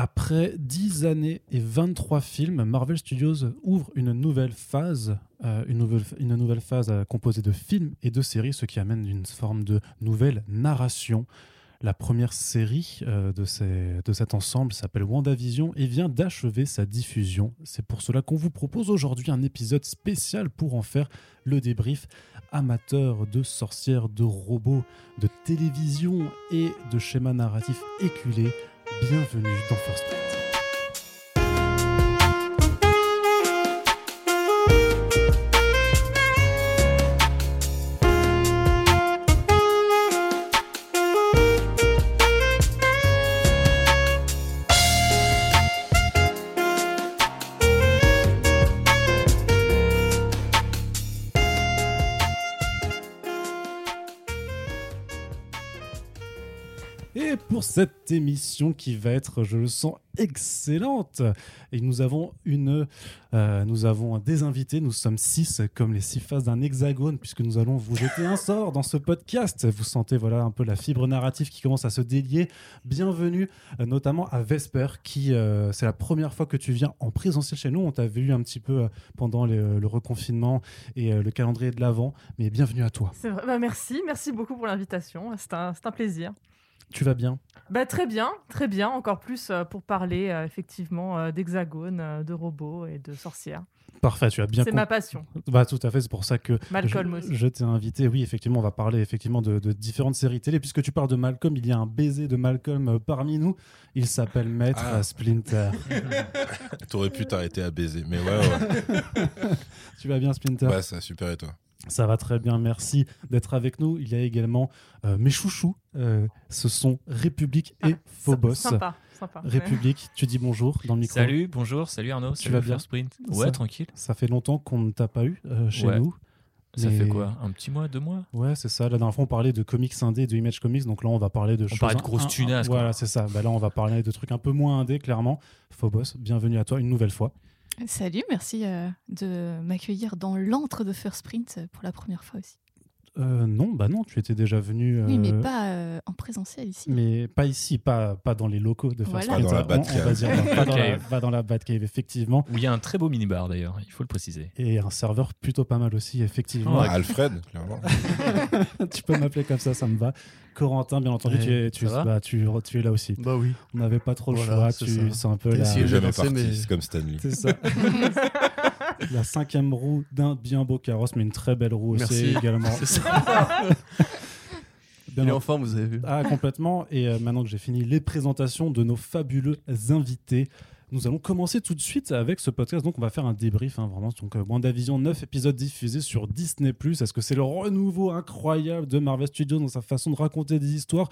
Après 10 années et 23 films, Marvel Studios ouvre une nouvelle phase, euh, une, nouvelle, phase euh, composée de films et de séries, ce qui amène une forme de nouvelle narration. La première série euh, de, de cet ensemble s'appelle WandaVision et vient d'achever sa diffusion. C'est pour cela qu'on vous propose aujourd'hui un épisode spécial pour en faire le débrief. Amateur de sorcières, de robots, de télévision et de schémas narratifs éculés, bienvenue dans First Print. Cette émission qui va être, je le sens, excellente, et nous avons une, euh, nous avons des invités. Nous sommes six, comme les six faces d'un hexagone, puisque nous allons vous jeter un sort dans ce podcast. Vous sentez voilà un peu la fibre narrative qui commence à se délier. Bienvenue, euh, notamment à Vesper, qui euh, c'est la première fois que tu viens en présentiel chez nous. On t'a vu un petit peu pendant le, reconfinement et le calendrier de l'avant, mais bienvenue à toi. Vrai. Bah, merci, merci beaucoup pour l'invitation. C'est un, un plaisir. Tu vas bien? Bah, très bien, très bien. Encore plus euh, pour parler euh, effectivement euh, d'hexagones, euh, de robots et de sorcières. Parfait, tu as bien C'est ma passion. Bah, tout à fait, c'est pour ça que Malcolm je, aussi. je t'ai invité. Oui, effectivement, on va parler effectivement de, de différentes séries télé. Puisque tu parles de Malcolm, il y a un baiser de Malcolm parmi nous. Il s'appelle Maître Ah. Splinter. T'aurais pu t'arrêter à baiser, mais ouais, ouais. tu vas bien, Splinter? Ouais, ça super et toi Ça va très bien, merci d'être avec nous. Il y a également euh, mes chouchous. euh, ce sont République et Ah, Phobos. Sympa, sympa. République, tu dis bonjour dans le micro. Salut, bonjour, salut Arnaud. Tu salut vas bien Sprint. Ça- Ouais, tranquille. Ça fait longtemps qu'on ne t'a pas eu euh, chez Ouais. nous. Ça Mais- fait quoi Un petit mois, deux mois? Ouais, c'est ça. La dernière fois, on parlait de comics indé, de Image Comics. Donc là, on va parler de choses. parlait de grosses un- quoi. Voilà, c'est ça. Bah là, on va parler de trucs un peu moins indé, clairement. Phobos, bienvenue à toi une nouvelle fois. Salut, merci euh, de m'accueillir dans l'antre de First Sprint euh, pour la première fois aussi. Euh, non, bah non, tu étais déjà venu. Oui, mais euh, pas euh, en présentiel ici. mais pas ici, pas, pas dans les locaux de First Voilà. Print. Pas dans la Batcave. pas, dans la, Batcave. pas dans la Batcave, effectivement. Où il y a un très beau minibar d'ailleurs, il faut le préciser. Et un serveur plutôt pas mal aussi, effectivement. Ouais. Alfred, clairement. tu peux m'appeler comme ça, ça me va. Corentin, bien entendu, tu, es, tu, bah, tu, tu es là aussi. Bah oui. On n'avait pas trop le Voilà, choix. c'est un peu la, c'est comme Stanley. C'est ça. La cinquième roue d'un bien beau carrosse, mais une très belle roue aussi également. C'est Il est en- en forme, vous avez vu. Ah, complètement. Et euh, maintenant que j'ai fini les présentations de nos fabuleux invités, nous allons commencer tout de suite avec ce podcast. Donc, on va faire un débrief, hein, vraiment. Donc, euh, WandaVision, 9 épisodes diffusés sur Disney. Est-ce que c'est le renouveau incroyable de Marvel Studios dans sa façon de raconter des histoires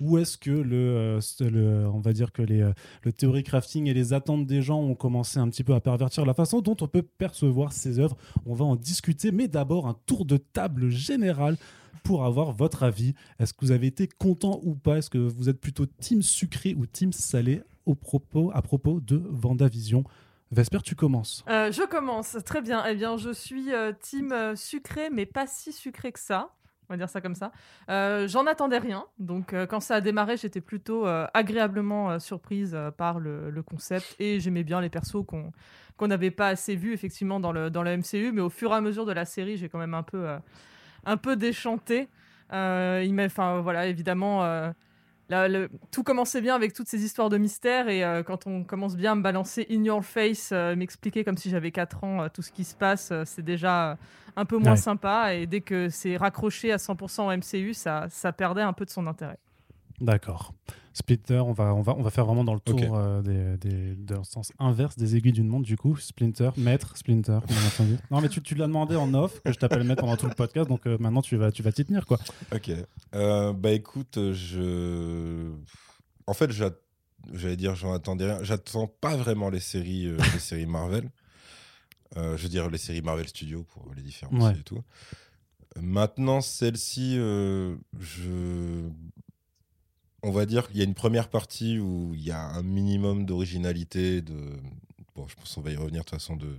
ou est-ce que le, euh, le- on va dire que les, euh, le theory crafting et les attentes des gens ont commencé un petit peu à pervertir la façon dont on peut percevoir ces œuvres? On va en discuter, mais d'abord un tour de table général pour avoir votre avis. Est-ce que vous avez été content ou pas? Est-ce que vous êtes plutôt team sucré ou team salé au propos, à propos de Vendavision? Vesper, tu commences. Euh, je commence, très bien. Eh bien, je suis team sucré, mais pas si sucré que ça. On va dire ça comme ça. Euh, J'en attendais rien. Donc, euh, quand ça a démarré, j'étais plutôt euh, agréablement surprise par le, concept. Et j'aimais bien les persos qu'on qu'on n'avait pas assez vus, effectivement, dans le, dans le MCU. Mais au fur et à mesure de la série, j'ai quand même un peu, un peu déchanté. Il voilà, évidemment. Là, le- tout commençait bien avec toutes ces histoires de mystère et euh, quand on commence bien à me balancer in your face, euh, m'expliquer comme si j'avais 4 ans euh, tout ce qui se passe, c'est déjà un peu moins Ouais. sympa et dès que c'est raccroché à 100% au MCU, ça, ça perdait un peu de son intérêt. D'accord. Splinter, on va, on, va, on va faire vraiment dans le tour euh, des, des, dans le sens inverse des aiguilles d'une montre, du coup. Splinter, maître, Splinter, bien entendu. Non, mais tu, tu l'as demandé en off, que je t'appelle maître pendant tout le podcast, donc euh, maintenant tu vas tu vas t'y tenir, quoi. Ok. Euh, bah écoute, je. En fait, j'a- j'allais dire, j'en attendais rien. J'attends pas vraiment les séries, les séries Marvel. Je veux dire, les séries Marvel Studios pour les différencier Ouais. et tout. Maintenant, celle-ci, je. On va dire qu'il y a une première partie où il y a un minimum d'originalité, de. Bon, je pense va y revenir de toute façon, de,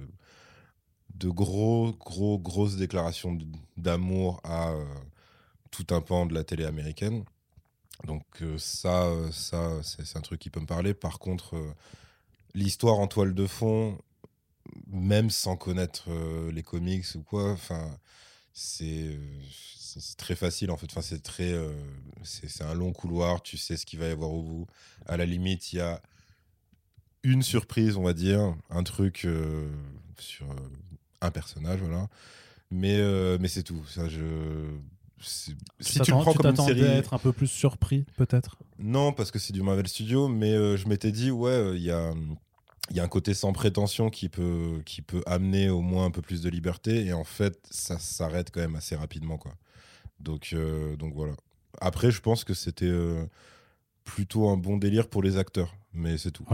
de gros, gros, grosses déclarations d'amour à euh, tout un pan de la télé américaine. Donc euh, ça, ça c'est un truc qui peut me parler. Par contre, euh, l'histoire en toile de fond, même sans connaître les comics ou quoi, enfin, c'est c'est très facile en fait. Enfin, c'est très, euh, c'est c'est un long couloir. Tu sais ce qu'il va y avoir au bout. À la limite, il y a une surprise, on va dire, un truc euh, sur euh, un personnage, voilà. Mais euh, mais c'est tout. Ça, je si tu le t'attends- prends comme une t'attendais série, à être un peu plus surpris, peut-être? Non, parce que c'est du Marvel Studio, mais je m'étais dit, ouais, il y, a, il y a un côté sans prétention qui peut, qui peut amener au moins un peu plus de liberté, et en fait, ça s'arrête quand même assez rapidement, quoi. Donc, euh, donc voilà. Après, je pense que c'était euh, plutôt un bon délire pour les acteurs, mais c'est tout.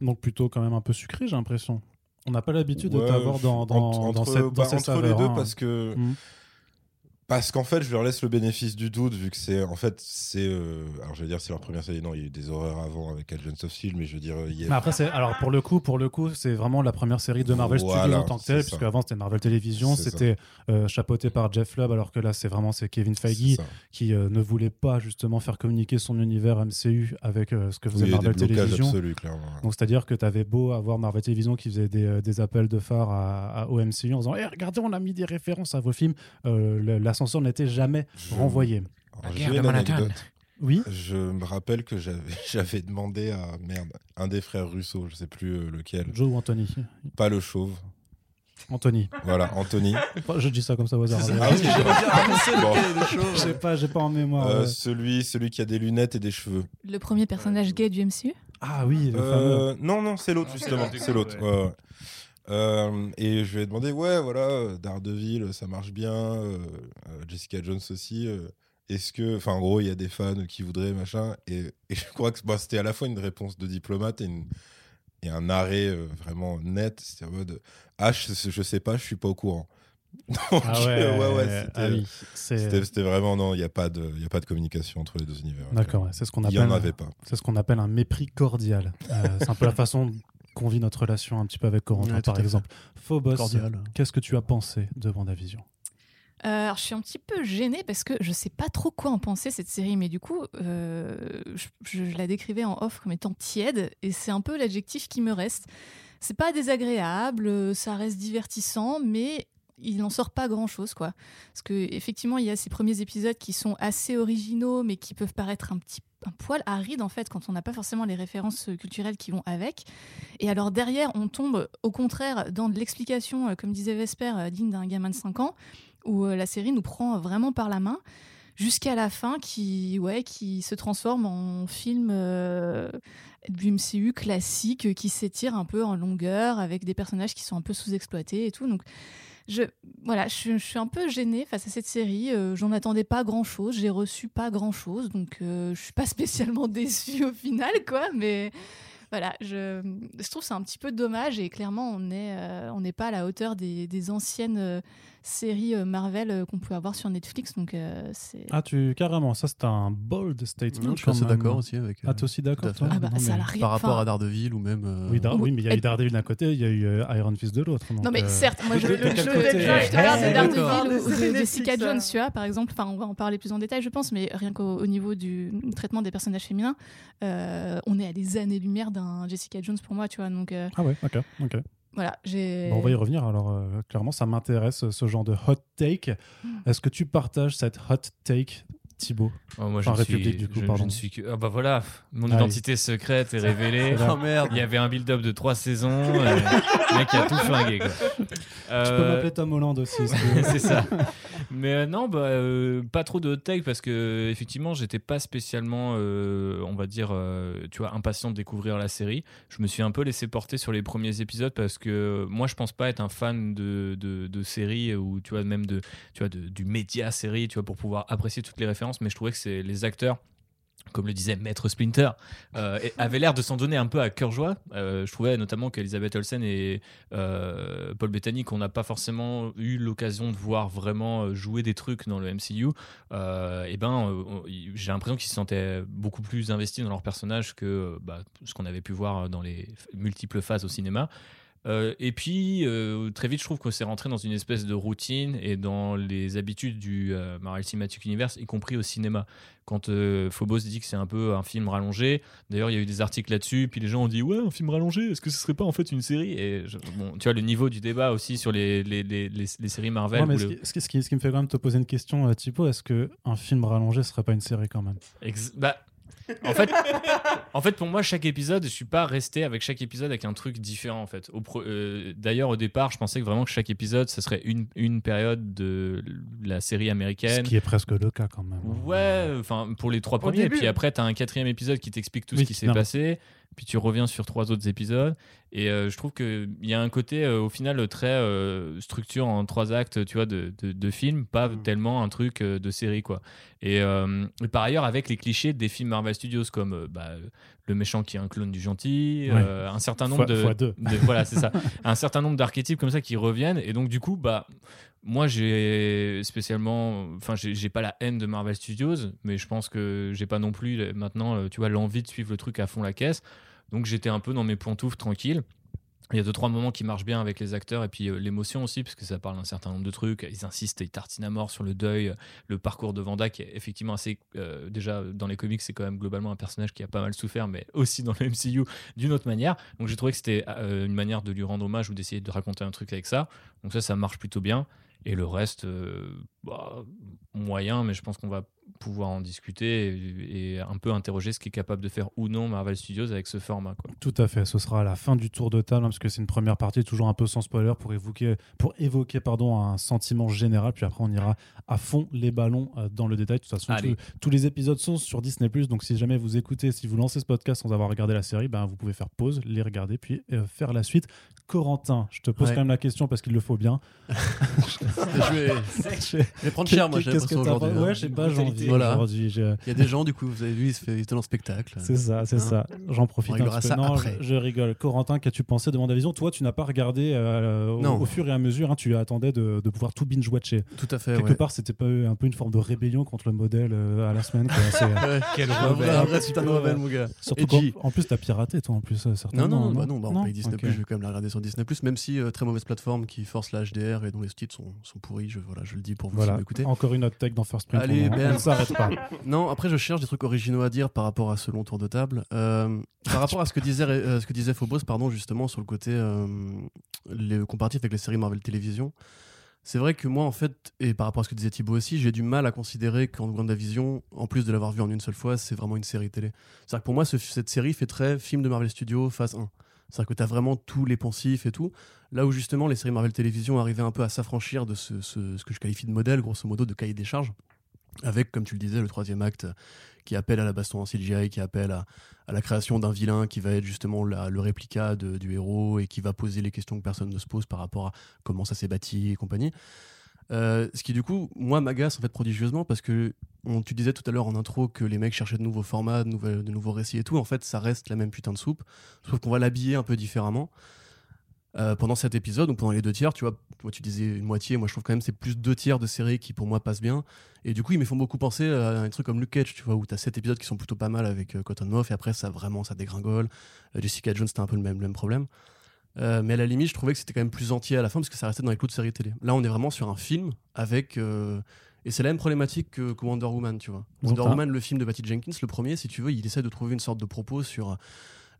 Donc plutôt quand même un peu sucré, j'ai l'impression. On n'a pas l'habitude de Ouais, t'avoir dans, dans, entre, dans entre- cette, dans bah, entre les deux, hein. parce que. Mhm. Parce qu'en fait, je leur laisse le bénéfice du doute, vu que c'est. En fait, c'est. euh, alors, je vais dire, c'est leur première série. Non, il y a eu des horreurs avant avec Agents of Shield, mais je veux dire, il y a Mais après, c'est alors pour le coup, pour le coup, c'est vraiment la première série de Marvel Voilà, Studios en tant que telle, puisque avant c'était Marvel Television, c'était euh, chapeauté par Jeff Lubb, alors que là c'est vraiment c'est Kevin Feige qui euh, ne voulait pas justement faire communiquer son univers MCU avec euh, ce que Oui, faisait des Marvel Television. absolus. Donc c'est-à-dire que tu avais beau avoir Marvel Television qui faisait des, euh, des appels de phare à, à- au MCU en disant Eh, regardez, on a mis des références à vos films. Euh, le- L'ascenseur n'était jamais Je- renvoyé. Alors, La j'ai guerre une de Manhattan. anecdote. Oui. Je me rappelle que j'avais demandé à merde un des frères Russo, je sais plus euh, lequel, Joe ou Anthony pas le chauve, Anthony. voilà Anthony. Je dis ça comme ça au hasard. Ah oui, Bon. Je sais pas, j'ai pas en mémoire. Euh, ouais. celui celui qui a des lunettes et des cheveux. Le premier personnage gay du MCU Ah oui, le fameux. Euh, non non c'est l'autre c'est justement, c'est l'autre. ouais. ouais, ouais. Euh, et je lui ai demandé ouais voilà Daredevil ça marche bien, euh, euh, Jessica Jones aussi. euh, est-ce que, enfin, en gros, il y a des fans qui voudraient machin, et, et je crois que bah, c'était à la fois une réponse de diplomate et, une- et un arrêt euh, vraiment net. C'était en mode, ah, je, je sais pas, je suis pas au courant. Donc, Ah ouais, euh, ouais, ouais, c'était, ah oui, c'était- vraiment non, il n'y a pas de, y a pas de communication entre les deux univers. D'accord, c'est ce qu'on appelle. en avait pas. C'est ce qu'on appelle un mépris cordial. Euh, c'est un peu la façon qu'on vit notre relation un petit peu avec Corentin, Ouais, par exemple. Phobos, qu'est-ce que tu as pensé de WandaVision? Euh, alors, je suis un petit peu gênée parce que je sais pas trop quoi en penser cette série, mais du coup, euh, je, je la décrivais en off comme étant tiède, et c'est un peu l'adjectif qui me reste. C'est pas désagréable, euh, ça reste divertissant, mais il n'en sort pas grand chose, quoi. Parce que effectivement, il y a ces premiers épisodes qui sont assez originaux, mais qui peuvent paraître un petit un poil aride en fait quand on n'a pas forcément les références culturelles qui vont avec. Et alors derrière, on tombe au contraire dans de l'explication, euh, comme disait Vesper, euh, digne d'un gamin de 5 ans où euh, la série nous prend vraiment par la main jusqu'à la fin qui ouais qui se transforme en film euh, du MCU classique euh, qui s'étire un peu en longueur avec des personnages qui sont un peu sous-exploités et tout donc je voilà je, suis- un peu gênée face à cette série euh, j'en attendais pas grand chose j'ai reçu pas grand chose donc euh, je suis pas spécialement déçue au final quoi mais voilà, je, je trouve que c'est un petit peu dommage et clairement on n'est on n'est pas à la hauteur des, des anciennes euh, séries euh, Marvel euh, qu'on peut avoir sur Netflix. Donc euh, c'est Ah, tu carrément, ça c'est un bold statement. Non, je suis d'accord aussi avec. Ah, euh, t'es aussi d'accord toi ah bah Non, ça mais- par rapport à Daredevil ou même. euh, Oui, Dar- Ou- oui, mais il y a eu et- Daredevil d'un côté, il y a eu euh, Iron Fist de l'autre. Non mais euh, certes, moi je, je- te parle de Daredevil ou De Jessica Jones, tu vois, par exemple. Enfin, on va en parler plus en détail, je pense, mais rien qu'au au niveau du traitement des personnages féminins, euh, on est à des années-lumière d'un Jessica Jones pour moi, tu vois. Donc euh, Ah ouais, ok, ok. voilà, j'ai. Bon, on va y revenir. Alors, euh, clairement, ça m'intéresse ce genre de hot take. Hmm. Est-ce que tu partages cette hot take, Thibaut? Oh, moi, je Enfin, ne suis, République, du coup, je- je pardon. ne suis que. Ah bah voilà, mon Ah oui. identité secrète est révélée. Oh merde Il y avait un build-up de trois saisons. euh, le mec a tout flingué. Quoi. Tu peux Euh, m'appeler Tom Holland aussi. c'est ça. Mais euh, non, bah, euh, pas trop de take parce que effectivement, j'étais pas spécialement, euh, on va dire, tu vois, impatient de découvrir la série. Je me suis un peu laissé porter sur les premiers épisodes parce que moi, je pense pas être un fan de, de, de séries ou tu vois même de, tu vois, du média série, tu vois, pour pouvoir apprécier toutes les références. Mais je trouvais que c'est les acteurs comme le disait Maître Splinter, euh, avaient l'air de s'en donner un peu à cœur joie. Euh, je trouvais notamment qu'Elisabeth Olsen et euh, Paul Bettany, qu'on n'a pas forcément eu l'occasion de voir vraiment jouer des trucs dans le MCU, et ben, on- y- j'ai l'impression qu'ils se sentaient beaucoup plus investis dans leur personnage que bah, ce qu'on avait pu voir dans les multiples phases au cinéma. Euh, et puis, euh, très vite, je trouve que c'est rentré dans une espèce de routine et dans les habitudes du euh, Marvel Cinematic Universe, y compris au cinéma. Quand Phobos dit que c'est un peu un film rallongé, d'ailleurs, il y a eu des articles là-dessus, puis les gens ont dit Ouais, un film rallongé, est-ce que ce serait pas en fait une série? Et je- bon, tu vois, le niveau du débat aussi sur les, les, les, les- séries Marvel. Ouais, mais ce, le- qui, ce qui- ce me fait quand même te poser une question, Thibaut, est-ce que un film rallongé serait pas une série quand même? Ex- bah, en fait, en fait, pour moi, chaque épisode, je suis pas resté avec chaque épisode avec un truc différent. En fait, Au pro- euh, d'ailleurs, au départ, je pensais que vraiment que chaque épisode, ce serait une, une période de la série Ce américaine. qui est presque le cas quand même. Ouais, enfin pour les trois Au premiers. début. Et puis après, t'as un quatrième épisode qui t'explique tout Oui, ce qui s'est passé. Puis tu reviens sur trois autres épisodes. Et euh, je trouve qu'il y a un côté, euh, au final, très euh, structure en trois actes, tu vois, de, de, de film, pas Mm. tellement un truc euh, de série, quoi. Et, et par ailleurs, avec les clichés des films Marvel Studios, comme bah, le méchant qui est un clone du gentil, Ouais. un certain nombre Fois- de, fois de- voilà, c'est ça, un certain nombre d'archétypes comme ça qui reviennent. Et donc, du coup, bah. Moi, j'ai spécialement, enfin, j'ai pas la haine de Marvel Studios, mais je pense que j'ai pas non plus euh, maintenant, euh, tu vois, l'envie de suivre le truc à fond la caisse. Donc, j'étais un peu dans mes pantoufles tranquille. Il y a deux trois moments qui marchent bien avec les acteurs et puis euh, l'émotion aussi parce que ça parle d'un certain nombre de trucs. Ils insistent, ils tartinent à mort sur le deuil, le parcours de Vanda qui est effectivement assez déjà dans les comics c'est quand même globalement un personnage qui a pas mal souffert mais aussi dans le MCU d'une autre manière. Donc j'ai trouvé que c'était une manière de lui rendre hommage ou d'essayer de raconter un truc avec ça. Donc ça ça marche plutôt bien et le reste euh, bah, moyen mais je pense qu'on va pouvoir en discuter et, et un peu interroger ce qu'est capable de faire ou non Marvel Studios avec ce format quoi. Tout à fait, ce sera à la fin du tour de table, hein, parce que c'est une première partie toujours un peu sans spoiler pour évoquer, pour évoquer pardon, un sentiment général, puis après on ira à fond les ballons euh, dans le détail. De toute façon, tous- tous les épisodes sont sur Disney ⁇ donc si jamais vous écoutez, si vous lancez ce podcast sans avoir regardé la série, ben, vous pouvez faire pause, les regarder, puis euh, faire la suite. Corentin, je te pose Ouais. quand même la question parce qu'il le faut bien. je, vais, je vais prendre cher, moi, j'ai Qu'est-ce que l'impression t'as aujourd'hui. pas- Ouais, hein. je sais pas, envie Voilà. aujourd'hui. Il y a des gens, du coup, vous avez vu, il se fait il était dans le spectacle. C'est ça, c'est Hein ça. J'en profite On un petit peu. ça Non, après. Je, je rigole. Corentin, qu'as-tu pensé de WandaVision Toi, tu n'as pas regardé euh, au, Non. au fur et à mesure. hein, tu attendais de, de pouvoir tout binge-watcher. Tout à fait, Quelque ouais. part, c'était pas un peu une forme de rébellion contre le modèle euh, à la semaine. Quel vrai putain de rebelle, mon gars. surtout qu'en en plus, t'as piraté, toi, en plus, euh, Non, non, non, bah non, bah on paye Disney+, je vais quand même la regarder sur Disney+, même si très mauvaise plateforme qui force la HDR et dont les titres sont, pourris, je, voilà, je le dis pour vous Voilà, encore une autre tech dans First Print. Allez, Ben. on s'arrête pas. Non, après je cherche des trucs originaux à dire par rapport à ce long tour de table. Euh, par rapport à ce que disait, euh, ce que disait Phobos, pardon, justement, sur le côté euh, le comparatif avec les séries Marvel Télévision, c'est vrai que moi, en fait, et par rapport à ce que disait Thibaut aussi, j'ai du mal à considérer qu'en WandaVision, en plus de l'avoir vu en une seule fois, c'est vraiment une série télé. C'est-à-dire que pour moi, ce- cette série fait très film de Marvel Studios phase 1. C'est-à-dire que tu as vraiment tous les poncifs et tout. Là où justement les séries Marvel Télévision arrivaient un peu à s'affranchir de ce, ce- que je qualifie de modèle, grosso modo, de cahier des charges. Avec, comme tu le disais, le troisième acte qui appelle à la baston en CGI, qui appelle à, à la création d'un vilain qui va être justement le réplica de- du héros et qui va poser les questions que personne ne se pose par rapport à comment ça s'est bâti et compagnie. Euh, ce qui du coup, moi, m'agace en fait prodigieusement parce que on, tu disais tout à l'heure en intro que les mecs cherchaient de nouveaux formats, de, nouveaux récits et tout. En fait, ça reste la même putain de soupe, sauf qu'on va l'habiller un peu différemment. Euh, pendant cet épisode, donc pendant les deux tiers, tu vois, toi tu disais une moitié, moi je trouve quand même c'est plus deux tiers de séries qui pour moi passent bien. Et du coup, ils me font beaucoup penser à un truc comme Luke Cage, tu vois, où t'as sept épisodes qui sont plutôt pas mal avec euh, Cotton et après ça vraiment ça dégringole. Euh, Jessica Jones, c'était un peu même, le même problème. Euh, mais à la limite, je trouvais que c'était quand même plus entier à la fin parce que ça restait dans les clous de série télé. Là, on est vraiment sur un film avec. euh, et c'est la même problématique que, que Wonder Woman, tu vois. Wonder Woman, le film de Patty Jenkins, le premier, si tu veux, il essaie de trouver une sorte de propos sur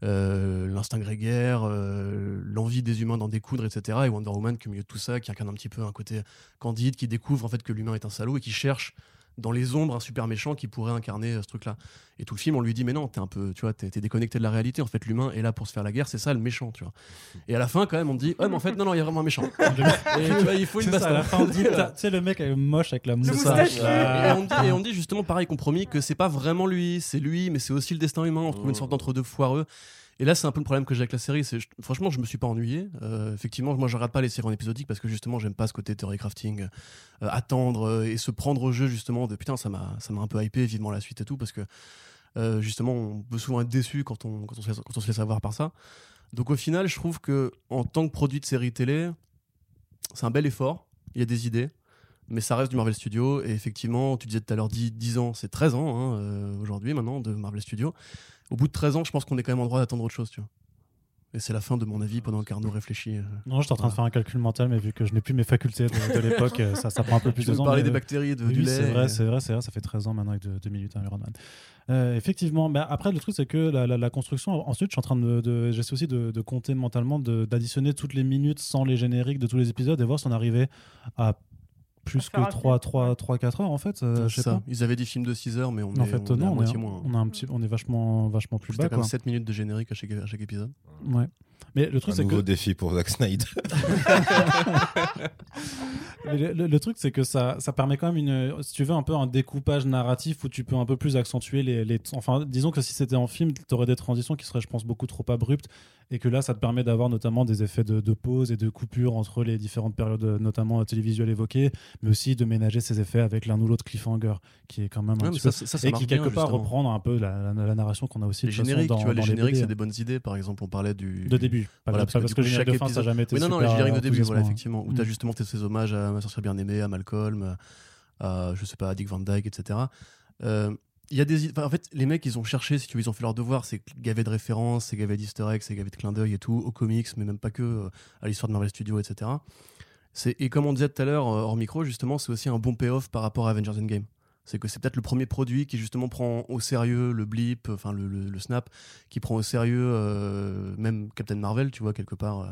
euh, l'instinct grégaire, l'envie des humains d'en découdre, etc. Et Wonder Woman, qui au milieu de tout ça, qui incarne un petit peu un côté candide, qui découvre en fait que l'humain est un salaud et qui cherche dans les ombres un super méchant qui pourrait incarner euh, ce truc-là. Et tout le film, on lui dit mais non, t'es un peu, tu vois, t'es, déconnecté de la réalité. En fait, l'humain est là pour se faire la guerre, c'est ça le méchant, tu vois. Et à la fin, quand même, on dit ouais, mais en fait, non, non, il y a vraiment un méchant. et tu vois, il faut une C'est ça, à baston. la fin, on dit, tu sais, le mec euh, moche avec la moustache. Et là. on, dit, et on dit justement pareil compromis que c'est pas vraiment lui, c'est lui, mais c'est aussi le destin humain. On trouve une sorte d'entre-deux foireux. Et là, c'est un peu le problème que j'ai avec la série. C'est, franchement, je me suis pas ennuyé. Euh, effectivement, moi, je regarde pas les séries en épisodique parce que justement, j'aime pas ce côté theory crafting, euh, attendre euh, et se prendre au jeu justement. De putain, ça m'a, ça m'a un peu hypé, vivement la suite et tout, parce que justement, on peut souvent être déçu quand on, quand on, se laisse, quand avoir par ça. Donc au final, je trouve que en tant que produit de série télé, c'est un bel effort. Il y a des idées mais ça reste du Marvel Studios. Et effectivement, tu disais tout à l'heure 10, 10 ans, c'est 13 ans hein, aujourd'hui maintenant de Marvel Studios. Au bout de 13 ans, je pense qu'on est quand même en droit d'attendre autre chose. Tu vois. Et c'est la fin de mon avis pendant qu'Arnaud réfléchit. euh. Non, j'étais en train de faire un calcul mental, mais vu que je n'ai plus mes facultés de, de l'époque, euh, ça, ça prend un peu plus Tu de temps. parler des bactéries, de, Oui, du lait. c'est vrai, et- c'est vrai, c'est vrai, ça fait 13 ans maintenant avec 2 minutes Man. Euh, effectivement, mais après le truc c'est que la, la- la construction, ensuite je suis en train de, de- j'essaie aussi de, de compter mentalement, d'additionner toutes les minutes sans les génériques de tous les épisodes et voir si on arrivait à plus que un 3, film, 3, ouais. 3 4 heures en fait. euh, je sais ça. pas. Ils avaient dit film de 6 heures, mais on, en est, fait, on est non, à on est, moitié moins. on, a un petit, on est vachement, vachement plus C'était bas. quand même Quoi. 7 minutes de générique à chaque, à chaque épisode. Ouais. Mais le truc Un c'est que nouveau défi pour Zack Snyder. Mais le, le- le truc, c'est que ça, ça permet quand même, une, si tu veux, un peu un découpage narratif où tu peux un peu plus accentuer les. les enfin, disons que si c'était en film, tu aurais des transitions qui seraient, je pense, beaucoup trop abruptes. Et que là, ça te permet d'avoir notamment des effets de, de pause et de coupure entre les différentes périodes, notamment télévisuelles évoquées, mais aussi de ménager ces effets avec l'un ou l'autre cliffhanger, qui est quand même un Ouais, petit peu. ça, ça, ça et qui, quelque bien, part, justement. reprendre un peu la, la- la narration qu'on a aussi Les de toute façon, génériques, dans, tu vois, les génériques, c'est des bonnes idées. Par exemple, on parlait du. De début. Pas, Voilà, pas parce, que, le générique de fin, ça n'a jamais été Oui, non, non, les génériques de début, voilà, effectivement. Où tu as Mm. justement fait ces hommages à ma sorcière bien-aimée, à Malcolm, à, je sais pas, à Dick Van Dyke, etc. Euh, y a des, enfin, en fait, les mecs, ils ont cherché, si tu veux, ils ont fait leur devoir. C'est gavé de références, c'est gavé d'easter eggs, c'est gavé de clins d'œil et tout, aux comics, mais même pas que, euh, à l'histoire de Marvel Studios, etc. Et comme on disait tout à l'heure, euh, hors micro, justement, c'est aussi un bon payoff par rapport à Avengers Endgame. C'est que c'est peut-être le premier produit qui justement prend au sérieux le blip, enfin le, le- le snap, qui prend au sérieux euh, même Captain Marvel, tu vois, quelque part, euh,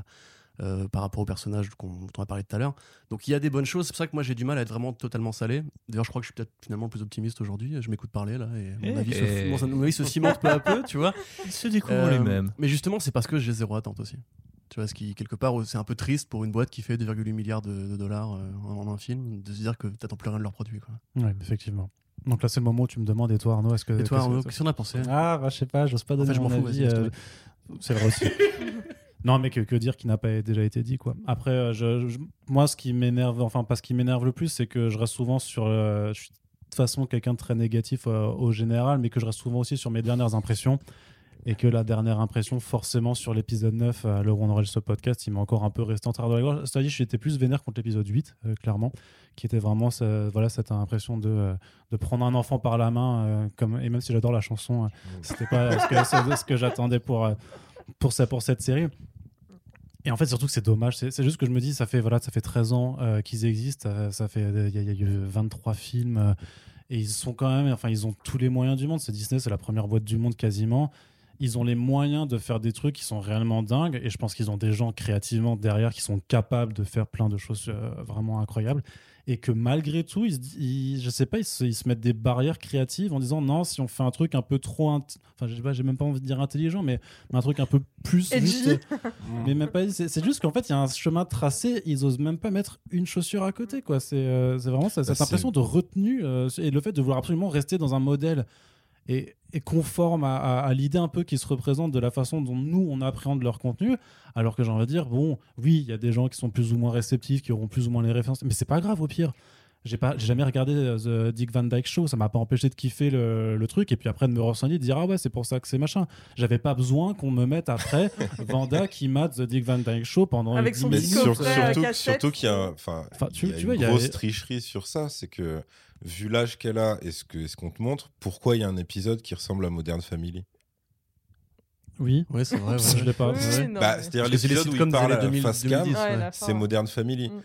euh, par rapport au personnage dont on a parlé tout à l'heure. Donc il y a des bonnes choses, c'est pour ça que moi j'ai du mal à être vraiment totalement salé. D'ailleurs, je crois que je suis peut-être finalement le plus optimiste aujourd'hui, je m'écoute parler là, et mon, Eh, avis, eh. Se, mon, mon avis se cimente peu à peu, tu vois. Ils se découvrent les mêmes. Mais justement, c'est parce que j'ai zéro attente aussi. Tu vois, ce qui, quelque part, c'est un peu triste pour une boîte qui fait 2,8 milliards de, de dollars euh, en, en un film, de se dire que t'attends plus rien de leur produit. Quoi. Ouais, effectivement. Donc là, c'est le moment où tu me demandes, et toi, Arnaud, est-ce que. Et toi, Arnaud, qu'est-ce qu'on a pensé? Ah, bah, je sais pas, j'ose pas En donner fait, mon fous, avis. euh. C'est vrai aussi. non, mais que, que dire qui n'a pas déjà été dit, quoi. Après, euh, je, je- moi, ce qui m'énerve, enfin, pas ce qui m'énerve le plus, c'est que je reste souvent sur. euh, je suis de toute façon quelqu'un de très négatif au général, mais que je reste souvent aussi sur mes dernières impressions. Et que la dernière impression, forcément, sur l'épisode 9, à l'heure où on enregistre ce podcast, il m'a encore un peu resté en travers de la gorge. C'est-à-dire, j'étais plus vénère contre l'épisode 8, euh, clairement, qui était vraiment ce- voilà, cette impression de, euh, de prendre un enfant par la main. euh, comme, et même si j'adore la chanson, euh, c'était pas ce que, ce- que j'attendais pour, euh, pour, ça, pour cette série. Et en fait, surtout que c'est dommage. C'est juste que je me dis, ça fait, voilà, ça fait 13 ans euh, qu'ils existent. euh, ça fait, il y, a- il y a eu 23 films. euh, et ils sont quand même, enfin, ils ont tous les moyens du monde. C'est Disney, c'est la première boîte du monde quasiment. Ils ont les moyens de faire des trucs qui sont réellement dingues. Et je pense qu'ils ont des gens créativement derrière qui sont capables de faire plein de choses euh, vraiment incroyables. Et que malgré tout, ils, ils- je sais pas, ils se, ils se mettent des barrières créatives en disant non, si on fait un truc un peu trop, enfin, je sais pas, j'ai même pas envie de dire intelligent, mais un truc un peu plus juste, mais même pas. C'est juste qu'en fait, il y a un chemin tracé. Ils osent même pas mettre une chaussure à côté, quoi. C'est euh, c'est vraiment ça- cette c'est- impression de retenue euh, et le fait de vouloir absolument rester dans un modèle et, et conforme à, à- à l'idée un peu qui se représente de la façon dont nous on appréhende leur contenu. Alors que j'ai envie de dire, bon, oui, il y a des gens qui sont plus ou moins réceptifs, qui auront plus ou moins les références, mais c'est pas grave au pire. J'ai pas, j'ai jamais regardé euh, The Dick Van Dyke Show, ça m'a pas empêché de kiffer le, le truc et puis après de me renseigner, de dire ah ouais c'est pour ça que c'est machin. J'avais pas besoin qu'on me mette après Vanda qui mate The Dick Van Dyke Show pendant Avec son minutes. sur- euh, surtout, surtout qu'il y a, enfin, tu- il y a tu une vois, il y a- grosse tricherie sur ça, c'est que vu l'âge qu'elle a et ce que ce qu'on te montre, pourquoi il y a un épisode qui ressemble à Modern Family? Oui, Ouais, c'est vrai. je ouais. l'ai pas. Oui, Ouais. non, Bah, mais- c'est-à-dire c'est l'épisode où il parle à 2000, face 2010. cam, Ouais, c'est. Modern Family. Mm.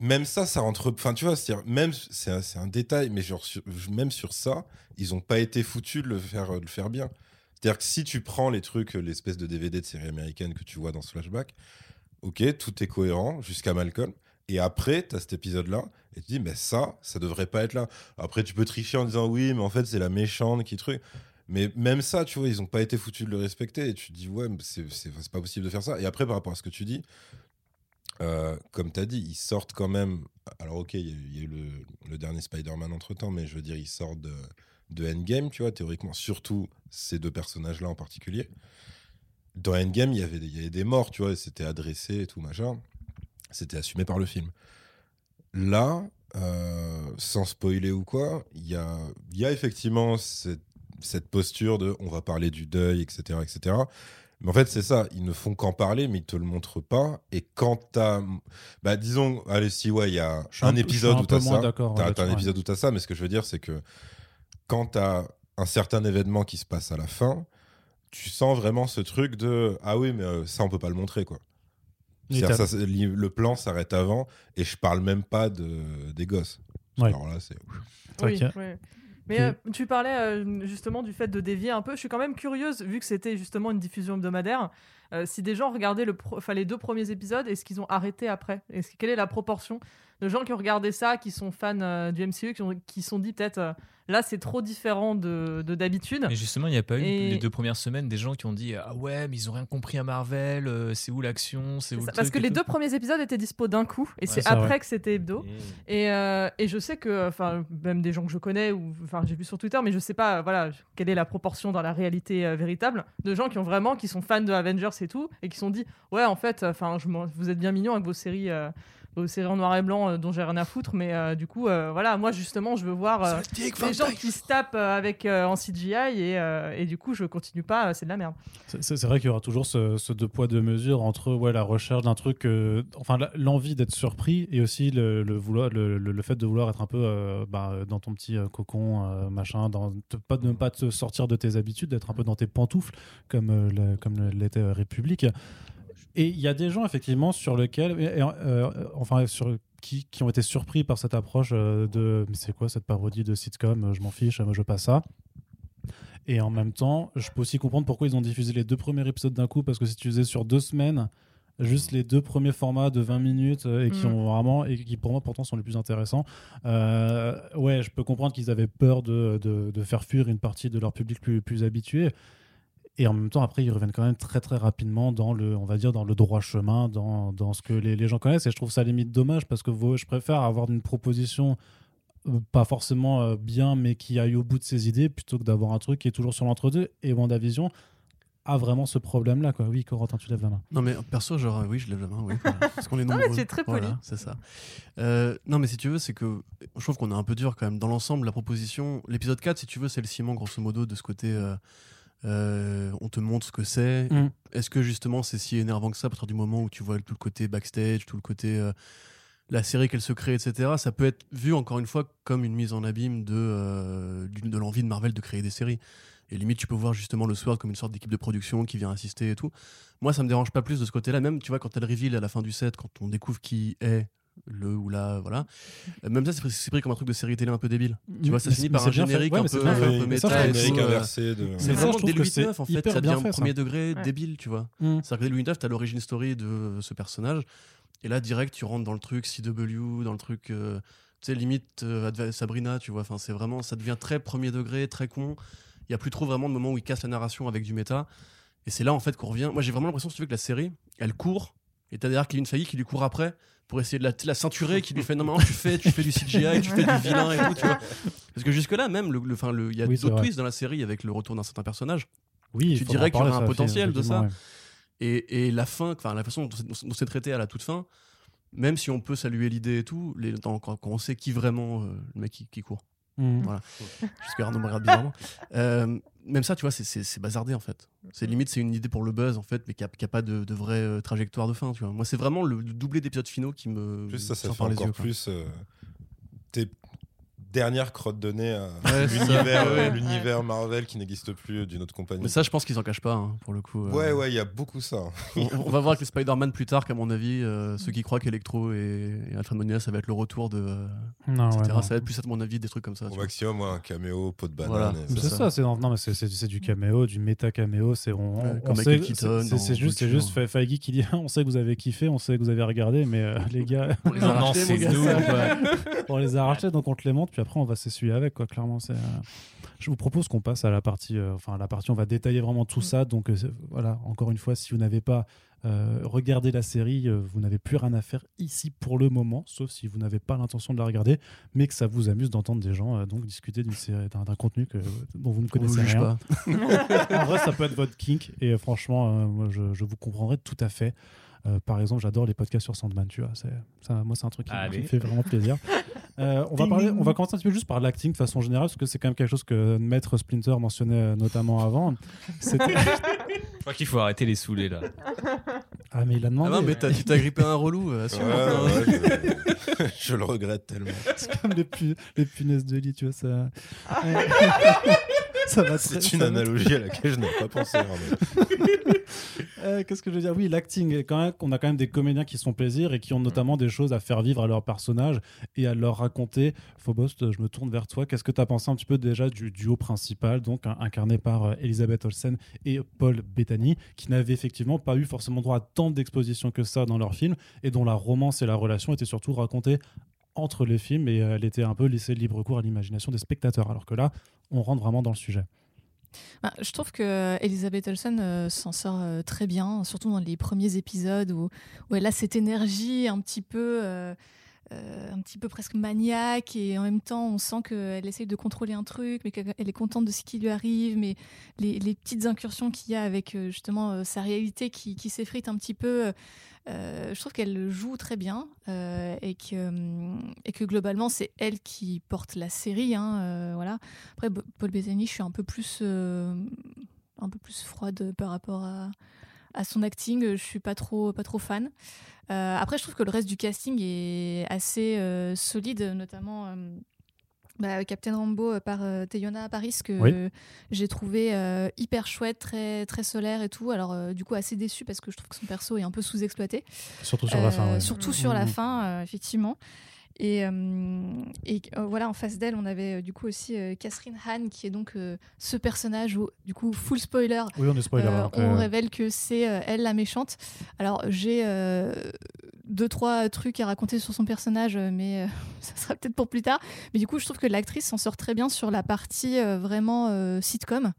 Même ça, ça rentre. Enfin, tu vois, c'est-à-dire, même c'est un, c'est un détail, mais genre sur- même sur ça, ils ont pas été foutus de le faire, de le faire bien. C'est-à-dire que si tu prends les trucs, l'espèce de DVD de série américaine que tu vois dans ce flashback, ok, tout est cohérent jusqu'à Malcolm. Et après, tu as cet épisode-là, et tu dis, mais ça, ça devrait pas être là. Après, tu peux tricher en disant, oui, mais en fait, c'est la méchante qui truc. Mais même ça, tu vois, ils ont pas été foutus de le respecter. Et tu te dis, ouais, c'est pas possible de faire ça. Et après, par rapport à ce que tu dis, euh, comme tu as dit, ils sortent quand même. Alors, ok, il y a eu- le, dernier Spider-Man entre temps, mais je veux dire, ils sortent de, Endgame, tu vois, théoriquement, surtout ces deux personnages-là en particulier. Dans Endgame, il y avait des, il y avait des morts, tu vois, c'était adressé et tout, machin. C'était assumé par le film. Là, euh, sans spoiler ou quoi, il y a, il y a effectivement cette, cette posture de on va parler du deuil, etc. etc. Mais en fait, c'est ça, ils ne font qu'en parler, mais ils te le montrent pas. Et quand t'as. Bah, disons, allez, si, ouais, il y a un épisode où t'as ça. T'as un épisode où t'as ça, mais ce que je veux dire, c'est que quand t'as un certain événement qui se passe à la fin, tu sens vraiment ce truc de ah oui mais euh, ça on peut pas le montrer quoi. Et ça, le plan s'arrête avant et je parle même pas de des gosses. Ouais. Alors là c'est Oui. Mais euh, tu parlais euh, justement du fait de dévier un peu. Je suis quand même curieuse, vu que c'était justement une diffusion hebdomadaire, euh, si des gens regardaient le pro- enfin, les deux premiers épisodes, est-ce qu'ils ont arrêté après Quelle est la proportion de gens qui ont regardé ça, qui sont fans euh, du MCU, qui ont, qui sont dit peut-être euh, là c'est trop différent de de d'habitude Mais justement, il n'y a pas eu Et- les deux premières semaines des gens qui ont dit Ah ouais, mais ils ont rien compris à Marvel, euh, c'est où l'action, c'est où le Parce truc que et les tout. deux premiers épisodes étaient dispo d'un coup, et c'est c'est après vrai. que c'était hebdo. Et, euh, et je sais que, enfin, même des gens que je connais ou, enfin, j'ai vu sur Twitter, mais je sais pas, voilà, quelle est la proportion dans la réalité euh, véritable de gens qui ont vraiment, qui sont fans de Avengers et tout, et qui se sont dit, ouais, en fait, enfin, vous êtes bien mignons avec vos séries, vos séries en noir et blanc euh, dont j'ai rien à foutre, mais euh, du coup, euh, voilà, moi justement, je veux voir euh, des gens qui se tapent euh, avec euh, en CGI et, euh, et du coup, je continue pas, euh, c'est de la merde. C'est- vrai qu'il y aura toujours ce, ce deux poids deux mesures entre ouais, la recherche d'un truc, euh, enfin l'envie d'être surpris et aussi le, le vouloir, le, le- le fait de vouloir être un peu euh, bah, dans ton petit euh, cocon, euh, machin, dans, te- pas, de ne pas te sortir de tes habitudes, d'être un peu dans tes pantoufles comme, euh, le- comme le- l'était euh, République. Et il y a des gens effectivement sur lesquels, et- et, euh, enfin sur qui, qui ont été surpris par cette approche euh, de mais c'est quoi cette parodie de sitcom, euh, je m'en fiche, euh, je passe ça. Et en même temps, je peux aussi comprendre pourquoi ils ont diffusé les deux premiers épisodes d'un coup, parce que si tu faisais sur deux semaines, juste les deux premiers formats de 20 minutes euh, et qui Mm. ont vraiment et qui pour moi pourtant sont les plus intéressants. ouais, je peux comprendre qu'ils avaient peur de, de, de faire fuir une partie de leur public plus, plus habitué. Et en même temps, après, ils reviennent quand même très très rapidement dans le, on va dire, dans le droit chemin, dans, dans ce que les, les gens connaissent. Et je trouve ça limite dommage parce que je préfère avoir une proposition euh, pas forcément euh, bien, mais qui aille au bout de ses idées, plutôt que d'avoir un truc qui est toujours sur l'entre-deux. Et WandaVision a vraiment ce problème-là. Quoi. Oui, Corentin, tu lèves la main. Non, mais perso, genre, oui, je lève la main, oui. voilà. Parce qu'on est Non, mais nombreux. tu es très poli. Voilà, c'est ça. Euh, non, mais si tu veux, c'est que je trouve qu'on est un peu dur quand même. Dans l'ensemble, la proposition, l'épisode 4, si tu veux, c'est le ciment, grosso modo, de ce côté. euh, euh, on te montre ce que c'est. Mm. Est-ce que justement c'est si énervant que ça à partir du moment où tu vois tout le côté backstage, tout le côté euh, la série qu'elle se crée, etc. Ça peut être vu encore une fois comme une mise en abîme de, euh, de l'envie de Marvel de créer des séries. Et limite, tu peux voir justement le Sword comme une sorte d'équipe de production qui vient assister et tout. Moi, ça me dérange pas plus de ce côté-là. Même, tu vois, quand elle reveal à la fin du set, quand on découvre qui est le ou la, voilà. Euh, Même ça, c'est pris- c'est pris comme un truc de série télé un peu débile. Tu vois, ça Mais finit c'est- par mais un générique Ouais, un mais c'est peu, bien un fait. peu Mais ça, méta je et trouve Amérique tout, euh, inversée de. C'est Mais ça, vraiment dès le c'est 8-9, en fait, ça devient fait, ça. premier degré Ouais. débile, tu vois. Mm. C'est-à-dire que dès le 8-9, t'as l'origine story de ce personnage. Et là, direct, tu rentres dans le truc CW, dans le truc, euh, tu sais, limite euh, Sabrina, tu vois. Enfin, c'est vraiment, ça devient très premier degré, très con. Il y a plus trop vraiment de moments où il casse la narration avec du méta. Et c'est là, en fait, qu'on revient. Moi, j'ai vraiment l'impression, si tu veux, que la série, elle court. Et t'as derrière Kevin Feige qui lui court après pour essayer de la, la ceinturer, qui lui fait non, non, tu fais, tu fais du CGI, tu fais du vilain et tout, tu vois. Parce que jusque-là, même, le, le- enfin, le- il y a Oui, d'autres twists dans la série avec le retour d'un certain personnage. Oui, Tu dirais qu'il y en aurait un potentiel de ça. ouais. Et, et la fin, enfin la façon dont c'est- dont c'est traité à la toute fin, même si on peut saluer l'idée et tout, les, dans- quand, quand on sait qui vraiment euh, le mec qui, qui court, Mm. Voilà. jusque Arnaud me regarde bizarrement, euh, même ça, tu vois, c'est- bazardé en fait. C'est limite, c'est une idée pour le buzz en fait, mais qui n'a pas de, de vraie euh, trajectoire de fin, tu vois. Moi, c'est vraiment le, le doublé d'épisodes finaux qui me Plus ça, ça sort fait par les encore yeux. plus euh, tes dernières crottes de nez à Ouais, l'univers Ouais, ouais. l'univers Marvel qui n'existe plus d'une autre compagnie. Mais ça, je pense qu'ils en cachent pas, hein, pour le coup. euh. Ouais, ouais, il y a beaucoup ça. On, on va voir avec les Spider-Man plus tard, qu'à mon avis, euh, ceux qui croient qu'Electro et, et Alfred Molina, ça va être le retour de. euh, Non, ouais, non. ça va être plus, à mon avis, des trucs comme ça. Au maximum, ouais, un caméo, pot de banane. Voilà. ça. C'est ça, c'est non, mais c'est- c'est c'est du caméo, du méta caméo. C'est on, Ouais, on sait, Keaton c'est- juste, c'est juste Feige qui dit, on sait que vous avez kiffé, on sait que vous avez regardé, mais euh, les gars, On Non, non, on les a rachetés, donc on te les montre, puis après on va s'essuyer avec, quoi. Clairement, c'est. euh, Je vous propose qu'on passe à la partie, euh, enfin la partie, on va détailler vraiment tout ça. Donc euh, voilà, encore une fois, si vous n'avez pas euh, regardé la série, euh, vous n'avez plus rien à faire ici pour le moment, sauf si vous n'avez pas l'intention de la regarder, mais que ça vous amuse d'entendre des gens euh, donc discuter d'une série, d'un d'un contenu que, dont vous ne connaissez rien. pas. en vrai, ça peut être votre kink. Et euh, franchement, euh, moi, je, je vous comprendrai tout à fait. Euh, par exemple, j'adore les podcasts sur Sandman, tu vois. C'est, ça, moi, c'est un truc qui, Allez. me fait vraiment plaisir. Euh, on, va parler, on va commencer un petit peu juste par l'acting de façon générale, parce que c'est quand même quelque chose que Maître Splinter mentionnait euh, notamment avant. C'était... Je crois qu'il faut arrêter les saoulés là. Ah, mais il a Ah demandé. non, mais t'as- tu t'as grippé un relou, Ouais, assure. ouais, je... je le regrette tellement. C'est comme les, pu- les punaises de lit, tu vois. Ça... Ça va très- C'est une analogie à laquelle je n'avais pas pensé. Euh, Qu'est-ce que je veux dire? Oui, l'acting, est quand même, on a quand même des comédiens qui se font plaisir et qui ont notamment des choses à faire vivre à leurs personnages et à leur raconter. Faust, je me tourne vers toi. Qu'est-ce que tu as pensé un petit peu déjà du duo principal, donc hein, incarné par euh, Elisabeth Olsen et Paul Bettany, qui n'avaient effectivement pas eu forcément droit à tant d'exposition que ça dans leur film et dont la romance et la relation étaient surtout racontées entre les films et euh, elle était un peu laissée libre cours à l'imagination des spectateurs. Alors que là, on rentre vraiment dans le sujet. Bah, je trouve que Elisabeth Olsen euh, s'en sort euh, très bien, surtout dans les premiers épisodes où, elle a cette énergie un petit peu, euh, euh, un petit peu presque maniaque et en même temps on sent qu'elle essaye de contrôler un truc, mais qu'elle est contente de ce qui lui arrive, mais les, petites incursions qu'il y a avec euh, justement euh, sa réalité qui, s'effrite un petit peu. euh, je trouve qu'elle joue très bien euh, et, que, et que globalement c'est elle qui porte la série. hein, euh, voilà. Après, Paul Bettany, je suis un peu plus, euh, un peu plus froide par rapport à, à son acting. Je suis pas trop, pas trop fan. Euh, après, je trouve que le reste du casting est assez euh, solide, notamment. euh, bah, Captain Rambo euh, par euh, Teyona Paris que Oui. euh, j'ai trouvé euh, hyper chouette, très très solaire et tout. Alors euh, du coup assez déçu parce que je trouve que son perso est un peu sous-exploité. Surtout sur la fin. Euh, ouais. Surtout sur la Mhm. fin, euh, effectivement. Et, euh, et euh, voilà, en face d'elle, on avait euh, du coup aussi Catherine Hahn, qui est donc ce personnage où, du coup, full spoiler, Oui, on est spoiler. hein, on révèle que c'est elle la méchante. Alors, j'ai deux, trois trucs à raconter sur son personnage, mais euh, ça sera peut-être pour plus tard. Mais du coup, je trouve que l'actrice s'en sort très bien sur la partie euh, vraiment euh, sitcom,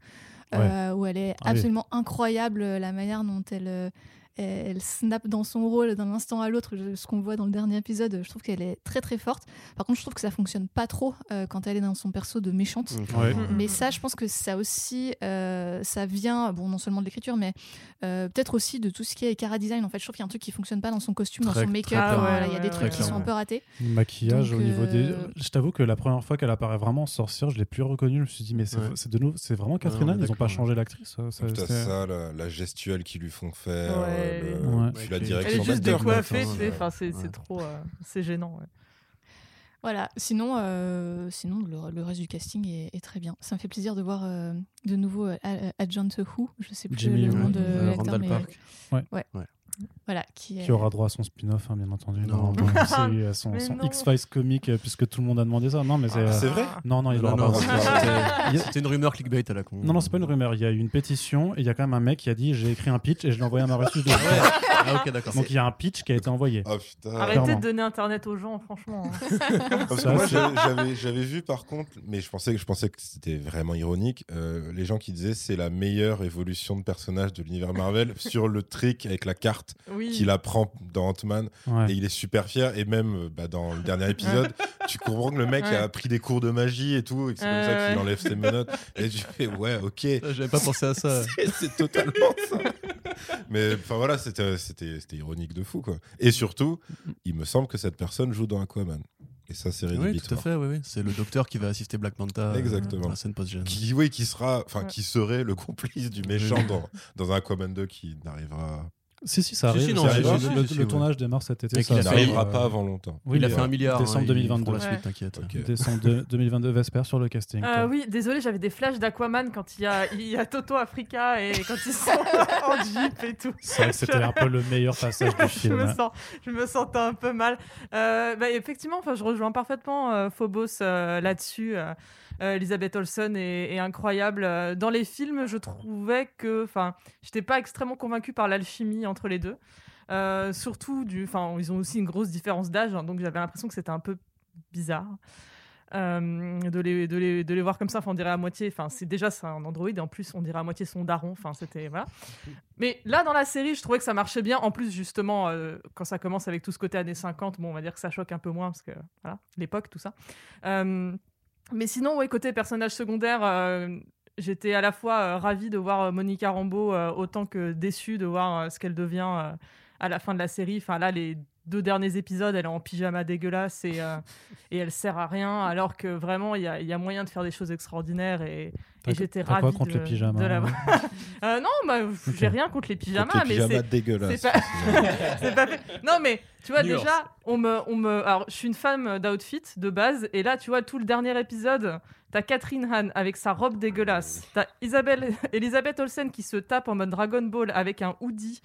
où elle est Ah oui. absolument incroyable, la manière dont elle. Elle snap dans son rôle d'un instant à l'autre, ce qu'on voit dans le dernier épisode, je trouve qu'elle est très très forte. Par contre, je trouve que ça fonctionne pas trop euh, quand elle est dans son perso de méchante. Ouais. Mm, Mais mm, ça, je pense que ça aussi, euh, ça vient, bon, non seulement de l'écriture, mais euh, peut-être aussi de tout ce qui est cara design. En fait, je trouve qu'il y a un truc qui fonctionne pas dans son costume, dans son make-up. Voilà, Il y a des trucs qui sont un peu ratés. maquillage Donc, au niveau des. Je t'avoue que la première fois qu'elle apparaît vraiment en sorcière, je l'ai plus reconnue. Je me suis dit, mais c'est de nouveau, c'est vraiment Catherine ils ont pas changé l'actrice. ça- ça- ça, la, la gestuelle qu'ils lui font faire, Euh, Ouais. la Elle est direction Elle est juste décoiffée. Enfin, c'est Ouais. trop, euh, c'est gênant. ouais. Voilà, sinon, euh, sinon le, le reste du casting est, est très bien. Ça me fait plaisir de voir euh, de nouveau euh, Agent Who, je sais plus Jimmy le nom de euh, l'acteur, mais Park. Voilà, qui est... Qui aura droit à son spin-off, hein, bien entendu. Non. à son. X-Files comique, euh, puisque tout le monde a demandé ça. Non, mais c'est. Ah, euh, c'est vrai Non, non, il Non, l'aura non, pas. c'était- une rumeur clickbait à la con. Non, non, c'est pas une rumeur. Il y a eu une pétition et il y a quand même un mec qui a dit j'ai écrit un pitch et je l'ai envoyé à ma reçue. de- Ah, d'accord. Donc il y a un pitch qui a été envoyé. Oh putain. Arrêtez clairement. de donner internet aux gens, franchement. hein. Parce Ça, que moi, c'est- j'avais- j'avais j'avais vu par contre, mais je pensais que je pensais que c'était vraiment ironique. euh, les gens qui disaient c'est la meilleure évolution de personnage de l'univers Marvel sur le trick avec la carte Oui. qu'il apprend dans Ant-Man Ouais. et il est super fier et même euh, bah, dans le dernier épisode tu comprends que le mec Ouais. a pris des cours de magie et tout et que c'est comme ça qu'il ouais. enlève ses menottes et tu fais ouais ok J'avais pas pensé à ça. c'est totalement ça. Mais enfin voilà, c'était c'était c'était ironique de fou quoi. Et surtout, il me semble que cette personne joue dans Aquaman. Et ça c'est Oui, rédhibitoire. tout à fait, oui, oui. C'est le docteur qui va assister Black Manta euh, Exactement. dans la scène post-gène. Qui oui, qui sera enfin Ouais. qui serait le complice du méchant dans dans un Aquaman 2 qui n'arrivera Si, si, ça arrive. si, non, ça si, arrive. si, le si, si, le ouais. tournage démarre cet été. Et ça n'arrivera euh, pas avant longtemps. Oui, il a fait euh, un milliard. décembre hein, feront 2022. la suite, Ouais. t'inquiète. Décembre de- 2022, Vesper sur le casting. Euh, oui, désolé, j'avais des flashs d'Aquaman quand il y, a, il y a Toto Africa et quand ils sont en jeep et tout. C'est vrai que c'était un peu le meilleur passage du je, film. me sens, je me sentais un peu mal. Euh, bah, effectivement, enfin, je rejoins parfaitement euh, Phobos euh, là-dessus. Euh, Elisabeth Olsen est, incroyable. Euh, Dans les films, je trouvais que, enfin, j'étais pas extrêmement convaincue par l'alchimie entre les deux. Euh, surtout, du, enfin, ils ont aussi une grosse différence d'âge, hein, donc j'avais l'impression que c'était un peu bizarre. euh, de, les, de, les, de les voir comme ça, enfin, on dirait à moitié, enfin c'est déjà c'est un androïde en plus on dirait à moitié son daron, enfin c'était voilà. Mais là dans la série, je trouvais que ça marchait bien. En plus justement, quand ça commence avec tout ce côté années 50, bon on va dire que ça choque un peu moins parce que voilà l'époque tout ça. Euh, mais sinon côté personnage secondaire, euh, j'étais à la fois euh, ravie de voir euh, Monica Rambeau autant que déçue de voir ce qu'elle devient à la fin de la série. Deux derniers épisodes, elle est en pyjama dégueulasse et, euh, et elle sert à rien, alors que vraiment, il y a, il y a moyen de faire des choses extraordinaires et, j'étais quoi ravie contre de, les pyjamas, de la hein. Euh, non, bah, j'ai rien contre les pyjamas, Contre les mais pyjamas c'est dégueulasses. c'est pas- c'est pas fait. Non, mais tu vois, Nuance. déjà, on me, on me. Alors, je suis une femme d'outfit de base, et là, tu vois, tout le dernier épisode, t'as Catherine Han avec sa robe dégueulasse. T'as Isabelle, Elisabeth Olsen qui se tape en mode Dragon Ball avec un hoodie,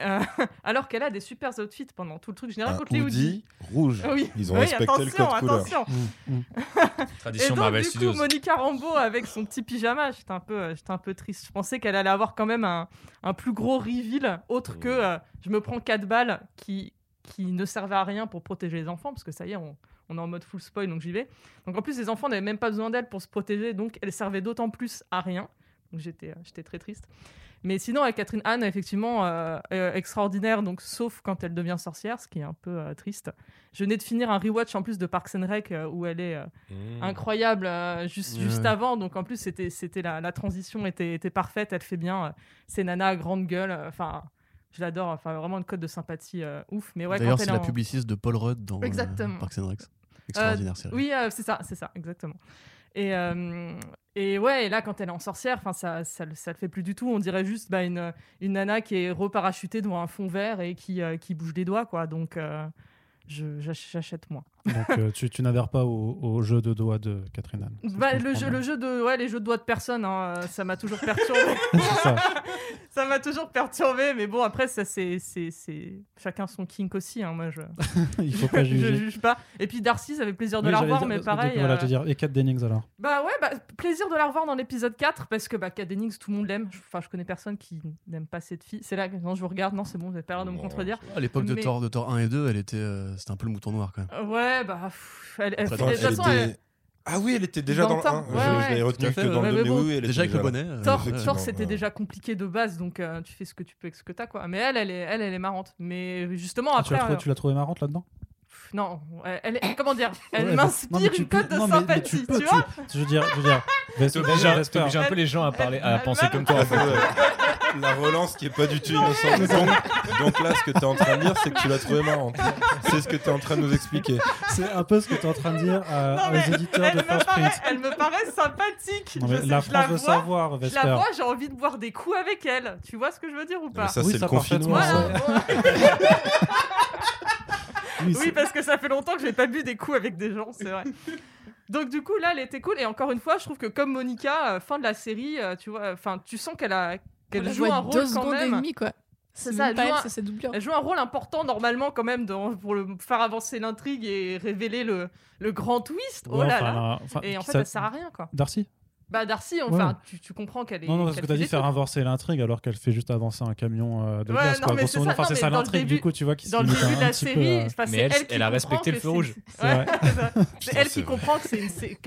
euh, alors qu'elle a des super outfits pendant tout le truc. Je n'ai rien Un contre les hoodies. hoodie rouge. Oui, Ils ont oui, respecté le attention, code couleur. attention. Mm, mm. Et Tradition donc, Marvel du Studios. coup, Monica Rambeau avec son petit pyjama, j'étais un peu, euh, j'étais un peu triste. Je pensais qu'elle allait avoir quand même un, un plus gros reveal, autre que euh, je me prends 4 balles qui, qui ne servaient à rien pour protéger les enfants, parce que ça y est, on, on est en mode full spoil, donc j'y vais. Donc en plus, les enfants n'avaient même pas besoin d'elle pour se protéger, donc elle servait d'autant plus à rien. Donc j'étais, euh, j'étais très triste. Mais sinon, avec Catherine Anne, effectivement, euh, euh, extraordinaire, donc sauf quand elle devient sorcière, ce qui est un peu euh, triste. Je venais de finir un rewatch en plus de Parks and Rec euh, où elle est euh, Mmh. incroyable euh, juste, juste ouais. avant. Donc en plus, c'était, c'était la, la transition était, était parfaite. Elle fait bien. euh, c'est Nana grande gueule. euh, Enfin, je l'adore. Enfin, vraiment une cote de sympathie euh, ouf. Mais ouais, D'ailleurs, quand c'est la en- publiciste de Paul Rudd dans euh, Exactement. Parks and Rec. Extraordinaire série. Oui, euh, c'est ça, c'est ça, exactement. Et, euh, et ouais, et là, quand elle est en sorcière, ça, ça, le- ça le fait plus du tout. On dirait juste bah, une, nana qui est reparachutée devant un fond vert et qui, euh, bouge les doigts, quoi. Donc, euh, j'achète moi. Donc euh, tu, tu n'adhères pas au, au jeu de doigts de Catherine Anne. je Bah, le, jeu, le jeu de, ouais, les jeux de doigts de personne, hein, euh, ça m'a toujours perturbé. Ça. ça m'a toujours perturbé, mais bon, après, ça, c'est, c'est, c'est chacun son kink aussi. Hein, moi, je, Il faut pas je juger. juge pas. Et puis Darcy, ça fait plaisir de Oui, la revoir, dire- mais donc, pareil. Voilà, euh, je veux dire, et Kat Dennings alors? Bah ouais, bah, plaisir de la revoir dans l'épisode 4 parce que bah, Kat Dennings, tout le monde l'aime. Je- Enfin, je connais personne qui n'aime pas cette fille. C'est là que non, je vous regarde, non, c'est bon, vous avez pas l'air de me contredire. À l'époque de Thor, de Thor 1 et 2, elle était, euh, c'était un peu le mouton noir quand même. Euh, Ouais, bah. pff, elle, elle- Très de toute Elle façon, était- elle- Ah oui, elle était déjà Dans dans, le le temps, 1. ouais, je ouais. que dans ouais, le mais 2, mais bon. oui, elle Déjà avec le bonnet. euh, Thor, c'était ouais. déjà compliqué de base, donc euh, tu fais ce que tu peux avec ce que t'as, quoi. Mais elle, elle est, elle, elle est marrante. Mais justement, Ah, tu après. l'as euh, tu l'as trouvé marrante là-dedans? Non, elle, elle est- comment dire Elle Ouais, bah, m'inspire tu une cote de non, mais- mais sympathie, tu, peux, vois Je veux dire, je veux dire. T'obliges un, Vesper. peu les gens à parler, à Elle- penser elle- comme toi. en fait. La relance qui est pas du tout innocente. Donc, donc là, ce que tu es en train de dire, c'est que tu l'as trouvé marrante. C'est ce que tu es en train de nous expliquer. C'est un peu ce que tu es en train de dire à- Non, mais aux éditeurs elle de paraît, Print. elle me paraît sympathique. Non, Je mais sais- la je la France veut vois, savoir, Je la Vesper. vois, j'ai envie de boire des coups avec elle. Tu vois ce que je veux dire ou Mais pas ça, Oui, c'est le confinement. Oui, parce que ça fait longtemps que j'ai pas bu des coups avec des gens, c'est vrai. Donc du coup là, elle était cool et encore une fois, je trouve que comme Monica, euh, fin de la série, euh, tu vois, enfin, tu sens qu'elle a qu'elle joue un deux rôle quand secondes et même. demie, quoi. C'est ça, elle joue elle, un- c'est sa doublure. Elle joue un rôle important normalement quand même dans, pour le, faire avancer l'intrigue et révéler le, le grand twist. Oh Ouais, là enfin, là. là, enfin, Et en fait, ça- elle sert à rien quoi. Darcy Bah Darcy, enfin, ouais. tu, tu comprends qu'elle est. Non, non, parce que t'as dit faire avancer l'intrigue alors qu'elle fait juste avancer un camion euh, de Ouais, glace. non, quoi, c'est ça, Enfin, ça l'intrigue du coup, tu vois, qui se Dans le début de la peu, série, euh, c'est Mais elle- elle, elle a respecté le feu rouge. C'est. Ouais, elle qui comprend que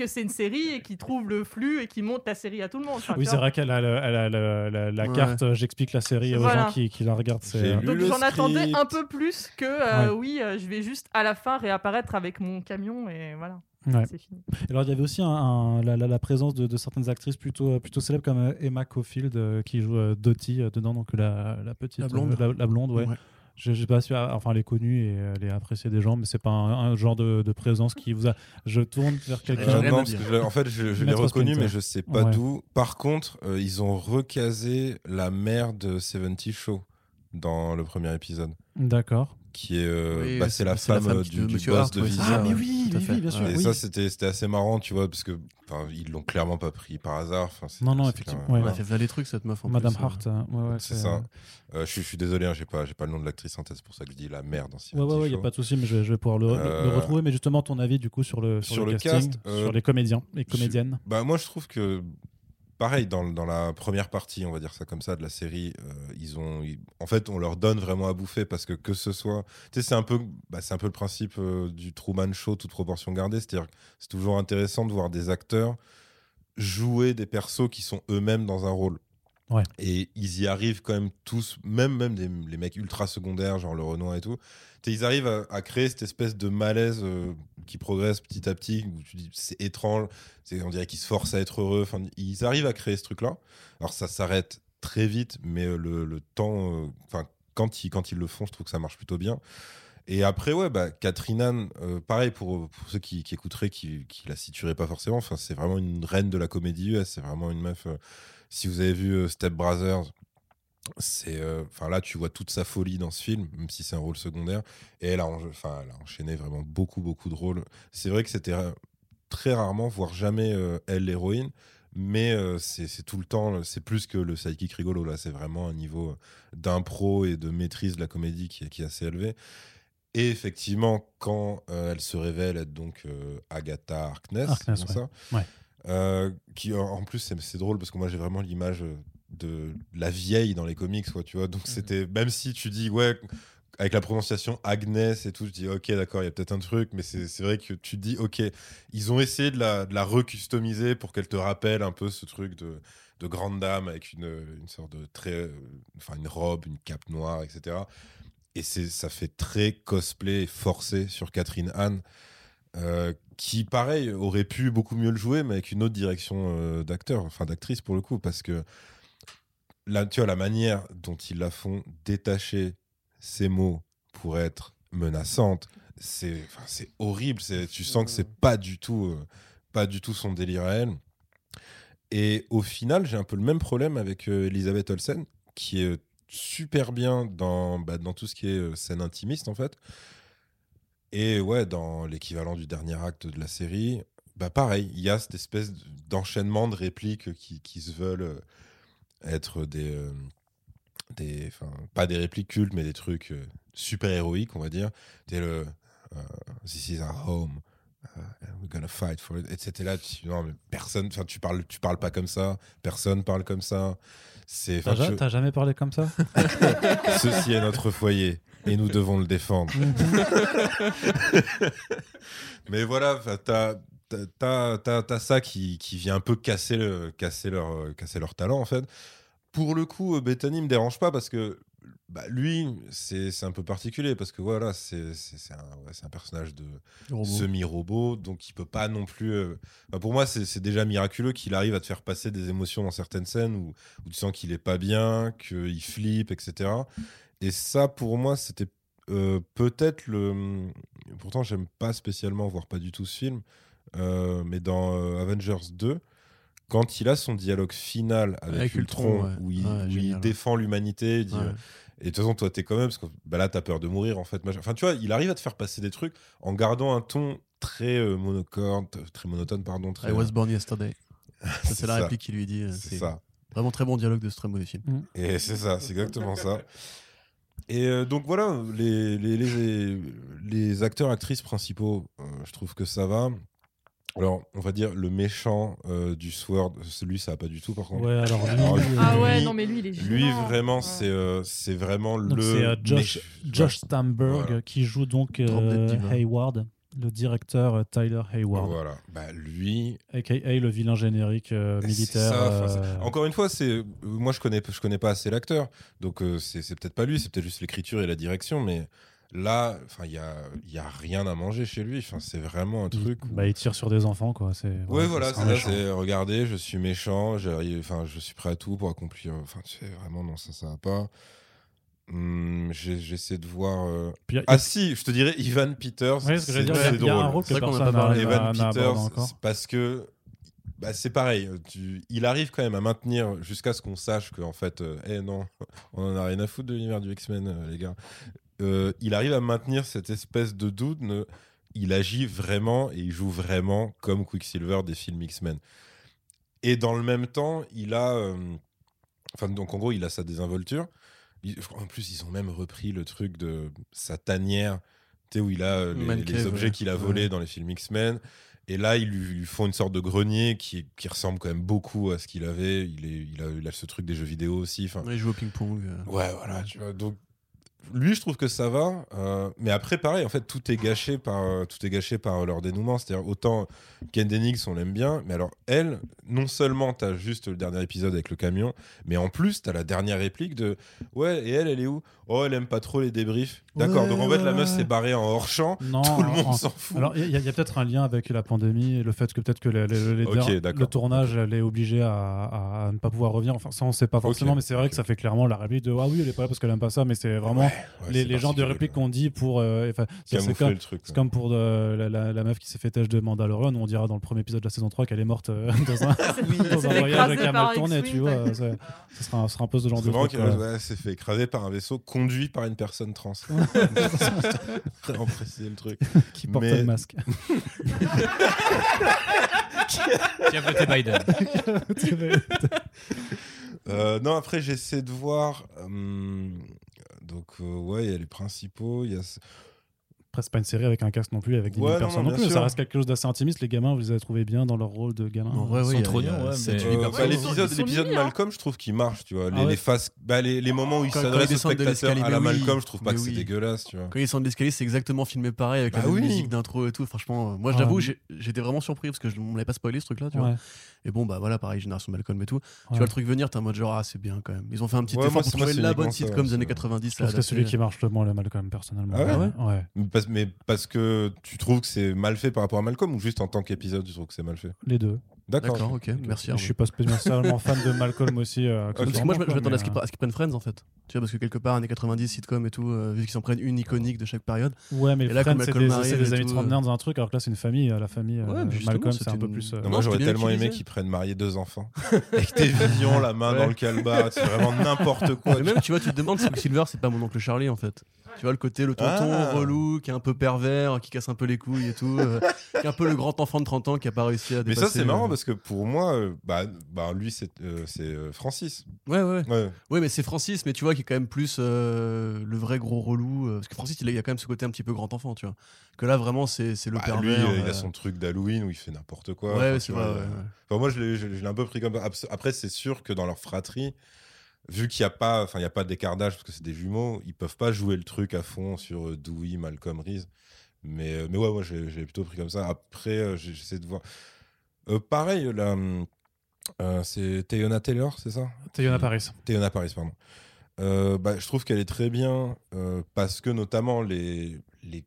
c'est une, série et qui trouve le flux et qui monte la série à tout le monde. Oui, c'est vrai qu'elle a, la, carte euh, J'explique la série aux gens qui, la regardent. euh, Donc j'en attendais un peu plus que euh, oui, je vais juste à la fin réapparaître avec mon camion et voilà, ouais. c'est fini. Alors, il y avait aussi un- un- la, la- la présence de, de certaines actrices plutôt, euh, plutôt célèbres comme euh, Emma Caulfield euh, qui joue euh, Dottie euh, dedans, donc la, la petite. La blonde. euh, la, la blonde, ouais. Ouais. Je j'ai pas su, ah, enfin, elle est connue et elle est appréciée des gens, mais c'est pas un, un genre de, de présence qui vous a. Je tourne vers quelqu'un. J'ai Euh, non, je l'ai- en fait, je, je l'ai Maître reconnu, Splinter. mais je sais pas Ouais. d'où. Par contre, euh, ils ont recasé la mère de 70 Show dans le premier épisode, D'accord. Qui est, euh, Oui, bah, c'est la femme, euh, qui- du, du boss Hart, de Vision. Ah, mais oui, oui, bien sûr. Et oui. ça, c'était c'était assez marrant, tu vois, parce que enfin, ils l'ont clairement pas pris par hasard. Enfin, Non, non, effectivement, ouais. Elle fait valer les trucs, cette meuf. En Madame plus, euh. Hart. euh, ouais, ouais, C'est ça. euh, Euh, je, suis- je suis désolé, hein, j'ai pas, j'ai pas le nom de l'actrice en tête, c'est pour ça que je dis la mère dans Ouais, 70 ouais, ouais, il n'y a pas de souci, mais je, vais- je vais pouvoir le, le- le Euh, retrouver. Mais justement, ton avis, du coup, sur le, sur sur le, le casting, cast, euh, sur les comédiens et je- comédiennes. Bah, moi, je trouve que, pareil, dans, dans la première partie, on va dire ça comme ça, de la série, euh, ils ont, en fait, on leur donne vraiment à bouffer parce que que ce soit, tu sais, c'est un peu, bah, un peu le principe euh, du Truman Show, toute proportion gardée, c'est-à-dire c'est toujours intéressant de voir des acteurs jouer des persos qui sont eux-mêmes dans un rôle. Et ils y arrivent quand même tous, même, même les mecs ultra secondaires, genre le Renoir et tout. Ils arrivent à, créer cette espèce de malaise euh, qui progresse petit à petit, où tu dis c'est étrange, on dirait qu'ils se forcent à être heureux. Ils arrivent à créer ce truc-là. Alors ça s'arrête très vite, mais euh, le, le temps, euh, quand ils, quand ils le font, je trouve que ça marche plutôt bien. Et après, ouais, bah, Catherine Anne, euh, pareil pour, pour ceux qui, écouteraient, qui, qui la situeraient pas forcément. C'est vraiment une reine de la comédie US. C'est vraiment une meuf. Si vous avez vu euh, Step Brothers, c'est, euh, enfin là, tu vois toute sa folie dans ce film, même si c'est un rôle secondaire. Et elle a, en- enfin, elle a enchaîné vraiment beaucoup, beaucoup de rôles. C'est vrai que c'était très rarement, voire jamais euh, elle l'héroïne. Mais euh, c'est tout le temps, c'est plus que le sidekick rigolo. Là, c'est vraiment un niveau d'impro et de maîtrise de la comédie qui est, qui est assez élevé. Et effectivement, quand elle se révèle être donc Agatha Harkness, Harkness, c'est ouais. ça Ouais. Euh, qui en- plus c'est drôle parce que moi j'ai vraiment l'image euh, de la vieille dans les comics, quoi, tu vois. Donc c'était même si tu dis ouais avec la prononciation Agnès et tout, je dis ok d'accord, il y a peut-être un truc, mais c'est vrai que tu te dis ok, ils ont essayé de la, de la recustomiser pour qu'elle te rappelle un peu ce truc de, de grande dame avec une, une sorte de très, euh, enfin une robe, une cape noire, etc. Et c'est ça fait très cosplay forcé sur Catherine Anne. Euh, qui pareil aurait pu beaucoup mieux le jouer mais avec une autre direction euh, d'acteur enfin d'actrice pour le coup parce que là tu vois la manière dont ils la font détacher ces mots pour être menaçante c'est horrible. Tu sens que c'est pas du tout euh, pas du tout son délire à elle. Et au final j'ai un peu le même problème avec Elisabeth Olsen qui est super bien dans bah, dans tout ce qui est scène intimiste en fait et ouais, dans l'équivalent du dernier acte de la série, bah pareil, il y a cette espèce d'enchaînement de répliques qui, qui se veulent euh, être des, euh, des, enfin, pas des répliques cultes, mais des trucs euh, super héroïques, on va dire. T'es le This is our home. uh, we're gonna fight for it. Et c'était là, tu, non, mais personne, enfin, tu parles, tu parles pas comme ça, personne parle comme ça. C'est, t'as jamais parlé comme ça? Ceci est notre foyer et nous devons le défendre. Mais voilà, t'as t'as- t'as- t'as- t'as ça qui, qui vient un peu casser, le, casser, leur, casser leur talent, en fait. Pour le coup, euh, Bethany me dérange pas parce que bah, lui, c'est c'est un peu particulier parce que voilà, c'est un, ouais, c'est un personnage de Robot. semi-robot, donc il peut pas non plus. euh, enfin, pour moi, c'est c'est déjà miraculeux qu'il arrive à te faire passer des émotions dans certaines scènes où, où tu sens qu'il est pas bien, qu'il flippe, etc. Et ça, pour moi, c'était euh, peut-être le. Pourtant, j'aime pas spécialement, voire pas du tout ce film, euh, mais dans euh, Avengers 2, quand il a son dialogue final avec, Avec Ultron, Ultron, ouais. où, il, Ouais, où il défend l'humanité, il dit, Ouais. euh, et de toute façon, toi, t'es quand même, parce que bah, là, t'as peur de mourir, en fait. machin. Enfin, tu vois, il arrive à te faire passer des trucs en gardant un ton très euh, monocorde, très monotone, pardon. Très, I was born yesterday. Ça, C'est la ça. réplique qu'il lui dit. C'est ça. vraiment très bon dialogue de ce très mauvais film. Et c'est ça, c'est exactement ça. Et euh, donc voilà, les, les, les, les acteurs, actrices principaux, euh, je trouve que ça va. Alors, on va dire le méchant euh, du Sword, celui, ça va pas du tout, par contre. Ouais, alors lui, Alors, Ah ouais, Lui- non, mais lui, il est Lui, vraiment, Ouais. c'est euh, c'est vraiment donc le. c'est euh, Josh, Josh Stamberg Voilà. qui joue donc euh. Hayward, le directeur euh, Tyler Hayward, Voilà. Bah, lui, aka le vilain générique euh, C'est militaire. ça, euh, c'est- Encore une fois, c'est moi je connais je connais pas assez l'acteur, donc euh, c'est c'est peut-être pas lui, c'est peut-être juste l'écriture et la direction, mais là, enfin il y a il y a rien à manger chez lui. Enfin c'est vraiment un truc. où- bah, il tire sur des enfants quoi. C'est Ouais, voilà, c'est. C'est regardez, je suis méchant, enfin, je suis prêt à tout pour accomplir. Enfin, tu sais, vraiment, non, ça, ça va pas. Hum, j'ai- J'essaie de voir. euh, Puis il y a- Ah si, je te dirais Ivan Peters. Ouais, ce que j'allais dire, il y a- c'est il y a un drôle. rôle C'est que vrai qu'on en personne pas parlé. n'a- Evan n'a abordé Peters, encore. c'est parce que bah, c'est pareil. Tu, il arrive quand même à maintenir jusqu'à ce qu'on sache qu'en fait, euh, eh non, on en a rien à foutre de l'univers du X-Men, euh, les gars. Euh, il arrive à maintenir cette espèce de doute. ne- il agit vraiment et il joue vraiment comme Quicksilver des films X-Men. Et dans le même temps, il a. euh, Enfin, donc en gros, il a sa désinvolture. En plus, ils ont même repris le truc de sa tanière, tu sais, où il a euh, les, objets ouais. qu'il a volés Ouais. dans les films X-Men. Et là, ils lui, font une sorte de grenier qui, qui ressemble quand même beaucoup à ce qu'il avait. Il, est, il, a, il a ce truc des jeux vidéo aussi. Enfin, il joue au ping-pong. euh. Ouais, voilà, tu vois. Donc, lui, je trouve que ça va. euh, mais après, pareil, en fait, tout est gâché par, euh, tout est gâché par leur dénouement. C'est-à-dire, autant Ken Dennings, on l'aime bien, mais alors, elle, non seulement t'as juste le dernier épisode avec le camion, mais en plus, t'as la dernière réplique de Ouais, et elle, elle est où? Oh, elle aime pas trop les débriefs. D'accord, Ouais, donc en fait, la meuf ouais. s'est barrée en hors champ. Non, Tout le monde en- s'en fout. Alors, il y a, peut-être un lien avec la pandémie et le fait que peut-être que les- les- le tournage elle est obligé à, ne pas pouvoir revenir. Enfin, ça, on sait pas forcément, mais c'est vrai que ça fait clairement la réplique de Ah oui, elle est pas là parce qu'elle aime pas ça, mais c'est vraiment Ouais, ouais, les, c'est les genres de répliques qu'on dit pour. euh, c'est- c'est Camoufler comme, le truc. c'est ouais. comme pour euh, la, la- la meuf qui s'est fait têche de Mandalorian, on dira dans le premier épisode de la saison 3 qu'elle est morte euh, dans un, dans un voyage qui a mal un tourné, tu vois. ça- Ce sera, un- peu ce genre C'est de ouais, s'est fait écraser par un vaisseau conduit par une personne trans. Vraiment préciser le truc. qui porte mais- le masque. Qui a voté Biden Euh, non, après, j'essaie de voir. euh, donc, euh, ouais, il y a les principaux. Il y a... Après, c'est pas une série avec un cast non plus, avec 10 000 Ouais, personnes non, non, plus. sûr. Ça reste quelque chose d'assez intimiste. Les gamins, vous les avez trouvés bien dans leur rôle de gamins. En vrai, Sans oui, il y a- trop personnes. bah, Ils l'épisode, sont l'épisode mignons, hein. Malcolm, je trouve qu'il marche, tu vois. Les, Ah ouais les phases, bah, les, les moments où ils aux descendent de spectateurs à la oui. Malcolm, je trouve pas que c'est dégueulasse, tu vois. Quand ils sont de l'escalier, c'est exactement filmé pareil avec Bah la musique d'intro et tout. Franchement, euh, moi Ah, j'avoue, j'étais vraiment surpris parce que je on m'avait pas spoilé ce truc-là, tu vois. Et bon, bah voilà, pareil, génération Malcolm et tout. Tu vois le truc venir, t'es en mode genre, ah, c'est bien quand même. Ils ont fait un petit Ouais, effort moi, pour trouver la bonne sitcom des années c'est- 90. Je c'est celui qui marche le moins, le Malcolm, personnellement. Ah ouais? Ouais. Mais parce, mais parce que tu trouves que c'est mal fait par rapport à Malcolm ou juste en tant qu'épisode, tu trouves que c'est mal fait? Les deux. D'accord. Ok, merci. Je suis pas spécialement fan de Malcolm aussi. euh. Parce que moi, je, m'attendais à ce qu'ils euh, qu'ils prennent Friends en fait. Tu vois, parce que quelque part, années 90, sitcom et tout, euh, vu qu'ils en prennent une iconique de chaque période. Ouais, mais Et là, Friends, c'est Malcolm des, et des amis trentenaires euh. dans un truc, alors que là, c'est une famille. La famille Ouais, Malcolm, c'est c'était un peu plus. euh, Non, moi j'aurais tellement aimé qu'ils prennent marier deux enfants. Avec tes visions, la main Ouais. dans le calbar, c'est vraiment n'importe quoi. Mais même, tu vois, tu te demandes si Silver, c'est pas mon oncle Charlie en fait. Tu vois, le côté, le tonton Ah. relou, qui est un peu pervers, qui casse un peu les couilles et tout. euh, qui est un peu le grand enfant de 30 ans qui a pas réussi à Mais dépasser. ça, c'est marrant euh, parce que pour moi, euh, bah, bah, lui, c'est Francis. Ouais, ouais. Ouais. Ouais, mais c'est Francis, mais tu vois, qui est quand même plus le vrai gros relou. parce que Francis, il a, il a quand même ce côté un petit peu grand enfant, tu vois. Que là, vraiment, c'est le Bah, pervers. lui, il a son truc d'Halloween où il fait n'importe quoi. Ouais, Enfin, c'est vrai. ouais, ouais. Enfin, moi, je l'ai, un peu pris comme Après, c'est sûr que dans leur fratrie, vu qu'il n'y a pas, enfin, il y a pas d'écartage parce que c'est des jumeaux, ils peuvent pas jouer le truc à fond sur euh, Dewey, Malcolm, Reese. Mais, euh, mais ouais, moi, j'ai, j'ai plutôt pris comme ça. Après, euh, j'essaie de voir. Euh, pareil, là, euh, c'est Tayona Taylor, c'est ça? Tayona Paris. Théona Paris, pardon. Euh, bah, je trouve qu'elle est très bien parce que notamment les, les,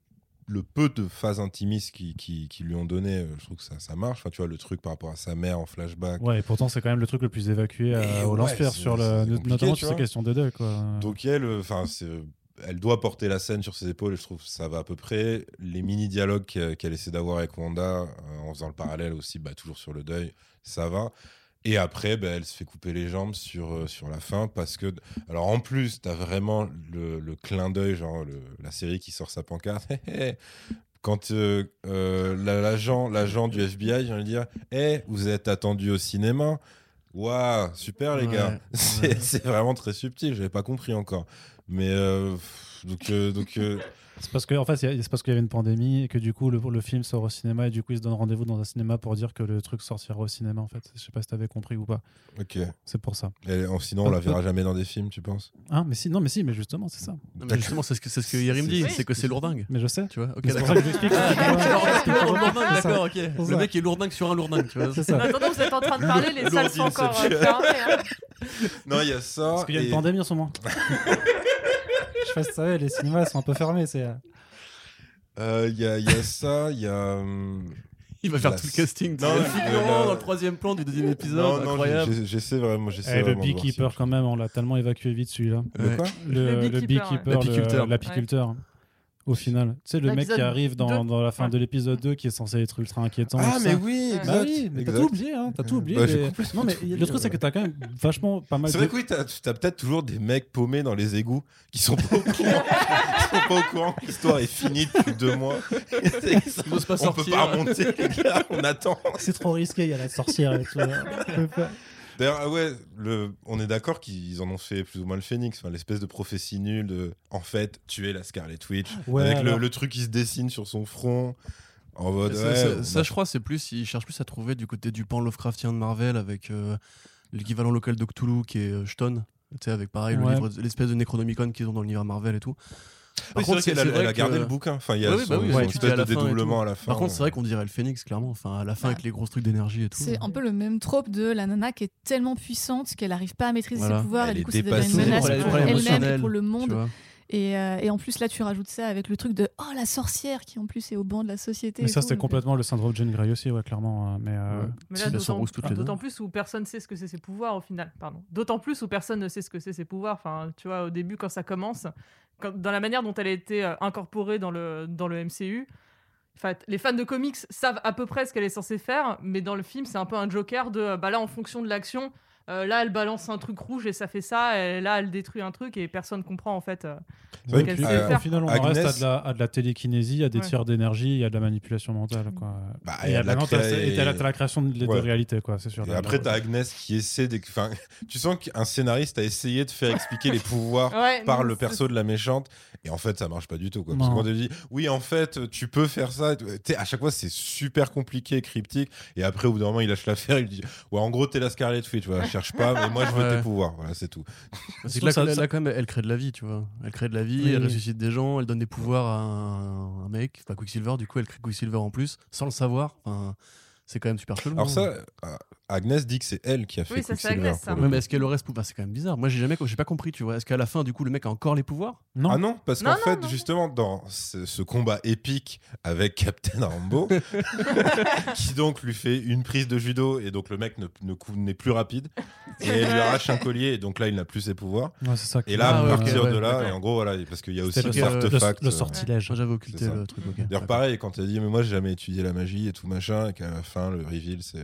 le peu de phases intimistes qui, qui, qui lui ont donné, euh, je trouve que ça, ça marche. Enfin, tu vois, le truc par rapport à sa mère en flashback. Ouais, et pourtant, c'est quand même le truc le plus évacué Et au lance-pierre, sur le, notamment sur ces questions de deuil. Quoi. Donc elle, euh, enfin, elle doit porter la scène sur ses épaules et je trouve que ça va à peu près. Les mini-dialogues qu'elle qu'elle essaie d'avoir avec Wanda, euh, en faisant le parallèle aussi, bah, toujours sur le deuil, ça va. Et après, bah, elle se fait couper les jambes sur, euh, sur la fin parce que, alors en plus, tu as vraiment le, le clin d'œil, genre le- la série qui sort sa pancarte. Quand euh, euh, la- l'agent l'agent du FBI vient lui dire Eh, vous êtes attendu au cinéma? Waouh, super les Ouais, gars. C'est c'est vraiment très subtil, j'avais pas compris encore. Mais donc, donc C'est parce que en fait, c'est parce qu'il y avait une pandémie et que du coup, le, le film sort au cinéma et du coup, ils se donnent rendez-vous dans un cinéma pour dire que le truc sortira au cinéma. En fait, je sais pas si t'avais compris ou pas. ok. C'est pour ça. Et, sinon, on la verra jamais dans des films, tu penses? Hein, mais si, non, mais si, mais justement, c'est ça. Mais justement, c'est ce que, c'est ce que Yerim dit, c'est que c'est lourdingue. Mais je sais. Tu vois, ok, d'accord. Ah. D'accord, ok. Le mec est lourdingue sur un lourdingue, tu vois. C'est ça. vous êtes en train de parler, les salles sont encore euh, fermées. hein. Non, il y a ça. Parce qu'il y a une pandémie en ce moment. je sais pas si tu savais, les cinémas sont un peu fermés. C'est. euh, euh, Il y, a, il y a ça, il y a. hum, Il va faire La- tout le casting. Non, figurant le- dans le troisième plan du deuxième épisode, non, incroyable. j'essaie vraiment. J'essaie Eh, le vraiment de voir beekeeper, si- quand même, on l'a tellement évacué vite celui-là. Le quoi? Le, Le le beekeeper. L'apiculteur. Au final, tu sais, le mec qui arrive dans, dans la fin de l'épisode 2 qui est censé être ultra inquiétant. Ah, mais ça. oui, exact. Bah oui, mais t'as tout oublié, hein, t'as tout oublié. Bah, les- Non, mais le truc, c'est que t'as quand même vachement pas mal C'est de. vrai que oui, t'as as, peut-être toujours des mecs paumés dans les égouts qui sont pas au courant, qui sont pas au courant que l'histoire est finie depuis deux mois. Ils n'osent pas on peut pas remonter, les gars, on attend. C'est trop risqué, il y a la sorcière et tout. D'ailleurs, ah ouais, le, on est d'accord qu'ils en ont fait plus ou moins le phénix, enfin, l'espèce de prophétie nulle de, en fait, tuer la Scarlet Witch, Ouais, avec le, alors. le truc qui se dessine sur son front, en mode, Ça, ouais, ça- on ça, a- je crois, c'est plus, ils cherchent plus à trouver du côté du pan Lovecraftien de Marvel avec euh, l'équivalent local de Cthulhu qui est euh, Stone. Tu sais, avec pareil, le l'espèce de Necronomicon qu'ils ont dans l'univers Marvel et tout. Oui, c'est vrai qu'elle a, c'est elle a vrai gardé que- le bouquin. Enfin, il y a Ouais, oui, son, bah oui, son ouais, espèce la de dédoublement à la fin. Par contre, c'est vrai qu'on dirait le Phénix, clairement. Enfin, à la fin, Bah. avec les grosses trucs d'énergie et tout. C'est un peu le même trope de la nana qui est tellement puissante qu'elle n'arrive pas à maîtriser Voilà. ses pouvoirs Elle et du est coup ça devient une menace pour elle-même et pour le monde. Et, euh, et en plus, là, tu rajoutes ça avec le truc de oh la sorcière qui en plus est au banc de la société. Mais et ça, c'était complètement le syndrome de Jane Grey aussi, ouais, clairement. euh, Mais, euh, Ouais. Mais là, d'autant- rousses toutes les deux. D'autant plus où personne ne sait ce que c'est ses pouvoirs au final. Pardon. D'autant plus où personne ne sait ce que c'est ses pouvoirs. Enfin, tu vois, au début, quand ça commence, dans la manière dont elle a été euh, incorporée dans le, dans le MCU, les fans de comics savent à peu près ce qu'elle est censée faire, mais dans le film, c'est un peu un joker de euh, bah là, en fonction de l'action, euh, là, elle balance un truc rouge et ça fait ça, et là, elle détruit un truc et personne comprend en fait. euh. Puis, euh, au final, on en reste à de, la, à de la télékinésie, à des Ouais. tirs d'énergie, il y a de la manipulation mentale. Quoi. Bah, et de la cré- la, création de, de Ouais. réalité, quoi, c'est sûr. Et après, t'as Agnès qui essaie de. Enfin, tu sens qu'un scénariste a essayé de faire expliquer les pouvoirs Ouais, par le perso de la méchante et en fait ça marche pas du tout quoi. parce quand elle dit oui en fait tu peux faire ça t'sais, à chaque fois c'est super compliqué cryptique et après au bout d'un moment il lâche l'affaire il dit ouais en gros t'es la Scarlet Witch tu vois cherche pas mais moi je veux Ouais. tes pouvoirs voilà c'est tout C'est que là, Ça- là, ça- là, quand même, elle crée de la vie, tu vois. Elle crée de la vie, Oui, elle oui. ressuscite des gens, elle donne des pouvoirs à un, un mec, enfin Quicksilver, du coup, elle crée Quicksilver en plus, sans le savoir. Enfin, c'est quand même super chelou. alors hein. ça Agnès dit que c'est elle qui a fait Oui, ça, c'est Quicksilver, Agnès, ça. Ouais, mais est-ce qu'elle aurait ce pouvoir C'est quand même bizarre. Moi, j'ai jamais, j'ai pas compris, tu vois. Est-ce qu'à la fin, du coup, le mec a encore les pouvoirs? Non, Ah non, parce qu'en fait, non. justement, dans ce, ce combat épique avec Captain Rambo, qui donc lui fait une prise de judo, et donc le mec ne, ne cou- n'est plus rapide, et elle lui arrache un collier, et donc là, il n'a plus ses pouvoirs. Ouais, c'est ça. Et là, Ah, à ouais, partir ok, de ouais, là, d'accord. et en gros, voilà, parce qu'il y a aussi C'était des le, artefacts. le euh, sortilège. J'avais occulté le truc. D'ailleurs, pareil, quand elle dit, mais moi, j'ai jamais étudié la magie et tout machin, et qu'à la fin, le reveal, c'est.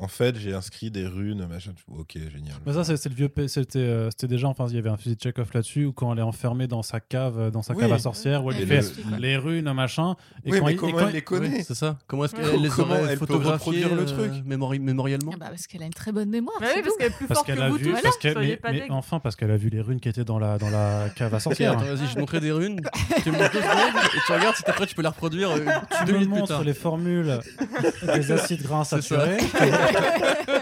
en fait, j'ai inscrit des runes, machin. Ok, génial. Mais ça, c'est le vieux. C'était euh, c'était déjà. Enfin, il y avait un fusil de Chekhov là-dessus, où quand elle est enfermée dans sa cave, euh, dans sa Oui. cave à sorcière, où elle Et fait le- les runes, machin. Et oui, quand mais il- et comment quand elle les connaît Oui, c'est ça. Comment est-ce qu'elle les Comment aurait elle peut reproduire le euh, truc mémori- mémoriellement Ah bah, parce qu'elle a une très bonne mémoire. Mais c'est oui, parce qu'elle est plus forte que vous vu, tous. parce qu'elle- soyez mais, enfin parce qu'elle a vu les runes qui étaient dans la dans la cave à sorcière. attends, vas-y, je te montrerai des runes. tu me montres deux secondes et tu regardes si après tu peux les reproduire tu me montres les formules des acides gras insaturés.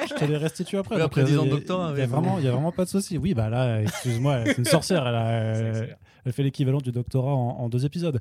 Je te les restitue après. Oui, après euh, 10 ans de il y a- doctorat, Il y a vraiment, il y a vraiment pas de souci. Oui, bah là, excuse-moi, c'est une sorcière. Elle, a- elle, elle fait l'équivalent du doctorat en, en deux épisodes.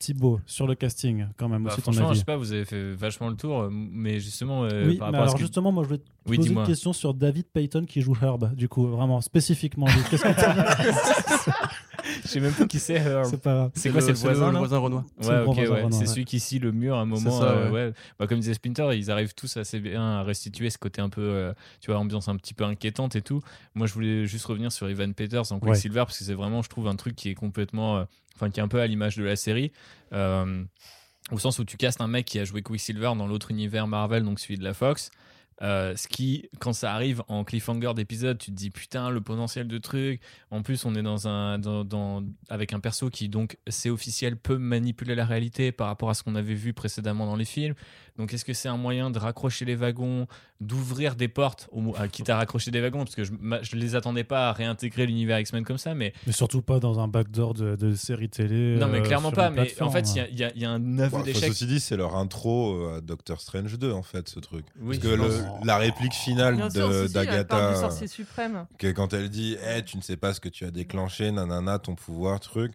Thibaut, sur le casting, quand même, Bah, aussi ton franchement, je avis. sais pas, vous avez fait vachement le tour, euh, mais justement, euh, oui, par mais alors que- justement, moi je voulais te Oui, poser une question sur David Payton qui joue Herb, du coup, vraiment spécifiquement. Qu'est-ce que Je sais même pas qui c'est. Herb. C'est pas grave. C'est quoi, c'est le voisin le voisin Renoir. C'est Ouais, ok, ouais. Celui qui scie le mur à un moment. ça, euh, ouais. ouais. Bah, comme disait Splinter, ils arrivent tous assez bien à restituer ce côté un peu, euh, tu vois, ambiance un petit peu inquiétante et tout. Moi, je voulais juste revenir sur Ivan Peters en Ouais. Quicksilver parce que c'est vraiment, je trouve, un truc qui est complètement, euh, enfin, qui est un peu à l'image de la série. Euh, au sens où tu castes un mec qui a joué Quicksilver dans l'autre univers Marvel, donc celui de la Fox. Euh, ce qui, quand ça arrive en cliffhanger d'épisode, tu te dis putain le potentiel de truc. En plus, on est dans un, dans, avec un perso qui donc c'est officiel peut manipuler la réalité par rapport à ce qu'on avait vu précédemment dans les films. Donc, est-ce que c'est un moyen de raccrocher les wagons, d'ouvrir des portes, au, à, quitte à raccrocher des wagons, parce que je, je les attendais pas à réintégrer l'univers X-Men comme ça, mais Mais surtout pas dans un backdoor de, de série télé. non, mais euh, clairement pas. Mais en fait, il y a- il y, y a un aveu Ouais, d'échec. ceci dit, c'est leur intro euh, à Doctor Strange 2, en fait, ce truc. Oui, Parce que le- la réplique finale si, si, d'Agatha, sorcier suprême. que quand elle dit Eh, tu ne sais pas ce que tu as déclenché, nanana, ton pouvoir, truc.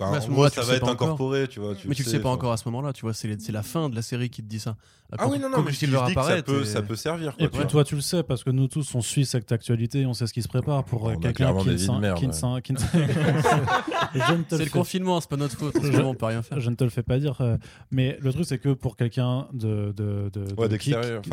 Enfin, en gros, ça va sais être pas encore. incorporé, tu vois. Mais tu le sais, sais pas enfin. encore à ce moment-là, tu vois, c'est la fin de la série qui te dit ça. Ah Quand- oui, non, non, mais je dis que ça apparaît, peut, ça peut servir. Et puis toi, tu le sais, parce que nous tous, on suit cette actualité, on sait ce qui se prépare pour euh, a quelqu'un qui, ne ne ne ne te C'est le confinement, c'est pas notre faute. On peut rien faire. Je ne te le fais pas dire, euh, mais le truc c'est que pour quelqu'un de, de, de, Ouais, de- d'extérieur, qui-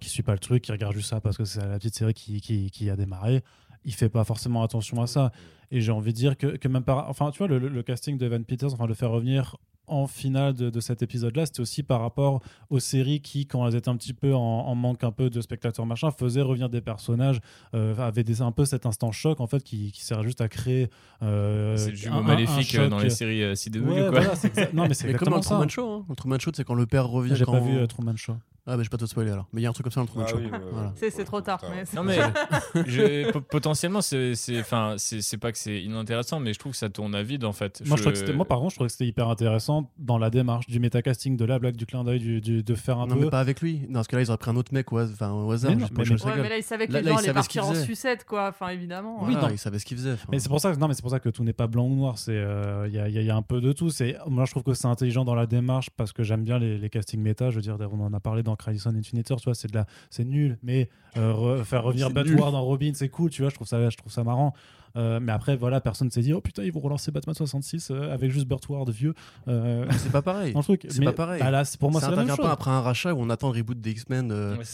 qui suit pas le truc, qui regarde juste ça parce que c'est la petite série qui a démarré, il fait pas forcément attention à ça. Et j'ai envie de dire que, que même par, enfin tu vois le, casting de Evan Peters, enfin le faire revenir en finale de, de cet épisode-là, c'était aussi par rapport aux séries qui, quand elles étaient un petit peu en, en manque un peu de spectateurs machin, faisaient revenir des personnages, euh, avaient des, un peu cet instant choc en fait qui, qui sert juste à créer. euh, C'est le jumeau un maléfique euh, dans les séries euh, CW, Ouais, quoi. voilà, non mais c'est comme dans. Truman Show, hein. Truman Show, c'est quand le père revient. J'ai quand... pas vu Truman Show. Ah, bah, je vais pas te spoiler alors. Mais il y a un truc comme ça dans le Truman Ah Show. oui, ouais, ouais. Voilà. C'est c'est trop tard. Mais c'est- Non mais je- po- potentiellement c'est c'est enfin c'est c'est pas que c'est inintéressant mais je trouve que ça tourne à vide en fait. Moi, je c'était- moi, par contre, je trouvais que c'était hyper intéressant dans la démarche du métacasting, de la blague, du clin d'œil, du, du- de faire un Non, peu. mais pas avec lui. Non, parce que là, ils auraient pris un autre mec au, enfin, au hasard. Mais non, mais- Ouais, là, il savait que Là- les gens allaient partir en sucette, quoi. Enfin, évidemment. Oui, hein. Voilà, non. il savait ce qu'il faisait. enfin. Mais c'est pour ça que non, mais c'est pour ça que tout n'est pas blanc ou noir. C'est euh, il y, a, un peu de tout. C'est moi je trouve que c'est intelligent dans la démarche parce que j'aime bien les, les castings méta. Je veux dire, on en a parlé dans Crisis on Infinite Earth, tu vois, c'est de la, c'est nul. Mais re- faire revenir C'est Batman dans Robin, c'est cool. Tu vois, je trouve ça, je trouve ça marrant. Euh, mais après, voilà, personne s'est dit, oh putain, ils vont relancer Batman 66 euh, avec juste Burt Ward vieux euh, C'est pas pareil. C'est pas pareil. bah là, c'est- pour moi, ça c'est la même chose. pas après un rachat où on attend le reboot des X-Men euh, Ouais,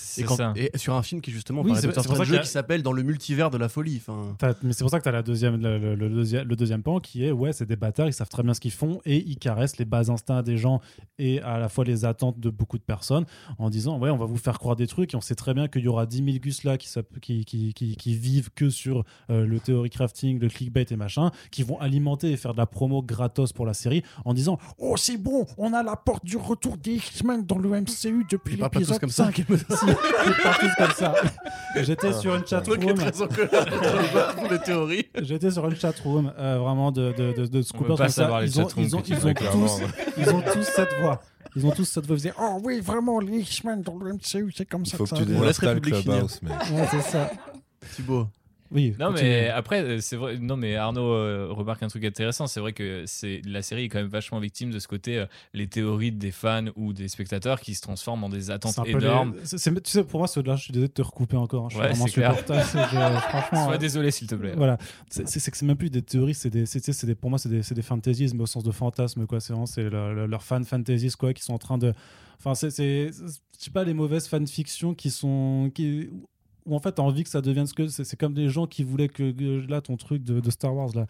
et, et sur un film qui justement Oui, c'est- y a- qui s'appelle Dans le multivers de la folie. T'as- Mais c'est pour ça que tu as la deuxième, le, le- le deuxième, le deuxième pan qui est ouais, c'est des bâtards, ils savent très bien ce qu'ils font et ils caressent les bas instincts des gens et à la fois les attentes de beaucoup de personnes en disant ouais, on va vous faire croire des trucs et on sait très bien qu'il y aura 10 000 gus là qui, qui, qui, qui, qui vivent que sur euh, le theory crafting, le clickbait et machin, qui vont alimenter et faire de la promo gratos pour la série en disant oh, c'est bon, on a la porte du retour des X-Men dans le MCU depuis l'épisode comme ça. 5. Si, ils parlent tous comme ça. J'étais sur une es chatroom. J'étais sur une chatroom euh, vraiment de, de, de, de ont, ont, ils ont tous cette voix. Ils ont tous cette voix. Ils disaient Oh oui, vraiment, les X-Men dans le MCU, c'est comme ça faut que que ça tu va. On laisse République Clubhouse, mais. Ouais, c'est ça. Thibaut. Oui, Non continue. mais après euh, c'est vrai non mais Arnaud euh, remarque un truc intéressant c'est vrai que c'est la série est quand même vachement victime de ce côté euh, les théories des fans ou des spectateurs qui se transforment en des attentes C'est un peu énormes les- c'est- tu sais, pour moi, je suis désolé de te recouper encore. hein. Je suis Ouais, vraiment supportable. franchement, sois euh, désolé s'il te plaît Voilà, c'est que c'est même plus des théories, c'est des, c'est- des, pour moi c'est des, c'est des fantaisies, mais au sens de fantasme quoi. C'est vraiment c'est le- le- leurs fan fantasies quoi, qui sont en train de, enfin c'est- je sais pas les mauvaises fanfictions qui sont, qui, où en fait t'as envie que ça devienne ce que c'est, c'est comme des gens qui voulaient que, que- là ton truc de, de Star Wars là,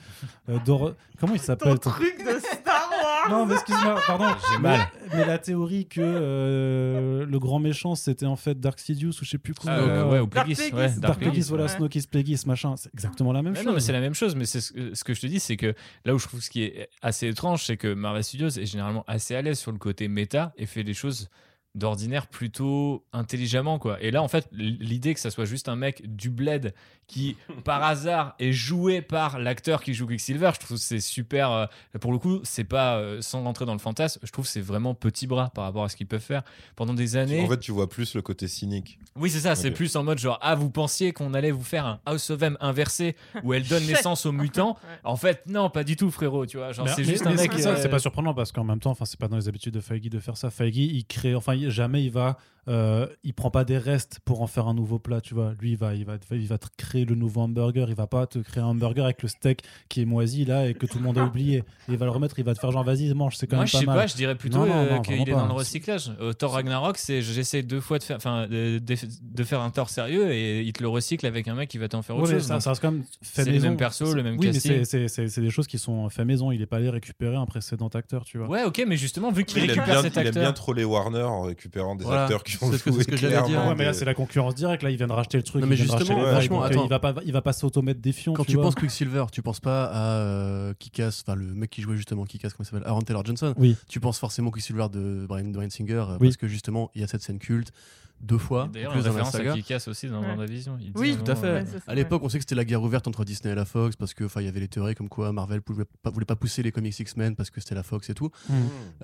euh, Dor- comment il s'appelle ton- truc de Star Wars Non mais excuse-moi, pardon. J'ai mal. Mais la théorie que euh, le grand méchant c'était en fait Dark Sidious ou je sais plus quoi. Euh, ouais ou Dark Plagueis Plagueis. ouais, Dark Dark Plagueis, Plagueis, voilà, ouais. Snowkiss Plagueis, machin, c'est exactement la même Mais chose. non, mais c'est la même chose. Mais c'est ce, que- ce que je te dis, c'est que là où je trouve ce qui est assez étrange, c'est que Marvel Studios est généralement assez à l'aise sur le côté méta et fait les choses d'ordinaire plutôt intelligemment quoi. Et là en fait l'idée que ça soit juste un mec du bled qui par hasard est joué par l'acteur qui joue Quicksilver, je trouve que c'est super euh, pour le coup, c'est pas euh, sans rentrer dans le fantasme, je trouve que c'est vraiment petit bras par rapport à ce qu'ils peuvent faire pendant des années. En fait, tu vois plus le côté cynique. Oui, c'est ça, c'est plus en mode genre, ah, vous pensiez qu'on allait vous faire un House of M inversé où elle donne naissance aux mutants. En fait, non, pas du tout, frérot, tu vois. Genre, c'est juste mais un mec. euh, c'est pas surprenant parce qu'en même temps, enfin, c'est pas dans les habitudes de Feige de faire ça. Feige, il crée, enfin, jamais il va, euh, il prend pas des restes pour en faire un nouveau plat, tu vois. Lui, il va, il va, il va te créer le nouveau hamburger. Il va pas te créer un hamburger avec le steak qui est moisi là et que tout le monde a oublié. Il va le remettre, il va te faire genre, vas-y, mange, c'est quand Moi, même je pas sais mal. pas, je dirais plutôt euh, qu'il est dans le recyclage. Euh, Thor Ragnarok, c'est j'essaie deux fois de faire, enfin, de, de- de faire un Thor sérieux et il te le recycle avec un mec qui va t'en faire autre Ouais, chose. ça, ça reste quand même fait c'est les maison. mêmes persos, le même oui, casting. mais c'est- c'est- c'est c'est des choses qui sont fait maison. Il est pas allé récupérer un précédent acteur, tu vois. Ouais, ok, mais justement, vu qu'il récupère bien, cet il aime acteur. bien troller Warner en récupérant des Voilà. acteurs qui ont C'est ce que- j'allais dire. Ouais, mais là, des- c'est la concurrence directe. Là, il vient de racheter le truc. Non, mais justement, franchement, attends. il va pas, il va pas s'automettre défiant. Quand tu penses Quicksilver, tu penses pas à euh, Kick-Ass, enfin le mec qui jouait justement Kick-Ass, comment il s'appelle? Aaron Taylor Johnson. Oui. Tu penses forcément Quicksilver de Brian, Brian Singer, euh, Oui. parce que justement, il y a cette scène culte deux fois, D'ailleurs, plus la référence à casse aussi dans Ouais. Il dit Oui, Tout à fait. euh, Ouais, à l'époque, on sait que c'était la guerre ouverte entre Disney et la Fox parce que enfin il y avait les théories comme quoi Marvel pouvait pas, voulait pas pousser les comics X-Men parce que c'était la Fox et tout. Hmm.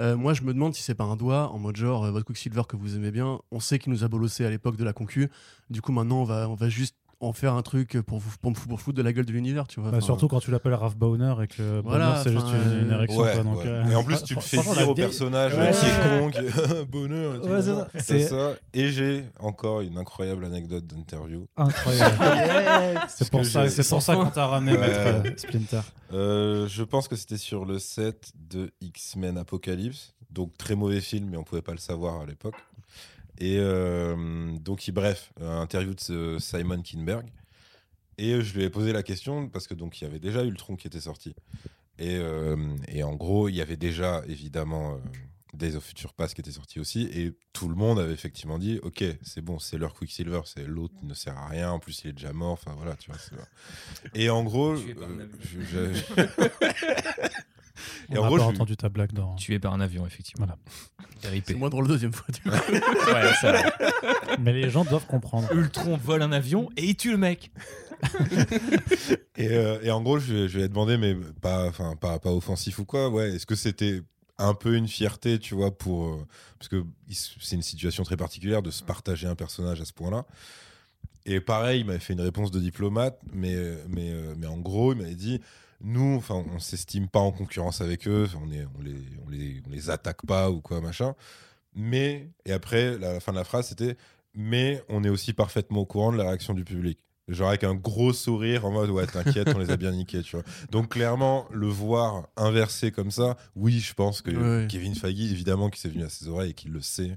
Euh, moi, je me demande si c'est pas un doigt en mode genre euh, votre Quicksilver que vous aimez bien. On sait qu'il nous a bolossé à l'époque de la concu. Du coup, maintenant, on va on va juste en faire un truc pour vous pour, pour foutre de la gueule de l'univers, tu vois. Bah, surtout quand tu l'appelles Raph Bowner et que Voilà, Bowner, c'est juste une, une érection. Ouais, quoi, donc, ouais. euh, Et en plus, tu le fais dire au personnage Ouais, qui est con, qui- bonheur. et tout. Ouais, c'est ça. C'est C'est ça. Et j'ai encore une incroyable anecdote d'interview. incroyable. c'est pour ça, c'est pour ça qu'on t'a ramené Ouais. Maître euh, Splinter. Euh, je pense que c'était sur le set de X-Men Apocalypse. Donc très mauvais film, mais on pouvait pas le savoir à l'époque. Et euh, donc, il- bref, euh, interview de Simon Kinberg. Et euh, je lui ai posé la question parce que donc il y avait déjà Ultron qui était sorti. Et, euh, et en gros, il y avait déjà évidemment euh, Days of Future Past qui était sorti aussi. Et tout le monde avait effectivement dit Ok, c'est bon, c'est leur Quicksilver, c'est l'autre ne sert à rien. En plus, il est déjà mort. Enfin voilà, tu vois. Et en gros, euh, avion. je- je- Et On en n'a gros, pas je- entendu ta blague dans. Tué par un avion, effectivement. RIP. C'est moins drôle la deuxième fois. Du coup. Ouais, ça. Mais les gens doivent comprendre. Ultron vole un avion et il tue le mec. Et, euh, et en gros, je, lui- je lui ai demandé, mais pas, enfin, pas, pas offensif ou quoi, ouais, est-ce que c'était un peu une fierté, tu vois, pour. euh, parce que c'est une situation très particulière de se partager un personnage à ce point-là. Et pareil, il m'avait fait une réponse de diplomate, mais, mais, euh, mais en gros, il m'avait dit nous, enfin, on s'estime pas en concurrence avec eux, on, est, on, les, on, les, on les attaque pas ou quoi, machin. Mais, et après, la, la fin de la phrase, c'était mais on est aussi parfaitement au courant de la réaction du public. Genre avec un gros sourire en mode ouais t'inquiète on les a bien niqués tu vois. Donc clairement le voir inversé comme ça, oui je pense que Ouais. Kevin Feige évidemment qui s'est venu à ses oreilles et qu'il le sait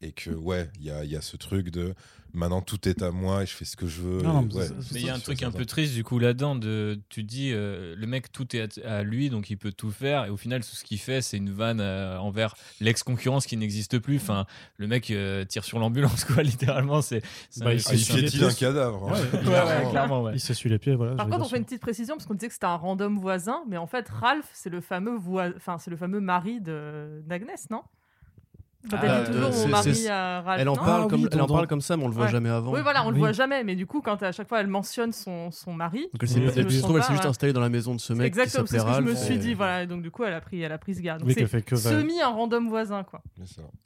et que ouais il y a, il y a ce truc de maintenant tout est à moi et je fais ce que je veux. Non, et ouais, Mais il y a un truc un peu triste du coup là-dedans. De, tu dis, euh, le mec, tout est à, à lui, donc il peut tout faire. Et au final, tout ce qu'il fait, c'est une vanne euh, envers l'ex-concurrence qui n'existe plus. Enfin, le mec euh, tire sur l'ambulance, quoi, littéralement. C'est, Bah, il il suffit piétine un cadavre. hein. Ouais, Ouais, Clairement. ouais, clairement, ouais. Il s'essuie les pieds, voilà. Par contre, on fait une petite précision parce qu'on disait que c'était un random voisin, mais en fait, Ralph, c'est le fameux enfin, c'est le fameux mari de d'Agnès, non? Ah, elle dit toujours euh, mon c'est- mari c'est- à Ralph. Elle en parle, Ah comme, oui, elle en dans- parle comme ça, mais on le voit Ouais. jamais avant. Oui, voilà, on le voit jamais, mais du coup, quand à chaque fois elle mentionne son, son mari, Donc elle s'est- Oui, juste pas, installée dans la maison de ce mec exactement, c'est ce que je me suis dit, voilà, donc du coup, elle a pris, elle a pris ce garde. Donc c'est fait que semi un random voisin, quoi.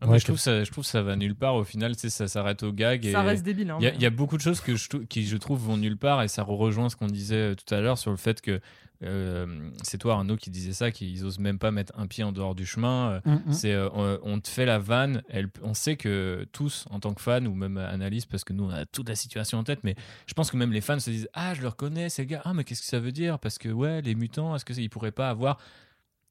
Ah, Ouais, je, trouve ça, je trouve ça va nulle part. Au final, ça s'arrête au gag. Et... Ça reste débile. Hein, Il y, a- beaucoup de choses que je, qui, je trouve, vont nulle part et ça rejoint ce qu'on disait euh, tout à l'heure sur le fait que euh, c'est toi, Arnaud, qui disait ça, qu'ils osent même pas mettre un pied en dehors du chemin. Euh, Hum, hum. C'est, euh, on, on te fait la vanne. Elle, on sait que tous, en tant que fans ou même analystes, parce que nous, on a toute la situation en tête, mais je pense que même les fans se disent Ah, je le reconnais, c'est le gars. Ah, mais qu'est-ce que ça veut dire? Parce que, ouais, les mutants, est-ce qu'ils pourraient pas avoir.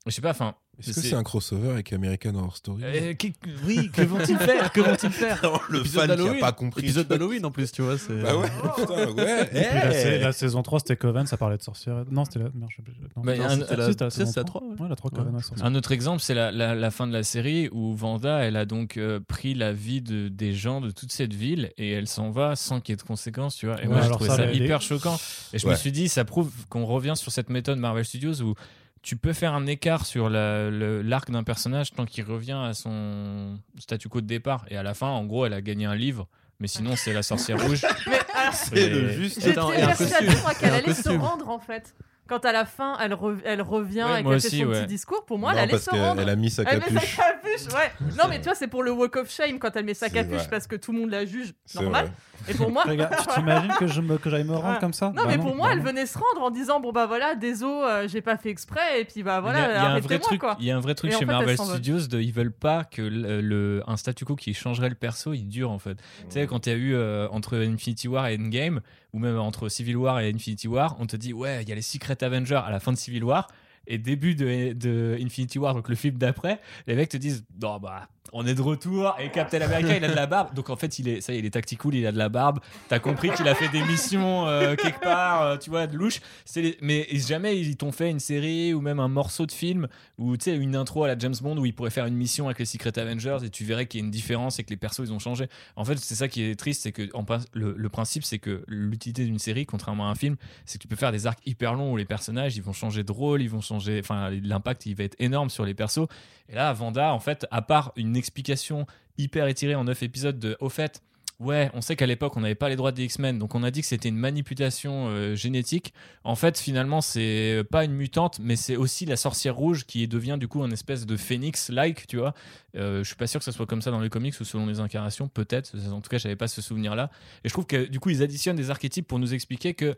Je sais pas, enfin. Est-ce que c'est un crossover avec American Horror Story Euh, qui- oui, que vont-ils faire Que vont-ils faire le Épisode fan qui a pas compris. Épisode d'Halloween en plus, tu vois. c'est- Bah ouais, putain, ouais. Et puis la, hey. sa- la saison 3, c'était Coven, ça parlait de sorcière. Non, c'était la. Merde, je. Non, Bah, Non, un- c'était la- la la 3. 3, ouais. Ouais, la 3 Coven, ouais. Un autre exemple, c'est la, la- la fin de la série où Vanda, elle a donc euh, pris la vie de, des gens de toute cette ville et elle s'en va sans qu'il y ait de conséquences, tu vois. Et Ouais, moi, j'ai alors trouvé ça, hyper choquant. Et je me suis dit, ça prouve qu'on revient sur cette méthode Marvel Studios où tu peux faire un écart sur la- l'arc d'un personnage tant qu'il revient à son statu quo de départ. Et à la fin, en gros, elle a gagné un livre. Mais sinon, c'est la sorcière rouge. Mais alors, C'est le juste. J'étais persuadée moi, qu'elle allait se rendre en fait. Quand à la fin elle, re- elle revient Ouais, qu'elle fait aussi, son ouais. petit discours, pour moi non, elle allait parce se rendre. elle a mis sa Elle met capuche. sa capuche, ouais. Non, mais tu vois, c'est pour le walk of shame quand elle met sa capuche vrai. parce que tout le monde la juge. C'est Normal. Et pour moi. Regarde, tu t'imagines que je me- que j'aille me rendre Ah. comme ça? Non, Bah mais pour moi, bah elle non. venait se rendre en disant Bon, bah voilà, désolé, euh, j'ai pas fait exprès, et puis bah voilà, il y a, il y a un vrai arrêtez-moi truc, quoi. il y a un vrai truc Et en chez fait, Marvel. Studios de ils veulent pas que le, le- un statu quo qui changerait le perso il dure en fait. Tu sais quand il y a eu euh, entre Infinity War et Endgame ou même entre Civil War et Infinity War, on te dit ouais il y a les Secret Avengers à la fin de Civil War et début de, Infinity War donc le film d'après, les mecs te disent non bah on est de retour et Captain America il a de la barbe. Donc en fait il est ça y est, il est tactical il a de la barbe. T'as compris qu'il a fait des missions euh, quelque part euh, tu vois de louche. Les- mais jamais ils t'ont fait une série ou même un morceau de film ou tu sais une intro à la James Bond où il pourrait faire une mission avec les Secret Avengers et tu verrais qu'il y a une différence et que les persos ils ont changé. En fait c'est ça qui est triste c'est que en le, le principe c'est que l'utilité d'une série contrairement à un film c'est que tu peux faire des arcs hyper longs où les personnages ils vont changer de rôle ils vont changer enfin l'impact il va être énorme sur les persos. Et là Vanda en fait à part une explication hyper étirée en 9 épisodes de au fait Ouais, on sait qu'à l'époque, on n'avait pas les droits des X-Men, donc on a dit que c'était une manipulation euh, génétique. En fait, finalement, c'est pas une mutante, mais c'est aussi la sorcière rouge qui devient du coup un espèce de phénix-like, tu vois. Euh, je suis pas sûr que ça soit comme ça dans les comics ou selon les incarnations, peut-être. En tout cas, j'avais pas ce souvenir-là. Et je trouve que du coup, ils additionnent des archétypes pour nous expliquer que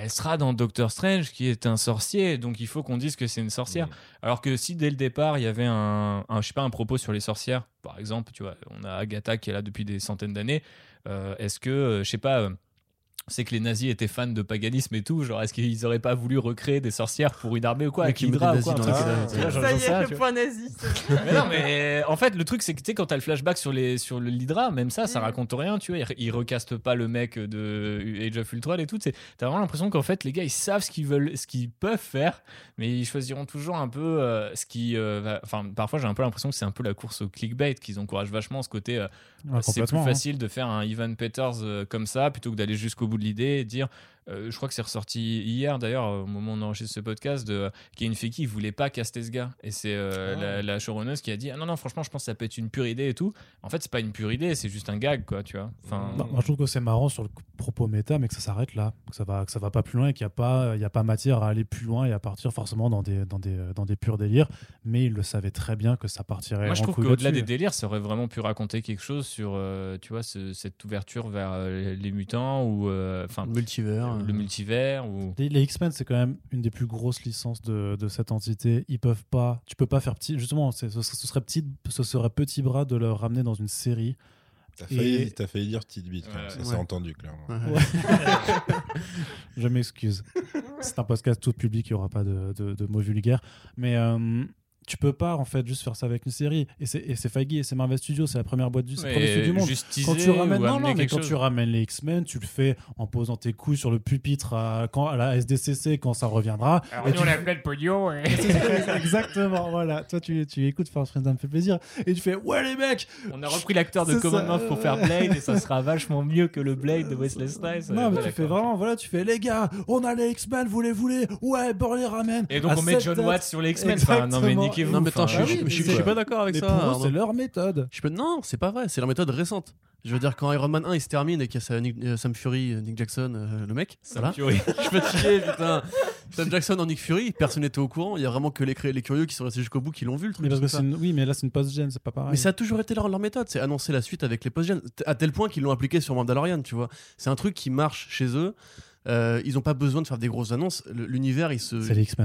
elle sera dans Doctor Strange, qui est un sorcier, donc il faut qu'on dise que c'est une sorcière. Alors que si dès le départ il y avait un, un, je sais pas, un propos sur les sorcières, par exemple, tu vois, on a Agatha qui est là depuis des centaines d'années. euh, est-ce que, euh, je sais pas, euh, c'est que les nazis étaient fans de paganisme et tout, genre est-ce qu'ils auraient pas voulu recréer des sorcières pour une armée ou quoi, avec Hydra ou quoi, dans euh, genre, Ça j'en y est, le point nazi. Mais non, mais en fait, le truc, c'est que tu sais, quand t'as le flashback sur, les, sur le l'Hydra, même ça, ça Mm. raconte rien, tu vois. Ils, ils recastent pas le mec de Age of Ultron et tout. c'est- T'as vraiment l'impression qu'en fait, les gars, ils savent ce qu'ils veulent, ce qu'ils peuvent faire, mais ils choisiront toujours un peu euh, ce qui. euh, Enfin, parfois, j'ai un peu l'impression que c'est un peu la course au clickbait qu'ils encouragent vachement ce côté. euh, Ouais, c'est plus hein. facile de faire un Ivan Peters euh, comme ça plutôt que d'aller jusqu'au bout de l'idée et dire. Euh, je crois que c'est ressorti hier d'ailleurs au moment où on enregistre ce podcast de qu'il y a une fille qui voulait pas caster ce gars et c'est euh, Ah. la, la showrunneuse qui a dit ah non non franchement je pense que ça peut être une pure idée et tout en fait c'est pas une pure idée c'est juste un gag quoi tu vois enfin Bah, moi, je trouve que c'est marrant sur le propos méta, mais que ça s'arrête là, que ça va, que ça va pas plus loin et qu'il n'y a pas, il y a pas matière à aller plus loin et à partir forcément dans des, dans des, dans des purs délires. Mais ils le savaient très bien que ça partirait. moi je trouve qu'au-delà des délires ça aurait vraiment pu raconter quelque chose sur euh, tu vois ce- cette ouverture vers euh, les mutants ou euh, enfin Le le multivers ou Les, les X-Men, c'est quand même une des plus grosses licences de, de cette entité. Ils peuvent pas, tu peux pas faire petit. Justement, ce, ce serait petit, ce serait petit bras de le ramener dans une série. T'as failli, Et- t'as failli dire petite bite, quand même. Ouais. ça Ouais. s'est entendu, clairement. Ouais. Je m'excuse. C'est un podcast tout public, il n'y aura pas de, de- de mots vulgaires. Mais euh, tu peux pas, en fait, juste faire ça avec une série. Et c'est et c'est Feige et c'est Marvel Studios, c'est la première boîte du, c'est le premier studio du monde. Quand tu ramènes, non, non, mais quand chose. tu ramènes les X-Men, tu le fais en posant tes couilles sur le pupitre à, quand, à la SDCC quand ça reviendra. Alors, Et nous, tu on plein de pognon. Exactement, voilà. Toi, tu, tu écoutes First Friends, ça me fait plaisir. Et tu fais, ouais, les mecs, On a repris l'acteur de Commonwealth pour faire Blade et ça sera vachement mieux que le Blade de Wesley Snipes. Non, mais tu fais vraiment, voilà, tu fais les gars, on a les X-Men, vous les voulez? Ouais, bon, on les ramène. Et donc on met John. Watts sur les X-Men. Non mais Non, mais attends, je, c'est- suis pas d'accord avec Mais ça. pour eux, Arnaud. c'est leur méthode. Je peux... Non, c'est pas vrai, c'est leur méthode récente. Je veux dire, quand Iron Man 1 il se termine et qu'il y a sa- Nick- euh, Sam Fury, euh, Nick Jackson, euh, le mec, Sam voilà. Fury. je peux te chier, putain. Sam Jackson en Nick Fury, personne n'était au courant. Il y a vraiment que les, cré- les curieux qui sont restés jusqu'au bout qui l'ont vu le truc. Mais parce que c'est une- Oui, mais là, c'est une post-gen, c'est pas pareil. Mais ça a toujours été leur, leur méthode, c'est annoncer la suite avec les post-gen. T- À tel point qu'ils l'ont appliqué sur Mandalorian, tu vois. C'est un truc qui marche chez eux. Euh, ils ont pas besoin de faire des grosses annonces. L'univers, il se,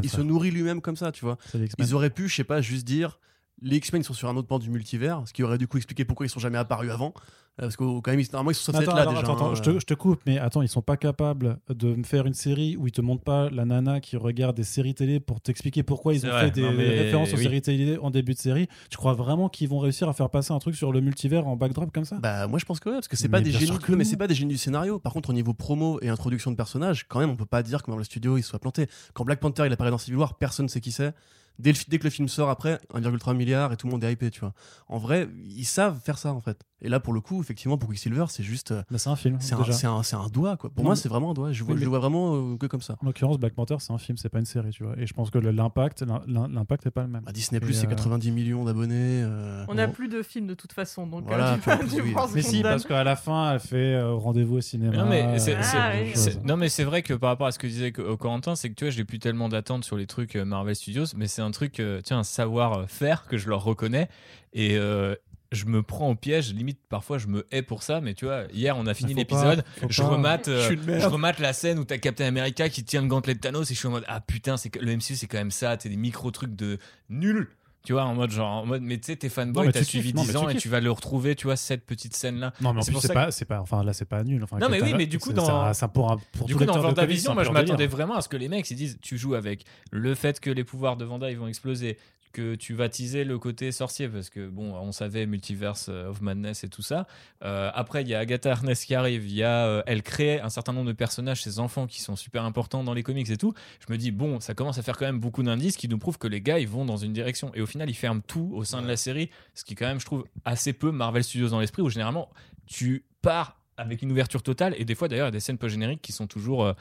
il se nourrit lui-même comme ça, tu vois. Ils auraient pu, je sais pas, juste dire les X-Men sont sur un autre pan du multivers, ce qui aurait du coup expliqué pourquoi ils sont jamais apparus avant. Euh, Parce qu'au quand même, ils, normalement, ils sont censés Attends, être là attends, déjà. attends, attends, hein, je, te, je te coupe, mais attends, ils sont pas capables de me faire une série où ils te montrent pas la nana qui regarde des séries télé pour t'expliquer pourquoi ils ont vrai, fait des références aux oui. séries télé en début de série. Tu crois vraiment qu'ils vont réussir à faire passer un truc sur le multivers en backdrop comme ça? Bah moi je pense que ouais, parce que c'est pas des bien génies, sûr que mais non. c'est pas des génies du scénario. Par contre au niveau promo et introduction de personnages, quand même on peut pas dire que dans le studio il soit planté. Quand Black Panther il apparaît dans Civil War, personne sait qui c'est. Dès que le film sort après, 1,3 milliard et tout le monde est hypé, tu vois. En vrai, ils savent faire ça en fait. Et là pour le coup, effectivement pour Quicksilver, c'est juste euh, Bah, C'est un film. c'est un, un, un doigt quoi. Pour Non, moi, mais- c'est vraiment un doigt. Je, vois, je mais- le vois vraiment euh, que comme ça. En l'occurrence, Black Panther, c'est un film, c'est pas une série, tu vois. Et je pense que l'impact, l'im- l'im- l'impact est pas le même. Bah, Disney c'est euh, 90 millions d'abonnés. euh, On n'a bon. plus de films de toute façon, donc Voilà, euh, tu, plus, tu oui. penses Mais si, donne- parce qu'à la fin, elle fait euh, rendez-vous au cinéma. Non mais c'est euh, c'est- Ah, oui. non mais c'est vrai que par rapport à ce que disait Co- Corentin, c'est que tu vois, j'ai plus tellement d'attentes sur les trucs euh, Marvel Studios, mais c'est un truc, euh, tiens, un savoir euh, faire que je leur reconnais et euh, je me prends au piège. Limite, parfois, je me hais pour ça, mais tu vois, hier on a fini l'épisode. Je remate, euh, Je remate la scène où t'as Captain America qui tient le gantelet de Thanos et je suis en mode ah putain c'est que le MCU c'est quand même ça, t'es des micro trucs de nul. Tu vois, en mode genre, en mode, mais tu sais, t'es fanboy, t'as suivi kiffes, non, 10 mais tu ans et kiffes. tu vas le retrouver, tu vois, cette petite scène-là. Non, mais en plus, c'est pas, c'est pas, enfin là, c'est pas nul. Enfin, Non, mais oui, mais du coup, dans- ça, pour un, pour Du coup, dans Vendavision, moi, je m'attendais vraiment à ce que les mecs ils disent tu joues avec le fait que les pouvoirs de Vanda ils vont exploser, que tu vas teaser le côté sorcier parce que bon, on savait Multiverse of Madness et tout ça. Euh, après, il y a Agatha Harkness qui arrive, il y a euh, elle crée un certain nombre de personnages, ses enfants qui sont super importants dans les comics et tout. Je me dis bon, ça commence à faire quand même beaucoup d'indices qui nous prouvent que les gars ils vont dans une direction et au final ils ferment tout au sein de la série, ce qui quand même je trouve assez peu Marvel Studios dans l'esprit où généralement tu pars avec une ouverture totale et des fois d'ailleurs il y a des scènes post génériques qui sont toujours euh,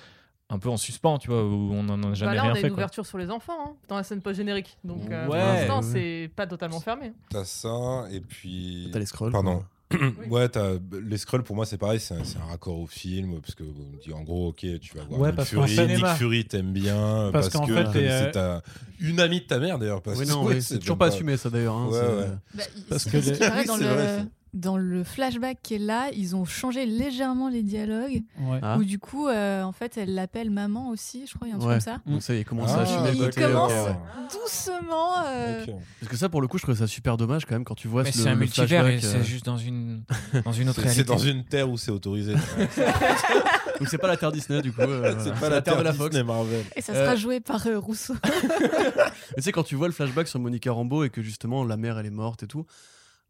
un peu en suspens, tu vois, où on n'en a Bah jamais là, on rien a fait. une quoi. ouverture sur les enfants hein, dans la scène post-générique. Donc euh, Ouais. pour l'instant, Ouais, c'est pas totalement fermé. T'as ça, et puis. T'as les scrolls. Pardon. Oui. Ouais, t'as les scrolls pour moi c'est pareil, c'est un, c'est un raccord au film parce que on dit en gros ok tu vas voir Ouais, Nick parce qu'en Fury, Nick Fury t'aimes bien Parce parce, qu'en que fait, t'es, c'est euh, ta- une amie de ta mère d'ailleurs parce Oui, que non, ouais, c'est toujours même pas assumé ça d'ailleurs. hein, Ouais, c'est- ouais. Bah, Parce c'est que ce les- qui paraît Oui, dans, c'est le, vrai, ça. Dans le flashback qui est là, ils ont changé légèrement les dialogues. Ouais. Ah. Où du coup, euh, en fait, elle l'appelle maman aussi, je crois, il y a un truc Ouais. comme ça. Donc ça, il commence Ah, à assumer le il commence- ouais. Doucement. euh. Parce que ça, pour le coup, je trouve ça super dommage quand même quand tu vois Mais c'est un le multivers euh, c'est juste dans une, dans une autre C'est- C'est réalité. dans une terre où c'est autorisé. Donc c'est pas la terre Disney du coup. euh, c'est pas la terre de la Disney Fox. Marvel. Et ça Euh, sera joué par euh, Rousseau. Mais tu sais, quand tu vois le flashback sur Monica Rambeau et que justement la mère elle est morte et tout.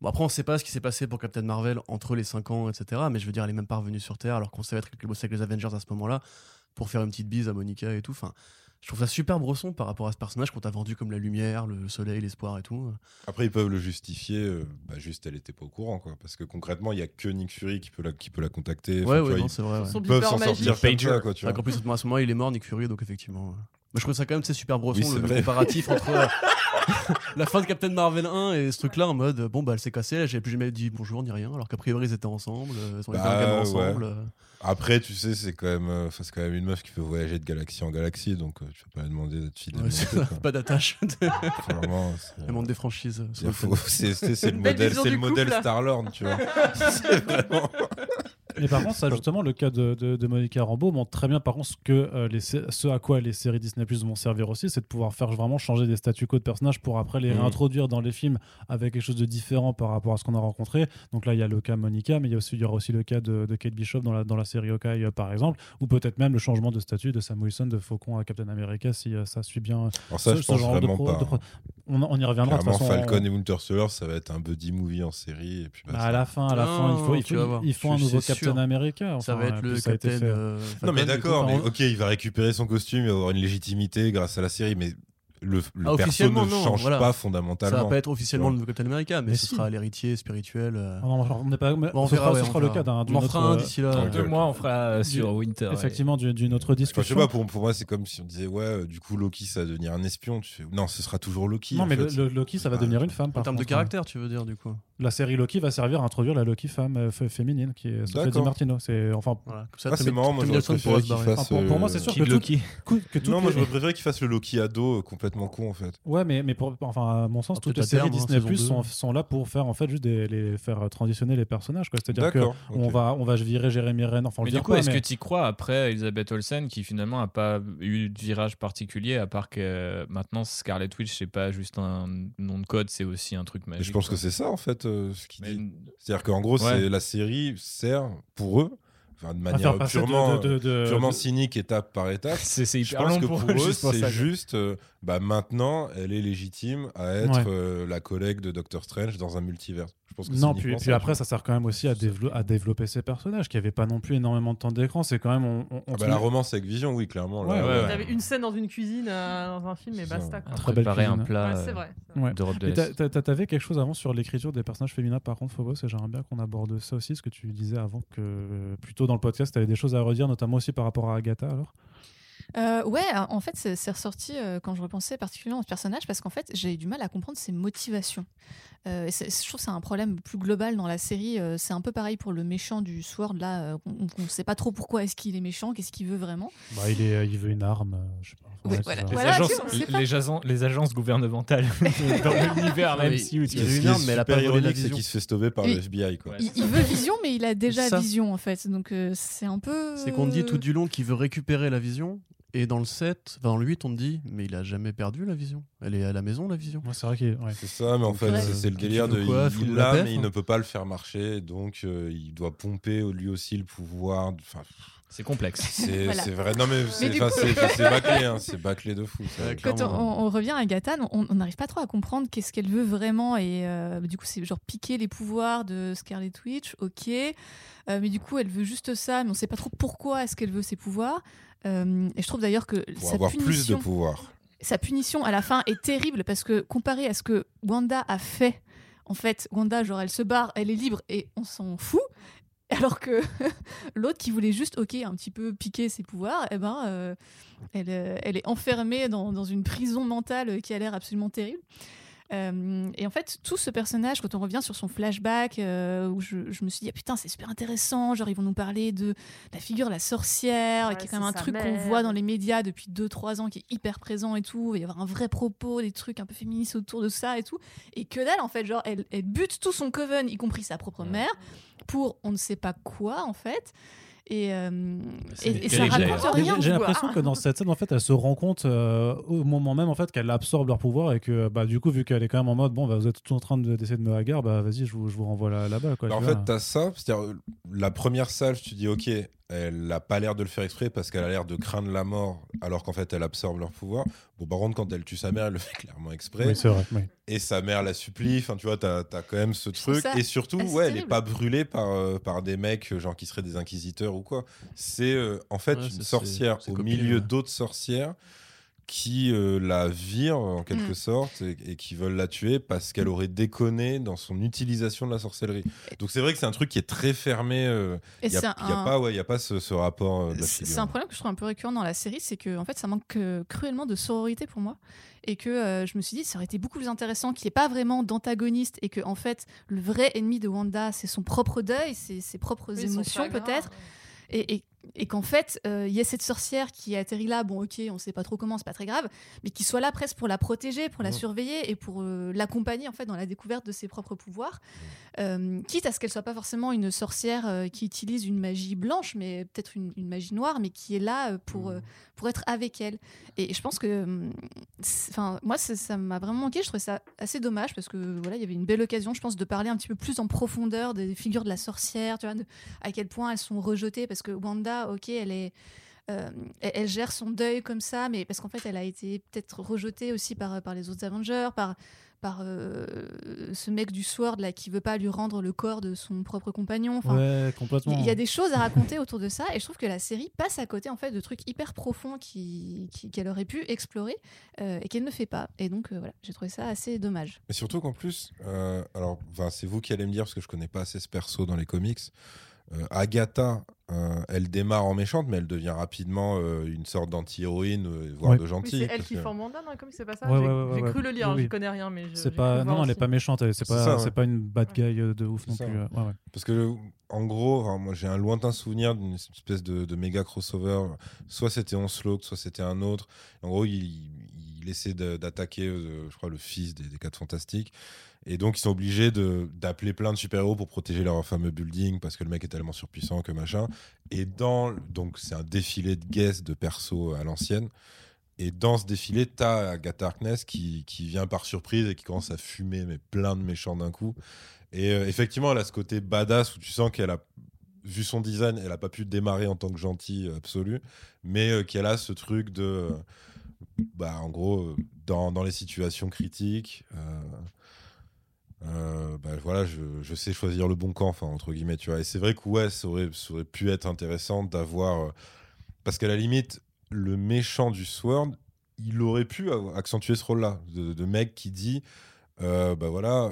Bon, après, on sait pas ce qui s'est passé pour Captain Marvel entre les 5 ans, etc. Mais je veux dire, elle est même pas revenue sur Terre alors qu'on savait qu'elle bossait avec les Avengers à ce moment-là pour faire une petite bise à Monica et tout. Enfin, je trouve ça super brosson par rapport à ce personnage qu'on t'a vendu comme la lumière, le soleil, l'espoir et tout. Après ils peuvent le justifier, euh, bah, juste elle était pas au courant quoi, parce que concrètement il y a que Nick Fury qui peut la, qui peut la contacter. Ouais, ouais, vois, non, ils c'est vrai. ouais. Son peuvent s'en sortir ça quoi, tu vois. Enfin, qu'en plus, à ce moment-là, il est mort, Nick Fury, donc effectivement. ouais. Moi, je trouve ça quand même c'est super brosson Oui, c'est le, le comparatif entre euh, la fin de Captain Marvel 1 et ce truc-là en mode bon bah elle s'est cassée, j'ai plus jamais dit bonjour ni rien, alors qu'a priori ils étaient ensemble, euh, ils ont été Bah, ouais. ensemble. euh. Après tu sais c'est quand même, euh, enfin, c'est quand même une meuf qui peut voyager de galaxie en galaxie, donc tu vas pas lui demander d'être fidèle. Ouais, pas d'attache. Vraiment, Elle monte des franchises. c'est le modèle, c'est le modèle couple. Star Lord, tu vois. c'est vraiment. Mais par contre, ça, justement, le cas de, de, de Monica Rambeau montre très bien, par contre, ce, que, euh, les, sé- ce à quoi les séries Disney Plus vont servir aussi, c'est de pouvoir faire vraiment changer des statu quo de personnages pour après les Mhm. réintroduire dans les films avec quelque chose de différent par rapport à ce qu'on a rencontré. Donc là, il y a le cas Monica, mais il y, a aussi, il y aura aussi le cas de, de Kate Bishop dans la, dans la série Hawkeye, euh, par exemple, ou peut-être même le changement de statut de Sam Wilson de Faucon à Captain America si euh, ça suit bien. Alors ça, ce- je ce pense genre de vraiment pro- pas. de pro- On, on y reviendra. de façon, Falcon on- et Winter Soldier, ça va être un buddy movie en série. Et puis Bah, à la fin, à la Non, fin, il faut, il faut, un nouveau c'est Captain. America. ça enfin, va être le ça Captain. euh, Non, mais d'accord, mais ok, il va récupérer son costume, il va avoir une légitimité grâce à la série, mais le, le Ah, perso officiellement, ne non, change voilà. pas Ça fondamentalement. va pas être officiellement Ouais. le nouveau Captain America, mais, Mais ce si. sera l'héritier spirituel. euh. Ah non, on n'est pas. mais on ce verra, sera, ouais, ce on sera le cas d'un On en autre. fera un euh, d'ici là. dans euh, deux mois, on fera Du- sur Winter. Effectivement, d'une d'une autre Enfin, je sais discussion. pas, pour, pour moi, c'est comme si on disait, ouais, euh, du coup, Loki, ça va devenir un espion. Tu fais, non, ce sera toujours Loki. non, mais le, Loki, ça va Ah, devenir une femme. En termes de contre. caractère, tu veux dire, du coup. La série Loki va servir à introduire la Loki femme euh, féminine, qui est Sophie Di. Martino. C'est enfin. Ça, Ah, c'est marrant, moi, pour- moi, c'est euh, sûr que Loki. Non, moi, j'aurais préféré qu'il fasse le Loki ado euh, complètement con, en fait. Ouais, mais, mais pour, enfin, à mon sens, Ah, toutes les séries terme, hein, Disney Plus sont, sont là pour faire en fait juste des, les faire transitionner les personnages. quoi. C'est-à-dire que D'accord. on va on va virer Jérémy Renner. Enfin, Mais du coup, est-ce mais- que tu crois après Elisabeth Olsen qui finalement a pas eu de virage particulier à part que euh, maintenant Scarlet Witch c'est pas juste un nom de code, c'est aussi un truc Mais magique. je pense quoi. que c'est ça, en fait, euh, ce qu'il Mais- dit. C'est-à-dire qu'en gros, Ouais. c'est la série sert pour eux, enfin, de manière purement, de- de- de- purement de- cynique, étape par étape. c'est Je hyper pense long que pour, eux, c'est juste, euh, bah maintenant, elle est légitime à être Ouais. euh, la collègue de Doctor Strange dans un multivers. Je pense que c'est Non, puis, uniquement puis ça, après, ça sert quand même aussi à, dévelop- à développer ces personnages qui n'avaient pas non plus énormément de temps d'écran. C'est quand même. On, on- on vois. Ah bah, la romance avec Vision, oui, clairement. là, Ouais, ouais, Il ouais. avait une scène dans une cuisine, euh, dans un film, et basta. quoi. Un Très belle préparer un plat Ouais, c'est euh, vrai. Ouais. d'Europe de l'Est. t'a- t'a- T'avais quelque chose avant sur l'écriture des personnages féminins, par contre, Phobos, et j'aimerais bien qu'on aborde ça aussi, ce que tu disais avant que, plutôt dans le podcast, tu avais des choses à redire, notamment aussi par rapport à Agatha, alors? Euh, ouais, en fait, c'est ressorti euh, quand je repensais particulièrement au personnage parce qu'en fait, j'ai eu du mal à comprendre ses motivations. Euh, et je trouve que c'est un problème plus global dans la série. Euh, c'est un peu pareil pour le méchant du Sword. Là, euh, on ne sait pas trop pourquoi est-ce qu'il est méchant, qu'est-ce qu'il veut vraiment. bah, il, est, il veut une arme, je sais pas. Ouais, c'est voilà. ça. Les, agences, tu les, agences, les agences gouvernementales dans l'univers même si il y a Ce eu qui une arme, mais elle a pas la ironique, c'est vision. qu'il se fait stopper par le FBI. Quoi. Il, il veut Vision, mais il a déjà Ça. Vision en fait. Donc euh, c'est un peu. C'est qu'on dit tout du long qu'il veut récupérer la vision. Et dans le 7, enfin dans le 8, on te dit, mais il a jamais perdu la vision. Elle est à la maison, la vision. Ouais, c'est vrai qu'il est- ouais. C'est ça, mais en fait, Ouais. c'est le délire de. quoi, il- il la mais il hein. ne peut pas le faire marcher, donc euh, il doit pomper lui aussi le pouvoir. Enfin, c'est complexe. c'est Voilà. c'est vrai. Non, mais c'est du enfin, coup- c'est- c'est bâclé, hein, c'est bâclé de fou. ça. Quand on, revient à Agatha, on n'arrive pas trop à comprendre qu'est-ce qu'elle veut vraiment. Et euh, du coup, c'est genre piquer les pouvoirs de Scarlet Witch, ok. Euh, mais du coup, elle veut juste ça, mais on sait pas trop pourquoi est-ce qu'elle veut ces pouvoirs. Euh, et je trouve d'ailleurs que Pour sa avoir plus de punition, pouvoir. sa punition à la fin est terrible parce que comparé à ce que Wanda a fait, en fait, Wanda, genre, elle se barre, elle est libre et on s'en fout. Alors que l'autre qui voulait juste, ok, un petit peu piquer ses pouvoirs, eh ben, euh, elle, euh, elle est enfermée dans, dans une prison mentale qui a l'air absolument terrible. Euh, et en fait, tout ce personnage, quand on revient sur son flashback, euh, où je, je me suis dit, ah, putain, c'est super intéressant, genre ils vont nous parler de la figure de la sorcière, Ouais, qui est quand même un truc qu'on voit dans les médias depuis 2-3 ans, qui est hyper présent et tout, il va y avoir un vrai propos, des trucs un peu féministes autour de ça et tout. Et que dalle, en fait, genre, elle, elle bute tout son coven, y compris sa propre mère, pour on ne sait pas quoi, en fait. Et, euh, C'est et, et ça terrible, raconte rien. J'ai l'impression que dans cette scène, en fait, elle se rend compte euh, au moment même en fait qu'elle absorbe leur pouvoir et que bah du coup vu qu'elle est quand même en mode bon bah vous êtes tous en train de- d'essayer de me hagar bah vas-y je vous, je vous renvoie là- là-bas quoi. Alors, en tu fait, vois. t'as ça. C'est-à-dire, la première salve, tu dis, ok, elle n'a pas l'air de le faire exprès parce qu'elle a l'air de craindre la mort, alors qu'en fait, elle absorbe leur pouvoir. Bon, par contre, quand elle tue sa mère, elle le fait clairement exprès. oui c'est vrai. oui. et sa mère la supplie. Enfin, tu vois, t'as as quand même ce truc. ça Et surtout, ouais, elle est terrible. pas brûlée par, euh, par des mecs, euh, genre qui seraient des inquisiteurs ou quoi. C'est euh, en fait Ouais, une sorcière au milieu ouais. d'autres sorcières qui euh, la virent en quelque Mm. sorte et, et qui veulent la tuer parce qu'elle aurait déconné dans son utilisation de la sorcellerie. Donc c'est vrai que c'est un truc qui est très fermé. euh, Il n'y c'est a, y a un- pas, ouais, y a pas ce, ce rapport euh, de la C'est un problème que je trouve un peu récurrent dans la série, c'est que en fait, ça manque euh, cruellement de sororité pour moi, et que euh, je me suis dit, ça aurait été beaucoup plus intéressant qu'il n'y ait pas vraiment d'antagoniste, et que en fait, le vrai ennemi de Wanda, c'est son propre deuil, c'est ses propres Oui, émotions peut-être, et, et et qu'en fait, euh, il y a cette sorcière qui atterrit là, bon ok, on sait pas trop comment, c'est pas très grave, mais qui soit là presque pour la protéger, pour la Mhm. surveiller et pour euh, l'accompagner en fait dans la découverte de ses propres pouvoirs, Euh, quitte à ce qu'elle soit pas forcément une sorcière qui utilise une magie blanche, mais peut-être une, une magie noire, mais qui est là pour, euh, pour être avec elle. Et je pense que, enfin, moi, ça ça m'a vraiment manqué. Je trouvais ça assez dommage parce que voilà, il y avait une belle occasion, je pense, de parler un petit peu plus en profondeur des figures de la sorcière, tu vois, de- à quel point elles sont rejetées parce que Wanda, ok, elle est euh, elle, gère son deuil comme ça, mais parce qu'en fait, elle a été peut-être rejetée aussi par, par les autres Avengers, par, par euh, ce mec du Sword là qui veut pas lui rendre le corps de son propre compagnon. Enfin, ouais, complètement. il y a des choses à raconter autour de ça et je trouve que la série passe à côté en fait de trucs hyper profonds qui- qui- qu'elle aurait pu explorer euh, et qu'elle ne fait pas. Et donc euh, voilà, j'ai trouvé ça assez dommage. Mais surtout qu'en plus, euh, alors, c'est vous qui allez me dire parce que je connais pas assez ce perso dans les comics. Euh, Agatha, euh, elle démarre en méchante, mais elle devient rapidement euh, une sorte d'anti-héroïne, euh, voire Ouais. de Oui, gentille. c'est elle qui que- forme Wanda, non Comme c'est pas ça Ouais, J'ai ouais, ouais, j'ai ouais, cru le lire, oui, j'y oui. connais rien, mais je- pas, non, elle est pas méchante, elle- c'est C'est pas, c'est pas une bad guy de ouf non plus. ça. ouais, ouais. Parce que, en gros, moi j'ai un lointain souvenir d'une espèce de, de méga crossover. Soit c'était Onslaught, soit c'était un autre. En gros, il, il essaie d'attaquer, euh, je crois, le fils des, des 4 Fantastiques. Et donc, ils sont obligés d'appeler plein de super-héros pour protéger leur fameux building parce que le mec est tellement surpuissant que machin. Et dans. Donc, c'est un défilé de guests de persos à l'ancienne. Et dans ce défilé, t'as Agatha Harkness qui, qui vient par surprise et qui commence à fumer mais plein de méchants d'un coup. Et euh, effectivement, elle a ce côté badass où tu sens qu'elle a vu son design, elle a pas pu démarrer en tant que gentille absolue, mais euh, qu'elle a ce truc de, bah, en gros, euh, dans, les situations critiques, euh, euh, bah, voilà, je, sais choisir le bon camp, entre guillemets, tu. Et c'est vrai que ouais, ça aurait, pu être intéressant d'avoir, parce qu'à la limite, le méchant du Sword, il aurait pu accentuer ce rôle-là, de, de mec qui dit, euh, bah voilà, euh,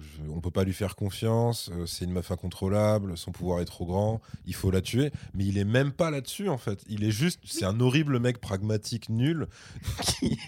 je- on peut pas lui faire confiance, euh, c'est une meuf incontrôlable, son pouvoir est trop grand, il faut la tuer. Mais il est même pas là-dessus en fait. Il est juste, c'est un horrible mec pragmatique nul qui,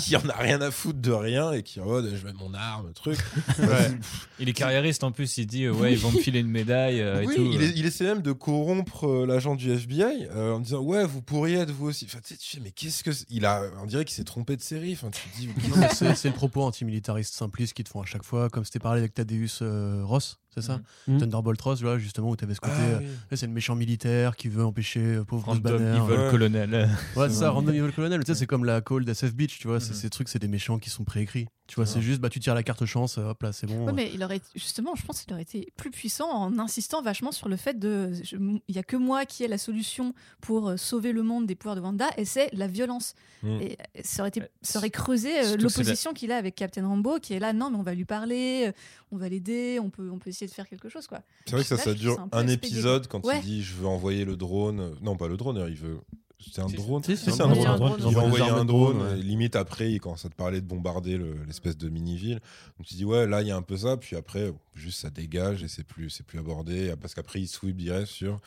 qui en a rien à foutre de rien et qui oh, je mets mon arme, truc. Ouais. Il est carriériste en plus, il dit euh, ouais, ils vont me filer une médaille euh, et oui, tout. il, est- il essaie même de corrompre euh, l'agent du FBI euh, en disant ouais, vous pourriez être vous aussi. Enfin, tu sais, tu fais, mais qu'est-ce que il a, on dirait qu'il s'est trompé de série. Enfin, tu dis c'est le propos antimilitariste simpliste qu'ils te font à chaque fois, comme c'était parlé avec Thaddeus euh, Ross, c'est ça Mhm. Thunderbolt Ross, voilà, justement, où tu avais ce côté. Ah, euh, oui. c'est le méchant militaire qui veut empêcher euh, pauvre Random Banner. Evil Ouais. Colonel. Ouais, c'est ça, Random Evil Colonel. Tu sais, c'est comme la Cold SF Beach, tu vois. c'est Mhm. Ces trucs, c'est des méchants qui sont préécrits. Tu vois, c'est juste, bah, tu tires la carte chance, hop là, c'est bon. Ouais, mais il aurait justement, je pense qu'il aurait été plus puissant en insistant vachement sur le fait de, il y a que moi qui ai la solution pour euh, sauver le monde des pouvoirs de Wanda, et c'est la violence. Mm. Et euh, ça aurait été, ça aurait creusé euh, l'opposition qu'il a avec Captain Rambo, qui est là, non, mais on va lui parler, euh, on va l'aider, on peut, on peut essayer de faire quelque chose, quoi. C'est vrai que ça, Là, ça dure un épisode quand Ouais. il dit je veux envoyer le drone. Non, pas le drone, il veut. C'est un drone. si, c'est un drone. drone. Il va envoyer un drone. drone, ouais. et limite après, il commence à te parler de bombarder le- l'espèce de mini-ville. Donc tu dis ouais, là il y a un peu ça. Puis après, juste ça dégage et c'est plus, c'est plus abordé. Parce qu'après, il sweep direct sur.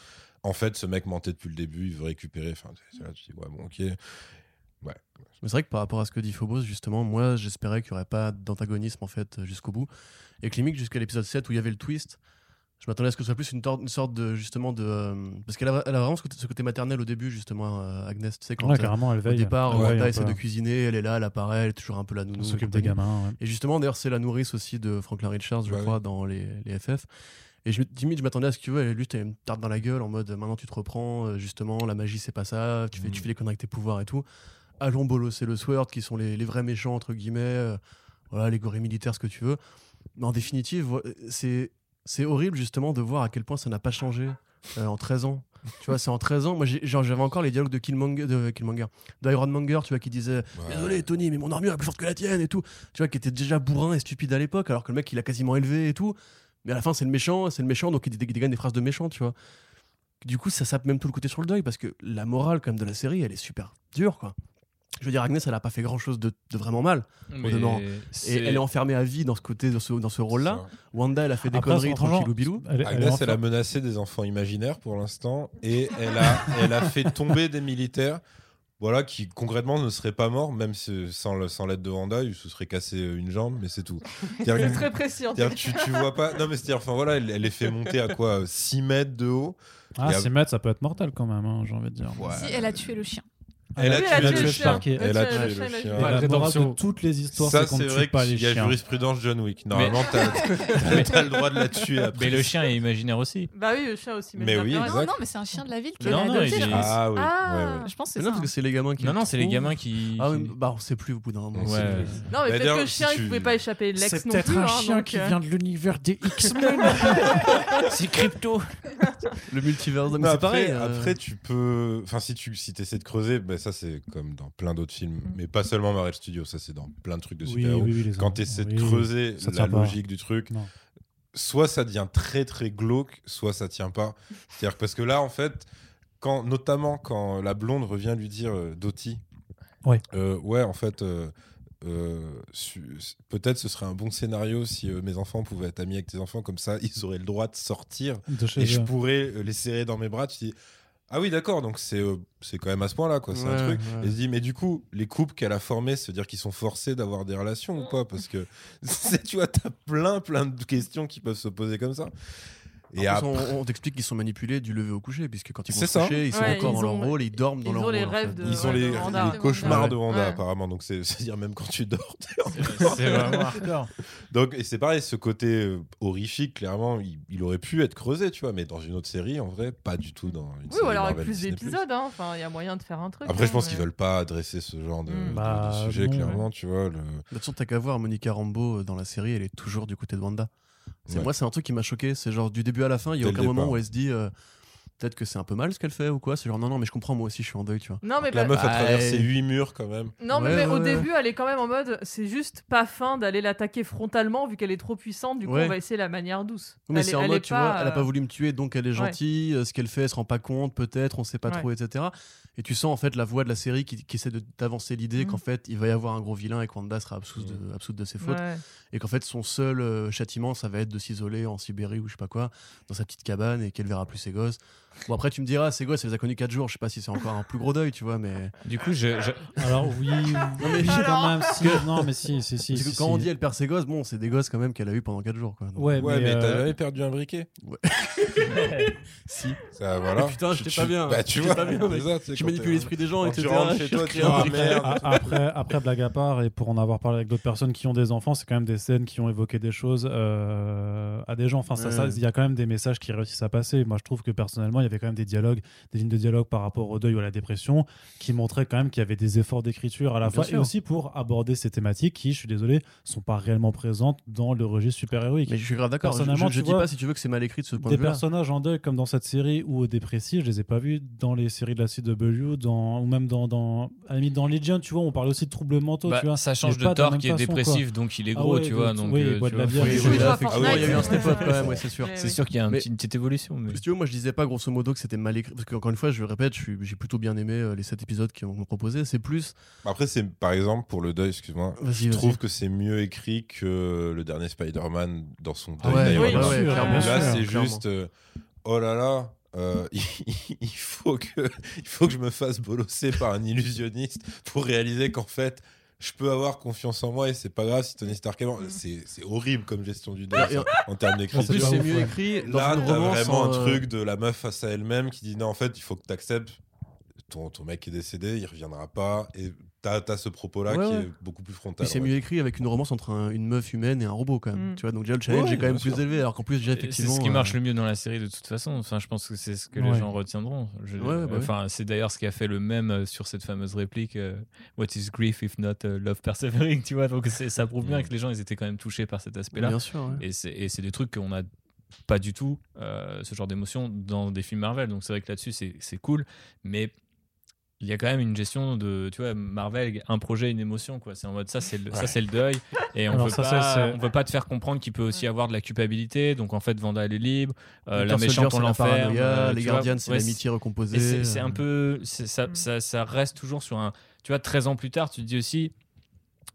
En fait, ce mec mentait depuis le début, il veut récupérer. Enfin, là, tu dis ouais, bon, ok. Ouais. Mais c'est vrai que par rapport à ce que dit Phobos, justement, moi, j'espérais qu'il n'y aurait pas d'antagonisme, en fait, jusqu'au bout. Et que limite, jusqu'à l'épisode 7 où il y avait le twist, je m'attendais à ce que ce soit plus une, une sorte de, justement, de. euh, parce qu'elle a, elle a vraiment ce côté, ce côté maternel au début, justement, euh, Agnès. Tu sais, quand Ouais, euh, carrément, elle au départ, Elle Wanda essaie peu. de cuisiner, elle est là, elle apparaît, elle est toujours un peu la nounou. S'occupe des gamins. ouais. Et justement, d'ailleurs, c'est la nourrice aussi de Franklin Richards, je crois, dans les, les FF. Et je, me- limite, je m'attendais à ce que tu veux, elle juste elle me tarte dans la gueule en mode maintenant tu te reprends, justement, la magie c'est pas ça, tu fais, Mhm. tu fais les conneries avec tes pouvoirs et tout. Allons bolosser le Sword, qui sont les, les vrais méchants, entre guillemets, euh, voilà, les gorilles militaires, ce que tu veux. Mais en définitive, vo- c'est c'est horrible justement de voir à quel point ça n'a pas changé euh, en 13 ans. Tu vois, c'est en 13 ans. Moi, j'avais encore les dialogues de Killmonger, de Killmonger, d'Ironmonger, tu vois, qui disait Ouais. Désolé Tony, mais mon armure est plus forte que la tienne et tout. Tu vois, qui était déjà bourrin et stupide à l'époque, alors que le mec il a quasiment élevé et tout. Mais à la fin, c'est le méchant, c'est le méchant, donc il dé- dégaine des phrases de méchant, tu vois. Du coup, ça sape même tout le côté sur le deuil parce que la morale, quand même, de la série, elle est super dure, quoi. Je veux dire, Agnès, elle a pas fait grand chose de, de vraiment mal. Demeurant. Et elle est enfermée à vie dans ce côté, dans ce, dans ce rôle-là. Wanda, elle a fait des Après, conneries tranquillou bilou. elle- Agnès, elle a menacé des enfants imaginaires pour l'instant et elle a, elle a fait tomber des militaires voilà, qui concrètement ne serait pas mort, même si- sans, le- sans l'aide de Wanda, il se serait cassé une jambe, mais c'est tout. C'est très précis en tout c'est-à-dire cas. que tu, tu vois pas. Non, mais c'est-à-dire, enfin voilà, elle, elle est fait monter à quoi 6 mètres de haut. Ah, à- 6 mètres, ça peut être mortel quand même, hein, j'ai envie de dire. Ouais. Si elle a tué le chien. Elle a tué elle a le tué le chien. chien. Elle a tué le le chien, chien. Et il a la tué le morale de toutes les histoires, Ça, c'est qu'on c'est ne vrai tue pas les qu'il y a chiens. jurisprudence John Wick. Normalement, t'as le droit de la tuer après. Mais le chien est imaginaire aussi. Bah oui, le chien aussi. Mais il a oui, Non, mais c'est un chien de la ville qui adopté, il est- pense. Ah oui. Ah. Je pense que c'est ça. non, parce que c'est les gamins qui. Non, le non, c'est les gamins qui. Ah bah on sait plus au bout d'un moment. C'est-. Non, mais peut-être que le chien, il pouvait pas échapper l'ex C'est non peut-être plus. un hein, chien qui euh, vient de l'univers des X-Men. C'est crypto. Le multivers, c'est après, pareil. après, tu peux. Enfin, si tu si essaies de creuser, ben ça, c'est comme dans plein d'autres films, Mm. mais pas seulement Marvel Studios, ça, c'est dans plein de trucs de super-héros. oui, oui, les Quand tu essaies de creuser ça la pas. logique du truc, Non. soit ça devient très très glauque, soit ça tient pas. C'est-à-dire que parce que là, en fait, quand, notamment quand la blonde revient lui dire euh, Doty, Ouais. euh, ouais, en fait, euh, euh, peut-être ce serait un bon scénario si euh, mes enfants pouvaient être amis avec tes enfants, comme ça, ils auraient le droit de sortir De et je eux. pourrais euh, les serrer dans mes bras. Tu dis, ah oui, d'accord, donc c'est euh, c'est quand même à ce point-là, quoi. C'est un Ouais, truc. ouais. Et je dis, mais du coup, les couples qu'elle a formés, veut dire qu'ils sont forcés d'avoir des relations ou pas? Parce que, c'est- tu vois, t'as plein, plein de questions qui peuvent se poser comme ça. Et En plus, après, on, on t'explique qu'ils sont manipulés du lever au coucher, puisque quand ils vont se coucher, ils sont Ouais, encore ils dans leur rôle, ils dorment dans ils leur ont rôle. de- ils ont les, de Wanda. les cauchemars Ouais. de Wanda, Ouais. apparemment. Donc, c'est- c'est-à-dire même quand tu dors. C'est vraiment. Donc, et c'est pareil, ce côté euh, horrifique, clairement, il, il aurait pu être creusé, tu vois, mais dans une autre série, en vrai, pas du tout dans une Oui, série ou alors avec plus d'épisodes. hein. Enfin, il y a moyen de faire un truc. Après, je hein, pense mais- qu'ils veulent pas adresser ce genre de, Mm. de- de Bah, sujet, clairement, tu vois. De toute façon, t'as qu'à voir Monica Rambeau euh, dans la série, elle est toujours du côté de Wanda. C'est- Ouais. Moi, c'est un truc qui m'a choqué. C'est genre du début à la fin, il y a Dès aucun moment où elle se dit euh, peut-être que c'est un peu mal ce qu'elle fait ou quoi. C'est genre non, non, mais je comprends, moi aussi je suis en deuil, tu vois. Non, mais La pas- meuf a traversé huit murs, quand même. Non, mais, Ouais, mais ouais, au ouais. début, elle est quand même en mode c'est juste pas fin d'aller l'attaquer frontalement vu qu'elle est trop puissante. Du coup, Ouais. on va essayer la manière douce. Mais Elle c'est est- en mode, tu vois, elle a pas voulu me tuer, donc elle est gentille. euh, Ce qu'elle fait, elle se rend pas compte, peut-être, on sait pas Ouais. trop, etc. Et tu sens en fait la voix de la série qui, qui essaie de- d'avancer l'idée Mhm. qu'en fait il va y avoir un gros vilain et que Wanda sera absoute de, absoute de ses fautes. ouais. Et qu'en fait son seul euh, châtiment, ça va être de s'isoler en Sibérie ou je sais pas quoi, dans sa petite cabane et qu'elle verra plus ses gosses. Bon, après tu me diras, ses gosses, elle les a connus 4 jours. Je sais pas si c'est encore un plus gros deuil, tu vois, mais. Du coup, je, je- Alors oui, mais oui, alors quand même. Si, non, mais si, si, si. Parce que si, quand si. on dit elle perd ses gosses, bon, c'est des gosses quand même qu'elle a eu pendant 4 jours, quoi. Donc, Ouais, Ouais, mais, mais, t'as euh, jamais perdu un briquet Si. Ça, voilà. Mais putain, j'étais tu- pas bien. Bah, tu J'étais vois, pas bien, c'est ça, tu manipules l'esprit des gens, etc. chez toi, tu après, après, blague à part, et pour en avoir parlé avec d'autres personnes qui ont des enfants, c'est quand même des scènes qui ont évoqué des choses euh, à des gens. Enfin, ça, Ouais. ça, il y a quand même des messages qui réussissent à passer. Moi, je trouve que personnellement, il y avait quand même des dialogues, des lignes de dialogue par rapport au deuil ou à la dépression, qui montraient quand même qu'il y avait des efforts d'écriture à la Bien fois, et aussi pour aborder ces thématiques qui, je suis désolé, sont pas réellement présentes dans le registre super-héroïque. Mais je suis grave d'accord. Je, Personnellement, je- je dis vois, pas si tu veux que c'est mal écrit de ce point des de vue-là. personnages en deuil comme dans cette série ou dépressifs, je les ai pas vus dans les séries de la CW, dans, ou même dans, dans, à la limite dans Legion, tu vois, on parlait aussi de troubles mentaux, bah, tu vois. ça change de Thor qui est façon, dépressif, donc il est Ah gros, ouais, tu vois. Donc, oui, euh, il boit tu de la bière, Oui, il y a eu un step-up quand même, c'est sûr. C'est qu'il y a une petite évolution. Mais... Si tu veux, moi je disais pas grosso modo que c'était mal écrit, parce qu'encore une fois, je le répète, j'ai plutôt bien aimé euh, les 7 épisodes qui ont proposé. C'est plus. Après, c'est par exemple pour le deuil, excuse-moi. Je trouve que c'est mieux écrit que le dernier Spider-Man dans son Ah deuil. ouais, d'ailleurs. oui, Là, c'est juste, euh, oh là là, euh, il, il faut que, il faut que je me fasse bolosser par un illusionniste pour réaliser qu'en fait, je peux avoir confiance en moi et c'est pas grave si Tony Stark est mort. C'est c'est horrible comme gestion du deuil en- en termes En plus, d'écriture. c'est mieux écrit dans Là, une t'as romance. vraiment en, un euh, truc de la meuf face à elle-même qui dit non, en fait, il faut que tu acceptes. Ton, ton mec est décédé, il reviendra pas. Et t'as as ce propos-là Ouais, qui ouais. est beaucoup plus frontal. C'est mieux écrit avec une romance entre un- une meuf humaine et un robot quand même. Mm. Tu vois, donc déjà le challenge Ouais, est quand même plus élevé, alors qu'en plus déjà Et C'est effectivement. ce qui marche euh, le mieux dans la série de toute façon. Enfin, je pense que c'est ce que Ouais. les gens retiendront. Je- Ouais, bah enfin, c'est d'ailleurs ce qui a fait le même euh, sur cette fameuse réplique euh, What is grief if not uh, love persevering Tu vois, donc ça prouve bien que les gens ils étaient quand même touchés par cet aspect-là. Bien sûr. ouais. Et c'est et c'est des trucs qu'on a pas du tout euh, ce genre d'émotion dans des films Marvel. Donc c'est vrai que là-dessus c'est c'est cool, mais il y a quand même une gestion de tu vois Marvel un projet une émotion quoi. C'est en mode ça c'est le, ça c'est le deuil. Et on Alors veut ça, pas on veut pas te faire comprendre qu'il peut aussi avoir de la culpabilité. Donc en fait Vanda elle est libre. Euh, la méchante on l'enferme euh, les gardiens, c'est Ouais, l'amitié recomposée. et c'est un peu ça, Mm. ça, ça reste toujours sur un tu vois 13 ans plus tard tu te dis aussi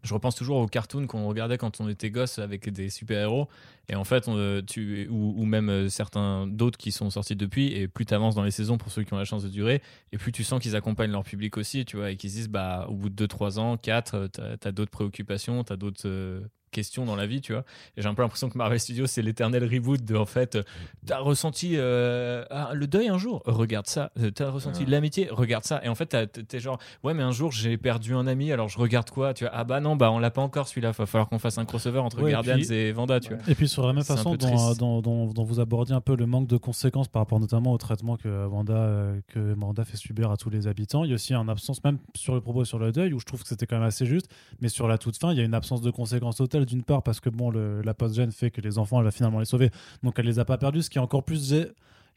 je repense toujours aux cartoons qu'on regardait quand on était gosse avec des super-héros. Et en fait, euh, tu, ou, même euh, certains d'autres qui sont sortis depuis. Et plus tu avances dans les saisons pour ceux qui ont la chance de durer, et plus tu sens qu'ils accompagnent leur public aussi, tu vois, et qu'ils se disent, bah, au bout de 2-3 ans, 4, tu as, d'autres préoccupations, tu as d'autres. Questions dans la vie, tu vois. Et j'ai un peu l'impression que Marvel Studios, c'est l'éternel reboot de, en fait, euh, t'as ressenti euh, ah, le deuil un jour, regarde ça. Euh, T'as ressenti Ouais. l'amitié, regarde ça. Et en fait, t'es genre, ouais, mais un jour, j'ai perdu un ami, alors je regarde quoi, tu vois. Ah bah non, bah on l'a pas encore celui-là, va falloir qu'on fasse un crossover entre Ouais, et Guardians puis- et Vanda, tu vois. Et puis sur la même façon dont, dont, dont- dont vous abordiez un peu le manque de conséquences par rapport notamment au traitement que Wanda, euh, que Wanda fait subir à tous les habitants, il y a aussi une absence, même sur le propos sur le deuil, où je trouve que c'était quand même assez juste, mais sur la toute fin, il y a une absence de conséquences d'une part parce que bon, le- la post-gène fait que les enfants, elle va finalement les sauver, donc elle les a pas perdus, ce qui est encore plus... gé-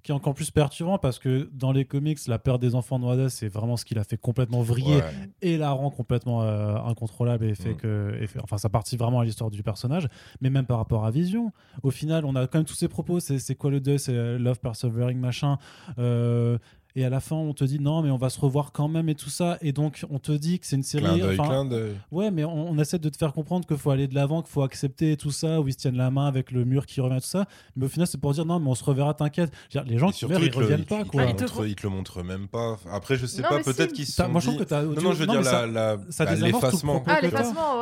qui est encore plus perturbant parce que dans les comics, la perte des enfants de Wanda, c'est vraiment ce qui l'a fait complètement vriller Ouais. et la rend complètement euh, incontrôlable et fait Mm. que et fait- enfin ça partit vraiment à l'histoire du personnage mais même par rapport à Vision au final on a quand même tous ces propos c'est c'est quoi le deuil c'est euh, love persevering machin euh, et à la fin on te dit non mais on va se revoir quand même et tout ça et donc on te dit que c'est une série Clin d'œil, ouais mais on, on essaie de te faire comprendre qu'il faut aller de l'avant qu'il faut accepter tout ça où ils se tiennent la main avec le mur qui revient tout ça mais au final c'est pour dire non mais on se reverra t'inquiète les gens Et qui surtout, meurent ils reviennent pas quoi le Ah, il te le montre même pas. Après, je sais Non, pas, peut-être qu'ils sont moi je trouve que t'as Non, non, je veux dire bah, l'effacement. Ah, l'effacement,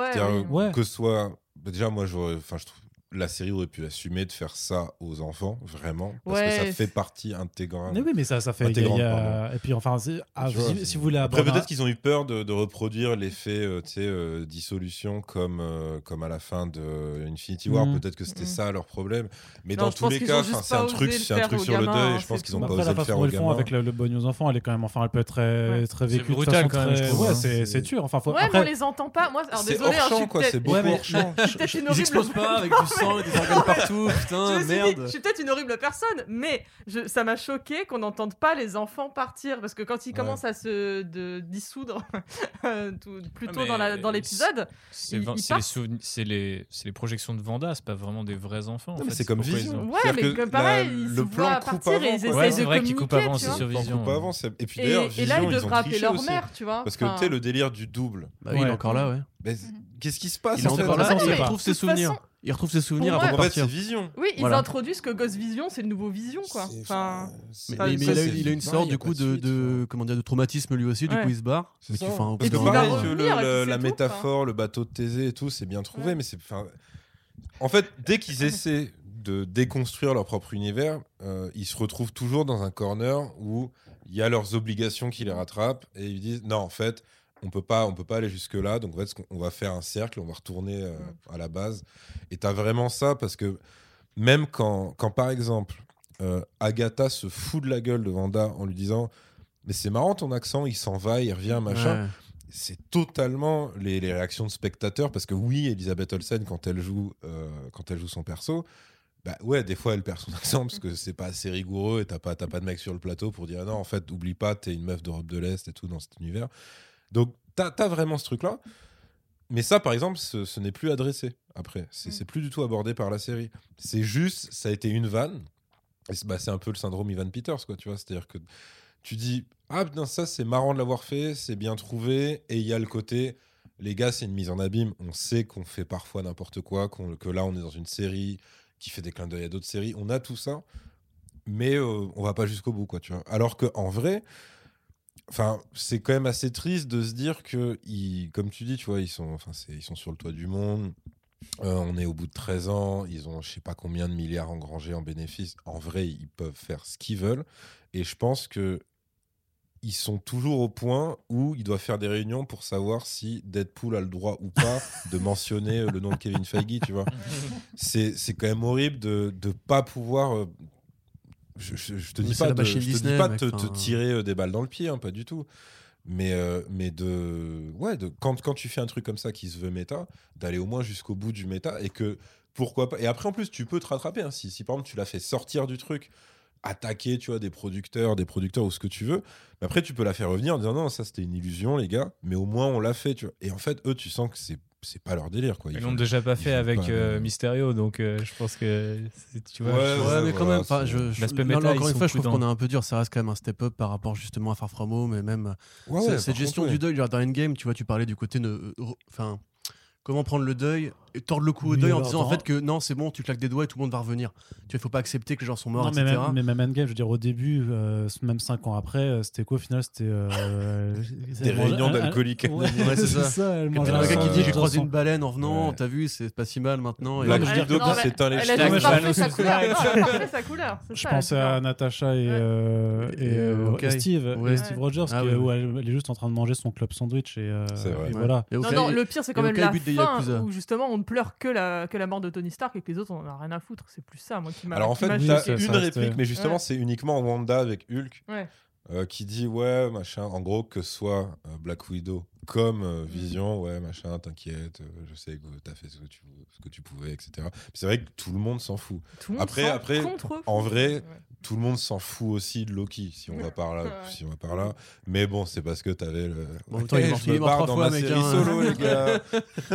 ouais. Que ce soit. bah, Déjà, moi. Enfin, je trouve. La série aurait pu assumer de faire ça aux enfants, vraiment. Parce Ouais, que ça fait partie intégrante. mais oui mais ça ça fait y a- y et puis enfin ah, vois, si, vous voulez Après, peut-être qu'ils ont eu peur de, de reproduire l'effet euh, tu sais, euh, dissolution comme, euh, comme à la fin de Infinity War. Mhm. Peut-être que c'était Mhm. ça leur problème. Mais Non, dans tous les cas, c'est un truc, c'est un sur le deuil. hein, Je pense qu'ils ont pas Après, osé la le faire aux gamins. avec le, le bonne aux enfants, elle est quand même, enfin, elle peut être très, très C'est vécue brutal quand même, hein. c'est dur. Enfin, faut, Ouais, on les entend pas. Moi, alors C'est désolé, hein, je suis peut-être- Ils explosent pas avec du sang et des organes partout, Je putain, suis dit, merde. je suis peut-être une horrible personne, mais je- ça m'a choqué qu'on n'entende pas les enfants partir parce que quand ils Ouais. commencent à se de, dissoudre euh, tout- plus Ah, mais dans la- dans l'épisode, C'est Ils- ils les, partent. souveni- c'est les, c'est les projections de Vanda, c'est pas vraiment des vrais enfants. en Non, mais fait. c'est comme Vision. ont- ouais, C'est-à-dire mais que que pareil, la- ils le se plan voient coupe partir et avant, ils Ouais, de c'est vrai qu'ils coupent avant, c'est sur Vision. avant, Et puis d'ailleurs, Vision, ils ont appeler triché leur mère, tu vois. Parce que tu sais, le délire du double. Bah oui, il est encore là, ouais. Mais qu'est-ce qui se passe Il en fait là, pas. retrouve ses souvenirs. façon- Il retrouve ses souvenirs avant de partir. Vision. Oui, ils Voilà. introduisent que Ghost Vision, c'est le nouveau Vision, quoi. Enfin, Mais, Enfin, mais ça, il, a, c'est- il a une sorte du coup de, suite, de- comment dire de traumatisme lui aussi, du coup il se barre. C'est Mais ça. Et que pareil, que revenir, le- la, métaphore, le bateau de Thésée et tout, c'est bien trouvé, mais c'est. En fait, dès qu'ils essaient de déconstruire leur propre univers, euh, ils se retrouvent toujours dans un corner où il y a leurs obligations qui les rattrapent et ils disent non, en fait, on peut pas, on peut pas aller jusque là. Donc en fait, on va faire un cercle, on va retourner euh, à la base. Et t'as vraiment ça parce que même quand, quand par exemple, euh, Agatha se fout de la gueule de Vanda en lui disant mais c'est marrant ton accent, il s'en va, il revient, machin Ouais. c'est totalement les, les réactions de spectateurs parce que oui Elisabeth Olsen quand elle joue euh, quand elle joue son perso bah ouais des fois elle perd son accent parce que c'est pas assez rigoureux et t'as pas t'as pas de mec sur le plateau pour dire ah non en fait oublie pas t'es une meuf d'Europe de l'Est et tout dans cet univers donc t'as as vraiment ce truc là mais ça par exemple ce, ce n'est plus adressé après. C'est Mm. c'est plus du tout abordé par la série. C'est juste ça a été une vanne. C'est bah, c'est un peu le syndrome Ivan Peters quoi tu vois. C'est à dire que tu dis ah putain ça c'est marrant de l'avoir fait c'est bien trouvé. Et il y a le côté les gars c'est une mise en abîme. On sait qu'on fait parfois n'importe quoi que là on est dans une série qui fait des clins d'œil à d'autres séries. On a tout ça. Mais euh, on va pas jusqu'au bout quoi tu vois. Alors que en vrai enfin c'est quand même assez triste de se dire que ils, comme tu dis tu vois ils sont enfin ils sont sur le toit du monde Euh, on est au bout de 13 ans, ils ont je sais pas combien de milliards engrangés en bénéfices. En vrai, ils peuvent faire ce qu'ils veulent. Et je pense que ils sont toujours au point où ils doivent faire des réunions pour savoir si Deadpool a le droit ou pas de mentionner euh, le nom de Kevin Feige, tu vois. C'est c'est quand même horrible de ne pas pouvoir. Euh, je, je- je te dis pas, de, te dis Disney, pas de mec, te, te enfin. tirer euh, des balles dans le pied, hein, pas du tout. Mais, euh, mais de, ouais, de, quand, quand tu fais un truc comme ça qui se veut méta, d'aller au moins jusqu'au bout du méta et que pourquoi pas. Et après, en plus, tu peux te rattraper. hein. si, si par exemple tu l'as fait sortir du truc, attaquer, tu vois, des producteurs, des producteurs ou ce que tu veux, mais après tu peux la faire revenir en disant non, ça c'était une illusion, les gars, mais au moins on l'a fait, tu vois. Et en fait, eux, tu sens que c'est c'est pas leur délire, quoi. Ils Ils l'ont déjà pas fait avec pas, euh, Mysterio, donc euh, je pense que tu vois. Ouais, je- Ouais, ouais, mais quand voilà, même, enfin, je, non, encore une fois, je trouve qu'on est un peu dur. Ça reste quand même un step-up par rapport justement à Far From Home, mais même Ouais, cette- ouais, cette par gestion contre, du deuil. genre, Dans Endgame, tu vois, tu parlais du côté, ne- euh, enfin, comment prendre le deuil et tordre le cou au Oui, deuil en alors, disant en fait que non, c'est bon, tu claques des doigts et tout le monde va revenir. Tu vois, il faut pas accepter que les gens sont morts, Non, mais, etc. même, mais même Endgame, je veux dire, au début, euh, même 5 ans après, euh, c'était quoi au final C'était. euh, Des réunions d'alcooliques. Ouais, Ouais, c'est c'est ça. ça. un le gars qui dit j'ai croisé une baleine en venant, Ouais. t'as vu, c'est pas si mal maintenant. Et Black Widow mais- s'éteint les Elle a je- sa couleur. C'est pensais à. Natacha et, Steve, Rogers, Ah où elle, est juste en train de manger son club sandwich et, C'est voilà. Non, le pire, c'est quand même la fin Yakuza. où justement on ne pleure que la, que la mort de Tony Stark et que les autres on en a rien à foutre. C'est plus ça, moi, qui m'a. Alors en fait, t'as une ça restait- réplique, mais justement, Ouais. c'est uniquement Wanda avec Hulk Ouais. euh, qui dit ouais, machin. En gros, que ce soit euh, Black Widow comme euh, Mm. Vision, ouais, machin, t'inquiète, euh, je sais que t'as fait ce que, tu, ce que tu pouvais, etc. C'est vrai que tout le monde s'en fout. Tout le monde Après- après, contre en vrai, Ouais. Tout le monde s'en fout aussi de Loki, si on va par là. Ouais. Si on va par là. Mais bon, c'est parce que t'avais le. Bon, temps, il est Ok, mort- je il me barre trois dans fois, ma mec, série hein. solo, les gars.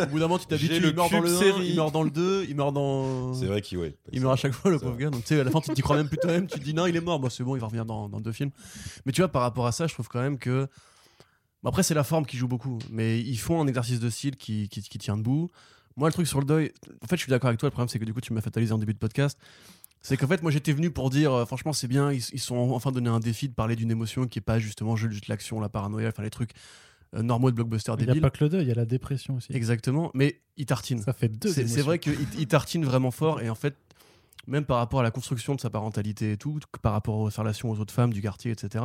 Au bout d'un moment, tu t'habitues, il meurt dans le 1, série. il meurt dans le 2, il meurt dans. C'est vrai qu'il ouais. Il meurt à chaque fois, le pauvre vrai. gars. Donc, tu sais, à la fin, tu t'y crois même plus toi-même. Tu te dis non, il est mort. Bon, c'est bon, il va revenir dans, dans deux films. Mais tu vois, par rapport à ça, je trouve quand même que. Après, c'est la forme qui joue beaucoup. Mais ils font un exercice de style qui, qui, qui tient debout. Moi, le truc sur le deuil. En fait, je suis d'accord avec toi. Le problème, c'est que du coup, tu m'as fatalisé en début de podcast. C'est qu'en fait, moi, j'étais venu pour dire, euh, franchement, c'est bien. Ils, ils sont enfin donné un défi de parler d'une émotion qui est pas justement juste l'action, la paranoïa, enfin les trucs euh, normaux de blockbuster Il n'y a pas que le deuil, il y a la dépression aussi. Exactement. Mais ils tartinent. Ça fait deux. C'est vrai qu'il il tartine vraiment fort et en fait, même par rapport à la construction de sa parentalité et tout, par rapport aux relations aux autres femmes du quartier, etc.,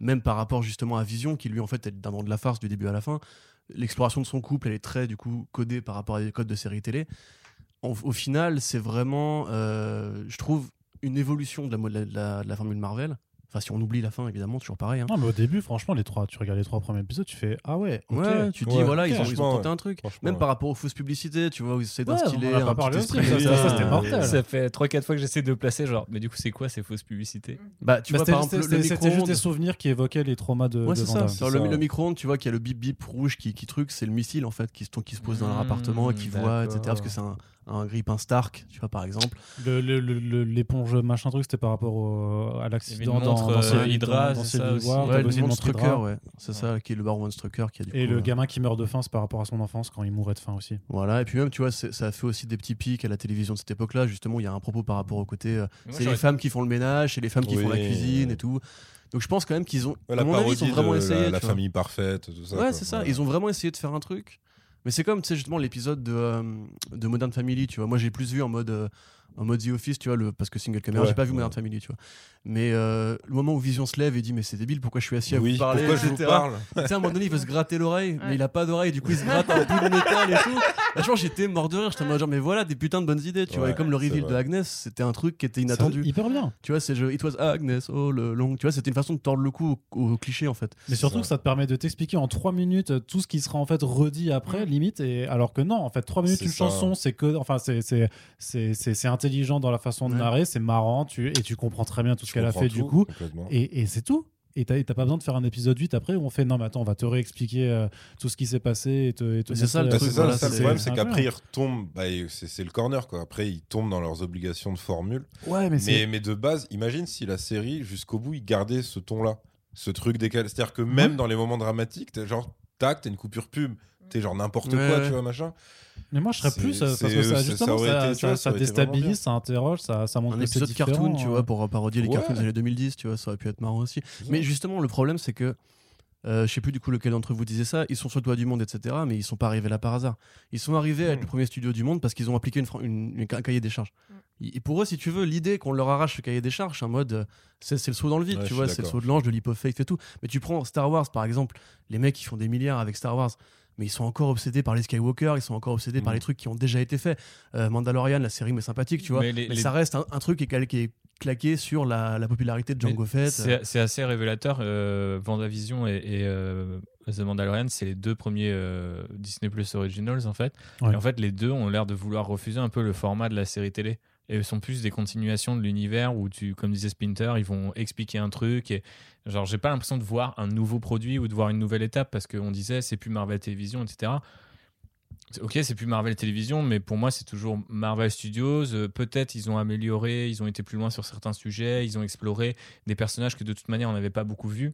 même par rapport justement à Vision, qui lui en fait est dans de la farce du début à la fin, l'exploration de son couple, elle est très du coup codée par rapport à des codes de série télé. Au final, c'est vraiment, euh, je trouve, une évolution de la formule Marvel. Enfin, si on oublie la fin, évidemment, toujours pareil. hein. Non, mais au début, franchement, les trois, tu regardes les trois premiers épisodes, tu fais Ah ouais, ok. Ouais, tu te dis, Ouais, voilà, ils, ont, ils ont tenté un truc. Même ouais. par rapport aux fausses publicités, tu vois, où ils essaient d'instiller un petit aussi, esprit ça, ça, c'était euh, mortel. Ça fait 3-4 fois que j'essaie de placer, genre, mais du coup, c'est quoi ces fausses publicités? Bah, tu Bah, vois, c'était par exemple, c'était- juste des souvenirs qui évoquaient les traumas de, Ouais, c'est ça. Le, ça, micro-ondes, tu vois qu'il y a le bip bip rouge qui, qui truc, c'est le missile en fait qui se, qui se pose dans leur Mmh, appartement et qui voit, etc. Parce que c'est un, un grip, un Stark, tu vois, par exemple. Le- le- le- le- L'éponge machin truc, c'était par rapport au- à l'accident dans, dans euh, Hydra, dans c'est ça aussi. Ouais, le ouais. C'est ça, qui est le Baron Strucker qui a du Et coup, le euh, gamin qui meurt de faim, c'est par rapport à son enfance quand il mourait de faim aussi. Voilà, et puis même, tu vois, ça a fait aussi des petits pics à la télévision de cette époque-là. Justement, il y a un propos par rapport au côté. euh, c'est les femmes qui font le ménage, c'est les femmes qui font la cuisine et tout. Donc je pense quand même qu'ils ont. Ouais, à la mon avis, ils ont parodie vraiment de essayé. la, famille parfaite, tout ça. Ouais, c'est ça. Ils ont vraiment essayé de faire un truc. Mais c'est comme, tu sais, justement, l'épisode de, euh, de Modern Family, tu vois. Moi, j'ai plus vu en mode, euh, en mode The Office, tu vois, le, parce que single caméra, Ouais, j'ai pas vu ouais. Modern Family, tu vois. Mais euh, le moment où Vision se lève et dit, mais c'est débile, pourquoi je suis assis à Oui, vous parler, pourquoi je vous parle Tu sais, à un moment donné, il veut se gratter l'oreille, Ouais. mais il a pas d'oreille, du coup, il se gratte un bout de métal et tout. Franchement, j'étais mort de rire, j'étais en mode genre, mais voilà, des putains de bonnes idées, tu vois. Et comme le reveal de Agnes, c'était un truc qui était inattendu. Hyper bien. Tu vois, c'est je, It was Agnes, oh le long. Tu vois, c'était une façon de tordre le cou au, au cliché, en fait. Mais surtout ça. que ça te permet de t'expliquer en 3 minutes euh, tout ce qui sera en fait redit après, Mm. limite. Et alors que non, en fait, 3 minutes une ça. chanson, c'est que, enfin, c'est c'est c'est c'est c'est intelligent dans la façon de Ouais. narrer, c'est marrant, tu et tu comprends très bien tout ce qu'elle a fait du coup. Et, et c'est tout. Et t'as t'as pas besoin de faire un épisode 8 après où on fait non, mais attends, on va te réexpliquer euh, tout ce qui s'est passé et te. et c'est ça, le montrer- Bah, truc, c'est ça, voilà, ça, le c'est- problème, c'est qu'après, ils retombent. bah, et c'est c'est le corner, quoi. Après, ils tombent dans leurs obligations de formule. Ouais, mais. Mais, mais de base, imagine si la série, jusqu'au bout, ils gardaient ce ton-là. Ce truc décalé. C'est-à-dire que même dans les moments dramatiques, t'es genre, tac, t'as une coupure pub. T'es genre n'importe Ouais, quoi, ouais. tu vois, machin. Mais moi, je serais plus. euh, Parce c'est- que ça, justement, ça été, vois, déstabilise, ça interroge, ça, ça montre un que épisode cartoon, tu euh. vois, pour parodier les Ouais. cartoons des années 2010, tu vois, ça aurait pu être marrant aussi. Mais justement, le problème, c'est que euh, je sais plus du coup lequel d'entre vous disait ça. Ils sont sur le toit du monde, etc. Mais ils sont pas arrivés là par hasard. Ils sont arrivés à être Mm. le premier studio du monde parce qu'ils ont appliqué une, fran- une- une- un cahier des charges. Et pour eux, si tu veux, l'idée qu'on leur arrache ce cahier des charges, c'est un mode, euh, c'est le saut dans le vide, Ouais, tu vois, c'est le saut de l'ange, de l'hypofaith et tout. Mais tu prends Star Wars par exemple, les mecs qui font des milliards avec Star Wars. Mais ils sont encore obsédés par les Skywalker, ils sont encore obsédés par les trucs qui ont déjà été faits. Euh, Mandalorian, la série mais sympathique, tu vois. Mais les- mais les- ça reste un, un truc qui est, calé- qui est claqué sur la, la popularité de Django Fett. C'est c'est assez révélateur. Euh, Vendavision et, et euh, The Mandalorian, c'est les deux premiers euh, Disney Plus Originals en fait. Ouais. Et en fait, les deux ont l'air de vouloir refuser un peu le format de la série télé. Et sont plus des continuations de l'univers où tu, comme disait Splinter, ils vont expliquer un truc et genre j'ai pas l'impression de voir un nouveau produit ou de voir une nouvelle étape parce qu'on disait c'est plus Marvel Télévision, etc. Ok, c'est plus Marvel Télévision, mais pour moi, c'est toujours Marvel Studios. Euh, Peut-être ils ont amélioré, ils ont été plus loin sur certains sujets, ils ont exploré des personnages que de toute manière on n'avait pas beaucoup vus.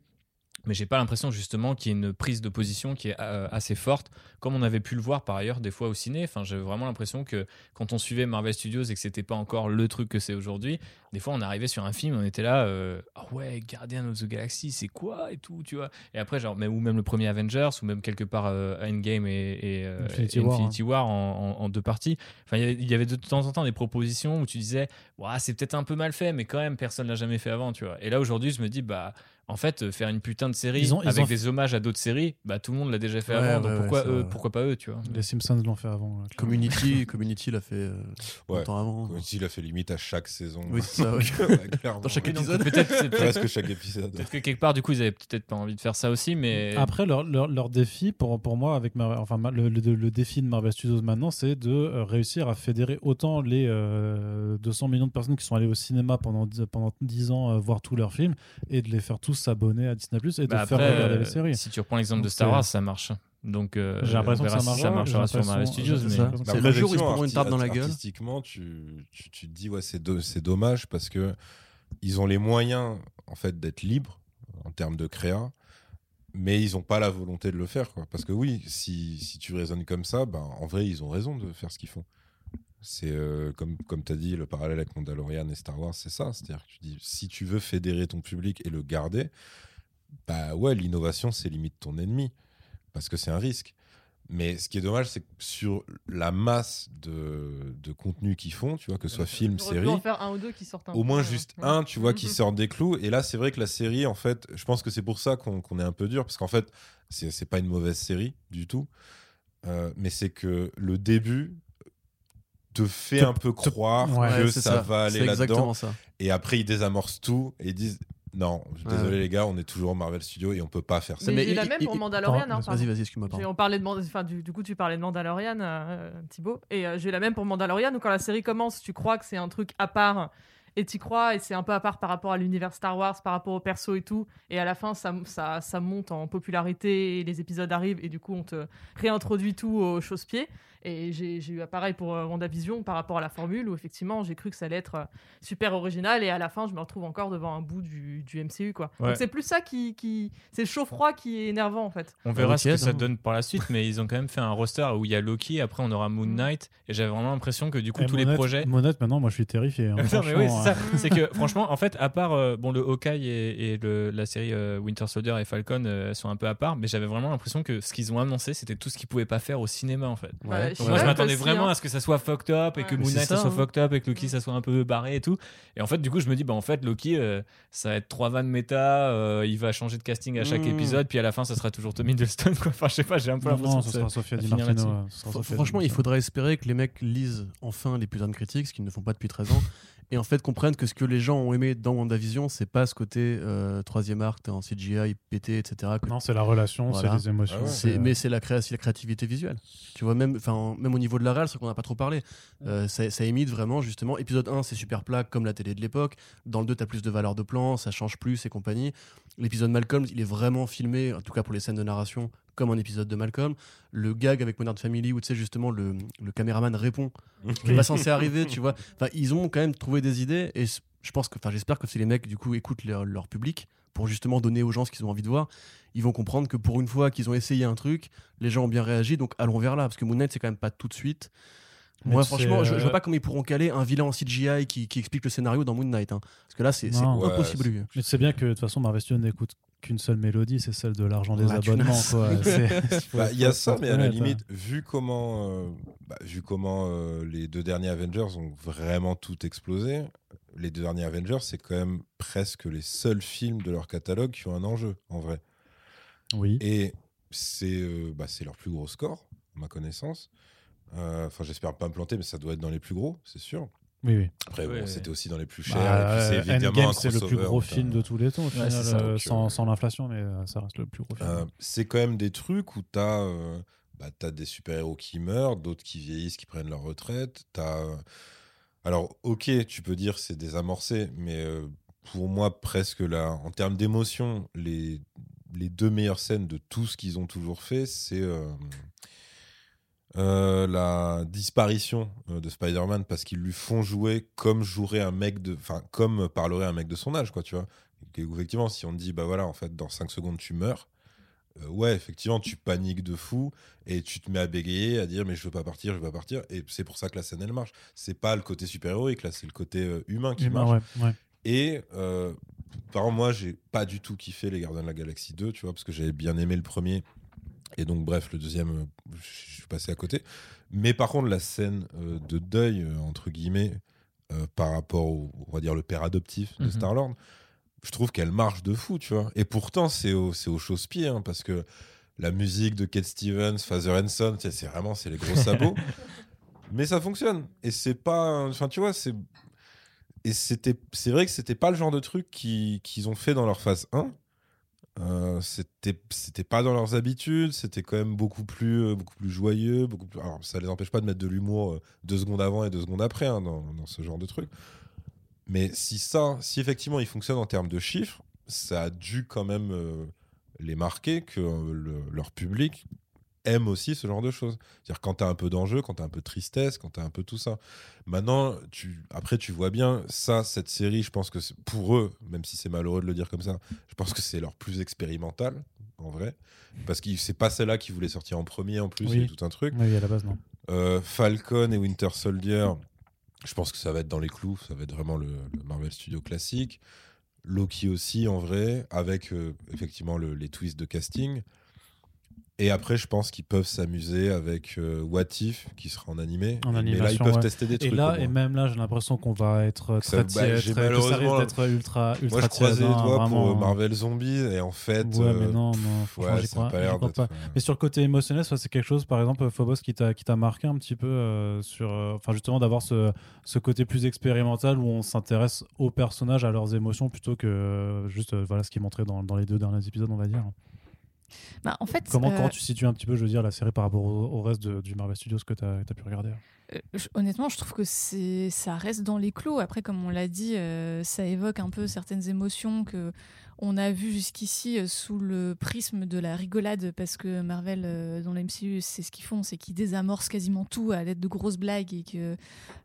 Mais j'ai pas l'impression justement qu'il y ait une prise de position qui est euh, assez forte, comme on avait pu le voir par ailleurs des fois au ciné. Enfin, j'ai vraiment l'impression que quand on suivait Marvel Studios et que c'était pas encore le truc que c'est aujourd'hui, des fois on arrivait sur un film, on était là, euh, ah ouais, Guardian of the Galaxy, c'est quoi et tout, tu vois. Et après, genre, mais, ou même le premier Avengers, ou même quelque part euh, Endgame et, et, euh, Infinity et War, Infinity War en, en- en deux parties. Enfin, il y avait- il y avait de temps en temps des propositions où tu disais, Ouah, c'est peut-être un peu mal fait, mais quand même, personne l'a jamais fait avant, tu vois. Et là, aujourd'hui, je me dis, bah, en fait, euh, faire une putain de série Ils ont- ils avec ont- des hommages à d'autres séries, bah, tout le monde l'a déjà fait Ouais, avant. ouais, donc pourquoi, ouais, eux, vrai. pourquoi pas eux, tu vois. Les Simpsons l'ont fait avant. là. Community, Community l'a fait euh, Ouais. longtemps avant. Comme s'il a fait limite à chaque saison. Oui, ça, oui. Ouais. Dans chaque épisode. Peut-être Presque chaque épisode. peut-être que quelque part, du coup, ils avaient peut-être pas envie de faire ça aussi, mais. Après, leur, leur, leur défi, pour, pour moi, avec Mar- enfin, le, le- le défi de Marvel Studios maintenant, c'est de euh, réussir à fédérer autant les euh, 200 millions de personnes qui sont allées au cinéma pendant 10, pendant 10 ans euh, voir tous leurs films et de les faire tous s'abonner à Disney Plus et de Bah, faire regarder les euh, séries. Si tu reprends l'exemple de Star Wars, ça marche. Donc, euh, J'ai l'impression on que ça si marchera j'ai sur Marvel Studios. c'est mais- ça. Bah, le jour où ils se prendront une tape dans la gueule. Artistiquement, tu, tu, tu te dis, ouais, c'est do- c'est dommage parce que ils ont les moyens en fait d'être libres en termes de créa, mais ils n'ont pas la volonté de le faire. Quoi. Parce que oui, si, si tu raisonnes comme ça, ben, en vrai, ils ont raison de faire ce qu'ils font. C'est euh, comme, comme tu as dit, le parallèle avec Mandalorian et Star Wars, c'est ça. C'est-à-dire que tu dis, si tu veux fédérer ton public et le garder, bah ouais, l'innovation, c'est limite ton ennemi. Parce que c'est un risque. Mais ce qui est dommage, c'est que sur la masse de, de contenu qu'ils font, tu vois, que ce soit film, J'aurais pu série, en faire un ou deux qui sortent un au peu, moins euh, juste ouais. un, tu vois, qui Mhm. sort des clous. Et là, c'est vrai que la série, en fait, je pense que c'est pour ça qu'on est un peu dur, parce qu'en fait, c'est c'est pas une mauvaise série du tout. Euh, mais c'est que le début te fait Te- un peu te- croire Ouais, que c'est ça, va aller là-dedans. exactement ça. Et après, ils désamorcent tout et ils disent non, désolé Ouais. les gars, on est toujours Marvel Studios et on peut pas faire ça. Mais Mais j'ai il- la il- même pour Mandalorian. Pardon, hein, vas-y. Vas-y, excuse-moi. On parlait de enfin, du, du coup tu parlais de Mandalorian euh, Thibaut et euh, j'ai la même pour Mandalorian où quand la série commence tu crois que c'est un truc à part et t'y crois et c'est un peu à part par rapport à l'univers Star Wars par rapport au perso et tout et à la fin ça, ça, ça monte en popularité et les épisodes arrivent et du coup on te réintroduit tout au chausse-pied et j'ai eu pareil pour euh, WandaVision par rapport à la formule où effectivement j'ai cru que ça allait être euh, super original et à la fin je me retrouve encore devant un bout du, du MCU quoi Ouais. donc c'est plus ça qui, qui... c'est le chaud-froid qui est énervant en fait On verra ce que ça donne par la suite, mais ils ont quand même fait un roster où il y a Loki, après on aura Moon Knight, et j'avais vraiment l'impression que du coup Et tous les projets. Monette, maintenant, moi, je suis terrifié. hein, non mais oui, euh, ça. C'est que franchement, en fait, à part euh, bon le Hawkeye et, et le- la série euh, Winter Soldier et Falcon euh, sont un peu à part, mais j'avais vraiment l'impression que ce qu'ils ont annoncé, c'était tout ce qu'ils pouvaient pas faire au cinéma en fait. Ouais, Moi je Ouais, m'attendais aussi, vraiment hein. à ce que ça soit fucked up et Ouais. que Mais Moon c'est Knight ça, ça, soit hein. fucked up et que Loki ça soit un peu barré et tout. Et en fait du coup je me dis bah en fait Loki euh, ça va être trois vannes méta, euh, il va changer de casting à chaque Mmh. épisode, puis à la fin ça sera toujours Tom Hiddleston quoi. Enfin je sais pas, j'ai un peu l'impression non, ça- sera Sophia va Di finir Martino. là-dessus. ouais, ce sera Franchement, il faudrait espérer que les mecs lisent enfin l'épisode critique, ce qu'ils ne font pas depuis 13 ans, et en fait comprennent que ce que les gens ont aimé dans WandaVision, c'est pas ce côté euh, troisième arc, t'es en CGI, pété, etc. que- Non, c'est la relation, Voilà. c'est les émotions. Ah ouais. c'est- c'est- mais c'est la, créa- la créativité visuelle. Tu vois, même, enfin, même au niveau de la réal, c'est qu'on n'a pas trop parlé. Euh, ça, ça imite vraiment, justement. Épisode 1, c'est super plat comme la télé de l'époque. Dans le 2, t'as plus de valeur de plan, ça change plus et compagnie. L'épisode Malcolm, il est vraiment filmé, en tout cas pour les scènes de narration, comme un épisode de Malcolm. Le gag avec Modern Family, où tu sais, justement, le, caméraman répond, qui n'est pas censé arriver, tu vois. Enfin, ils ont quand même trouvé des idées et j'espère que si les mecs, du coup, écoutent leur, public pour justement donner aux gens ce qu'ils ont envie de voir, ils vont comprendre que pour une fois qu'ils ont essayé un truc, les gens ont bien réagi, donc allons vers là, parce que Moon c'est quand même pas tout de suite. Moi, franchement, je, je euh, vois pas comment ils pourront caler un vilain en CGI qui, qui explique le scénario dans Moon Knight. hein. Parce que là, c'est. Ouais, impossible. c'est- Mais tu sais bien que de toute façon, Marvel Studios n'écoute qu'une seule mélodie, c'est celle de l'argent des La abonnements. Bah, Il y a ça, mais à la reconnaître, hein. limite, vu comment, euh, bah, vu comment euh, les deux derniers Avengers ont vraiment tout explosé, les deux derniers Avengers, c'est quand même presque les seuls films de leur catalogue qui ont un enjeu, en vrai. Oui. Et c'est euh, bah, c'est leur plus gros score, à ma connaissance. Euh, Enfin, j'espère pas me planter, mais ça doit être dans les plus gros, c'est sûr. Oui, oui. Après, bon, c'était aussi dans les plus chers. Bah, et puis c'est euh, évidemment c'est le plus gros film euh, de tous les temps, au Ouais, final, c'est ça, euh, donc, sans, sans l'inflation, mais ça reste le plus gros film. Euh, c'est quand même des trucs où tu as, bah, des super-héros qui meurent, d'autres qui vieillissent, qui prennent leur retraite. T'as, Alors, ok, tu peux dire c'est désamorcé, mais euh, pour moi, presque là, en termes d'émotion, les, les deux meilleures scènes de tout ce qu'ils ont toujours fait, c'est euh, euh, la disparition euh, de Spider-Man parce qu'ils lui font jouer comme jouerait un mec de. Enfin, comme parlerait un mec de son âge, quoi, tu vois. effectivement, si on te dit, bah voilà, en fait, dans 5 secondes, tu meurs, euh, ouais, effectivement, tu paniques de fou et tu te mets à bégayer, à dire, mais je veux pas partir, je veux pas partir. Et c'est pour ça que la scène, elle marche. C'est pas le côté super-héroïque, là, c'est le côté euh, humain qui Humain, marche. ouais, ouais. Et par exemple, moi, j'ai pas du tout kiffé les Gardiens de la Galaxie 2, tu vois, parce que j'avais bien aimé le premier. Et donc, bref, le deuxième, euh, je suis passé à côté. Mais par contre, la scène euh, de deuil, euh, entre guillemets, euh, par rapport au, on va dire, le père adoptif de Mhm. Star-Lord, je trouve qu'elle marche de fou, tu vois. Et pourtant, c'est au, au chausse-pied, hein, parce que la musique de Kate Stevens, Father sais, c'est vraiment, c'est les gros sabots. Mais ça fonctionne. Et c'est pas. Enfin, tu vois, c'est. Et c'était, c'est vrai que c'était pas le genre de truc qui- qu'ils ont fait dans leur phase 1. Euh, c'était, c'était pas dans leurs habitudes. C'était quand même beaucoup plus, euh, beaucoup plus joyeux. Beaucoup. Alors, ça les empêche pas de mettre de l'humour euh, deux secondes avant et deux secondes après hein, dans, dans ce genre de truc. Mais si ça, si effectivement il fonctionne en termes de chiffres, ça a dû quand même les marquer que le- leur public aime aussi ce genre de choses. C'est-à-dire quand tu as un peu d'enjeu, quand tu as un peu de tristesse, quand tu as un peu tout ça. Maintenant, tu, après, tu vois bien, ça, cette série, je pense que pour eux, même si c'est malheureux de le dire comme ça, je pense que c'est leur plus expérimental, en vrai. Parce que c'est pas celle-là qui voulait sortir en premier, en plus, Oui. il y a tout un truc. Oui, à la base, non. Euh, Falcon et Winter Soldier, je pense que ça va être dans les clous. Ça va être vraiment le, le Marvel Studio classique. Loki aussi, en vrai, avec euh, effectivement le- les twists de casting. Et après, je pense qu'ils peuvent s'amuser avec euh, What If, qui sera en animé. En Mais là, ils animation, peuvent ouais. tester des Et trucs. là, au et même là, j'ai l'impression qu'on va être Ça- très bah, tiède, très- que ça malheureusement- risque d'être ultra, ultra Moi, je croisais les hein, doigts vraiment. pour Marvel Zombies, et en fait. Ouais, euh, mais non, non, ouais, ça a crois, pas l'air d'être, euh, Mais sur le côté émotionnel, ça c'est quelque chose, par exemple, Phobos, qui t'a qui t'a marqué un petit peu euh, sur, euh, enfin justement d'avoir ce, ce côté plus expérimental où on s'intéresse aux personnages, à leurs émotions, plutôt que euh, juste euh, voilà ce qui est montré dans, dans les deux derniers épisodes, on va dire. Bah, en fait, Comment, euh, comment tu situes un petit peu, je veux dire, la série par rapport au, au reste de- du Marvel Studios que tu as, pu regarder Euh, je- honnêtement, je trouve que ça reste dans les clous. Après, comme on l'a dit, euh, ça évoque un peu certaines émotions que on a vues jusqu'ici sous le prisme de la rigolade, parce que Marvel, euh, dans la MCU, c'est ce qu'ils font, c'est qu'ils désamorcent quasiment tout à l'aide de grosses blagues et que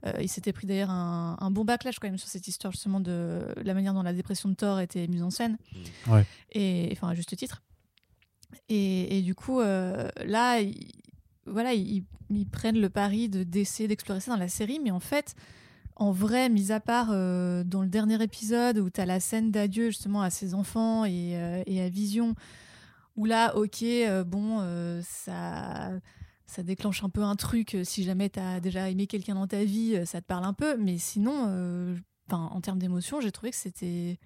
euh, il s'était pris d'ailleurs un, un bon backlash quand même sur cette histoire justement de la manière dont la dépression de Thor était mise en scène. Ouais. Et enfin, à juste titre. Et, du coup, euh, là, ils, voilà, ils, prennent le pari de d'essayer d'explorer ça dans la série, mais en fait, en vrai, mis à part euh, dans le dernier épisode où tu as la scène d'adieu justement à ses enfants et, euh, à Vision, où là, ok, bon, ça, ça déclenche un peu un truc. Si jamais tu as déjà aimé quelqu'un dans ta vie, ça te parle un peu, mais sinon, en termes d'émotion, j'ai trouvé que c'était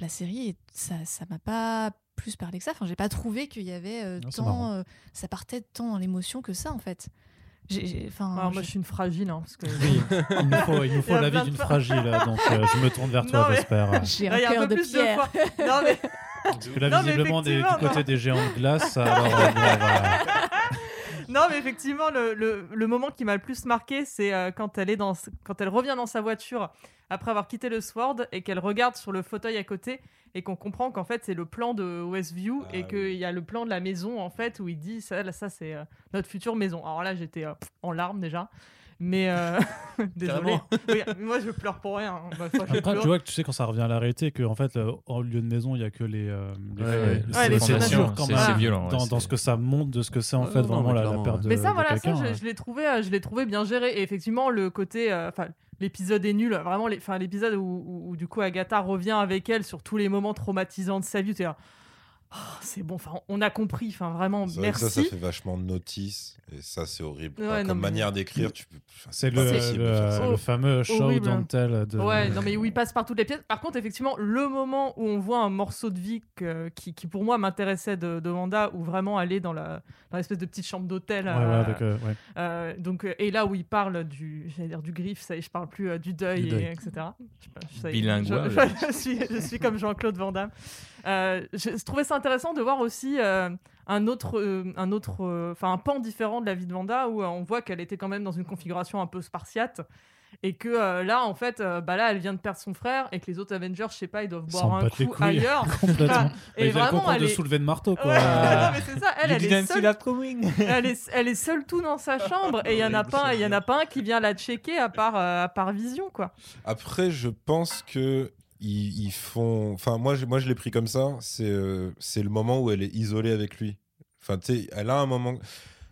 la série, ça, ça m'a pas plus parlé que ça. Enfin, j'ai pas trouvé qu'il y avait euh, Non, tant, euh, ça partait tant dans l'émotion que ça en fait. Enfin, Alors, moi, j'ai- je suis une fragile. hein, parce que... Oui, il nous faut, il nous Il faut a l'avis d'une fragile, donc euh, je me tourne vers toi, mais- j'espère. j'ai il un cœur de plus de pierre. fois. Non, mais Parce que là, Non, visiblement, des- du effectivement, côté des géants de glace, alors euh, on va- Non, mais effectivement, le, le- le moment qui m'a le plus marqué, c'est euh, quand elle est dans, quand elle revient dans sa voiture après avoir quitté le Sword et qu'elle regarde sur le fauteuil à côté et qu'on comprend qu'en fait c'est le plan de Westview Ah et qu'il y a le plan de la maison en fait où il dit ça, là, ça c'est euh, notre future maison. Alors là, j'étais euh, en larmes déjà. Mais euh, désolé. Oui, moi je pleure pour rien. hein. Bah, Après, tu vois que tu sais quand ça revient à la réalité que en fait, euh, en lieu de maison, il y a que les. euh, les- Ouais, les- ouais. les- Ouais, les c'est fondations, dur quand c'est- même. c'est violent, ouais, dans, ce que ça montre, de ce que c'est en fait vraiment la, la perte de, Mais ça, de voilà, ça, je, l'ai trouvé, euh, je l'ai trouvé bien géré. Et effectivement, le côté, euh, enfin, l'épisode est nul. Vraiment, les- enfin, l'épisode où, où- où, du coup Agatha revient avec elle sur tous les moments traumatisants de sa vie. Oh, c'est bon. Enfin, on a compris. Enfin, vraiment, C'est vrai que merci. ça, ça fait vachement notice. Et ça, c'est horrible. Ouais, Enfin, non, comme mais- manière d'écrire, tu peux. enfin, C'est le, fameux show don't tell de. Ouais, non mais où il passe par toutes les pièces. Par contre, effectivement, le moment où on voit un morceau de vie que- qui, qui pour moi m'intéressait de, de Wanda, où vraiment aller dans la dans l'espèce de petite chambre d'hôtel. Ouais, euh, ouais, euh, ouais. Euh, donc, euh, et là où il parle du, j'allais dire du griffe, ça y est, je parle plus euh, du deuil, Du deuil. Et, etc. Je suis, je suis comme Jean-Claude Van Damme. Euh, je, trouvais ça intéressant de voir aussi euh, un autre, euh, un autre, euh, enfin un pan différent de la vie de Vanda où euh, on voit qu'elle était quand même dans une configuration un peu spartiate. Et que euh, là, en fait, euh, bah là, elle vient de perdre son frère et que les autres Avengers, je sais pas, ils doivent boire un coup couilles. ailleurs. Complètement. et vraiment, comprendre elle de est... soulever de marteau, quoi. Ouais, non, mais c'est ça, elle, est seule that coming. elle est, elle est seule tout dans sa chambre et il y en a pas, il y en a pas un qui vient la checker à part, euh, à part Vision quoi. Après, je pense que ils, font. Enfin, moi, je- moi, je l'ai pris comme ça. C'est euh, c'est le moment où elle est isolée avec lui. Enfin, elle a un moment.